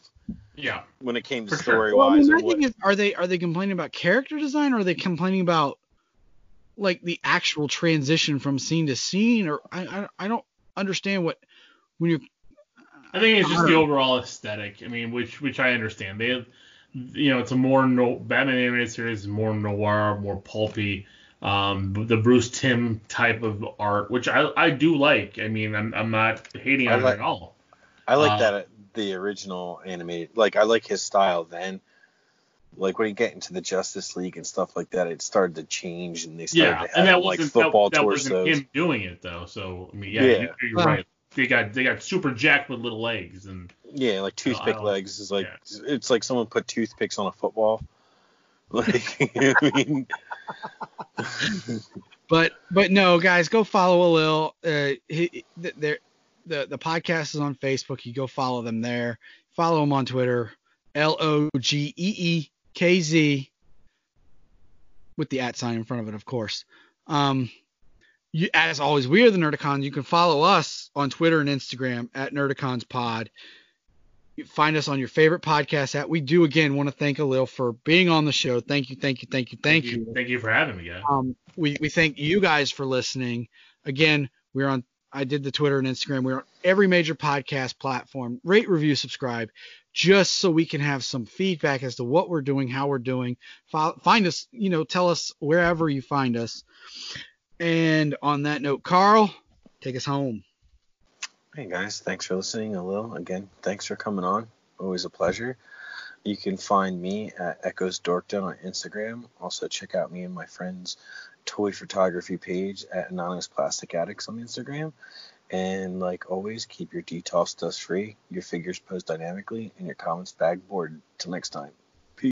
Speaker 3: yeah.
Speaker 2: when it came to
Speaker 3: For sure.
Speaker 2: story
Speaker 1: Well, I
Speaker 2: wise.
Speaker 1: mean, my thing is, are they are they complaining about character design, or are they complaining about like the actual transition from scene to scene? Or I I, I don't understand what when you're
Speaker 3: I think it's just the overall aesthetic. I mean, which which I understand. They, have, you know, it's a more no Batman animated series more noir, more pulpy. Um, the Bruce Timm type of art, which I I do like. I mean, I'm I'm not hating
Speaker 2: I
Speaker 3: on
Speaker 2: like-
Speaker 3: it at all.
Speaker 2: I like
Speaker 3: uh,
Speaker 2: that the original animated. Like I like his style then. Like when you get into the Justice League and stuff like that, it started to change and they started
Speaker 3: Yeah,
Speaker 2: to have
Speaker 3: and that
Speaker 2: like
Speaker 3: wasn't
Speaker 2: football
Speaker 3: that, that
Speaker 2: torsos.
Speaker 3: wasn't him doing it though. So I mean, yeah,
Speaker 2: Yeah.
Speaker 3: You, you're
Speaker 1: Well-
Speaker 3: right. They got they got super jacked with little legs and
Speaker 2: Yeah, like
Speaker 3: No,
Speaker 2: toothpick
Speaker 3: don't-
Speaker 2: legs is like
Speaker 3: yeah.
Speaker 2: it's like someone put toothpicks on a football. *laughs* Like I mean,
Speaker 1: But but no, guys, go follow Alil. Uh, the the podcast is on Facebook. You go follow them there. Follow him on Twitter, L O G E E K Z, with the at sign in front of it, of course. Um, you, as always, we are the Nerdicons. You can follow us on Twitter and Instagram at Nerdicons Pod. You find us on your favorite podcast app. We do again want to thank Alil for being on the show. Thank you, thank you, thank you, thank you.
Speaker 3: Thank you for having me, guys.
Speaker 1: Um, we, we thank you guys for listening. Again, we're on. I did the Twitter and Instagram. We're on every major podcast platform. Rate, review, subscribe, just so we can have some feedback as to what we're doing, how we're doing. Fi- Find us, you know, tell us wherever you find us. And on that note, Carl, take us home.
Speaker 2: Hey guys, thanks for listening. A little again, thanks for coming on. Always a pleasure. You can find me at Echoes Dorkdom on Instagram. Also check out me and my friends' toy photography page at Anonymous Plastic Addicts on Instagram. And like always, keep your detox dust free, your figures posed dynamically, and your comments bag board. Till next time.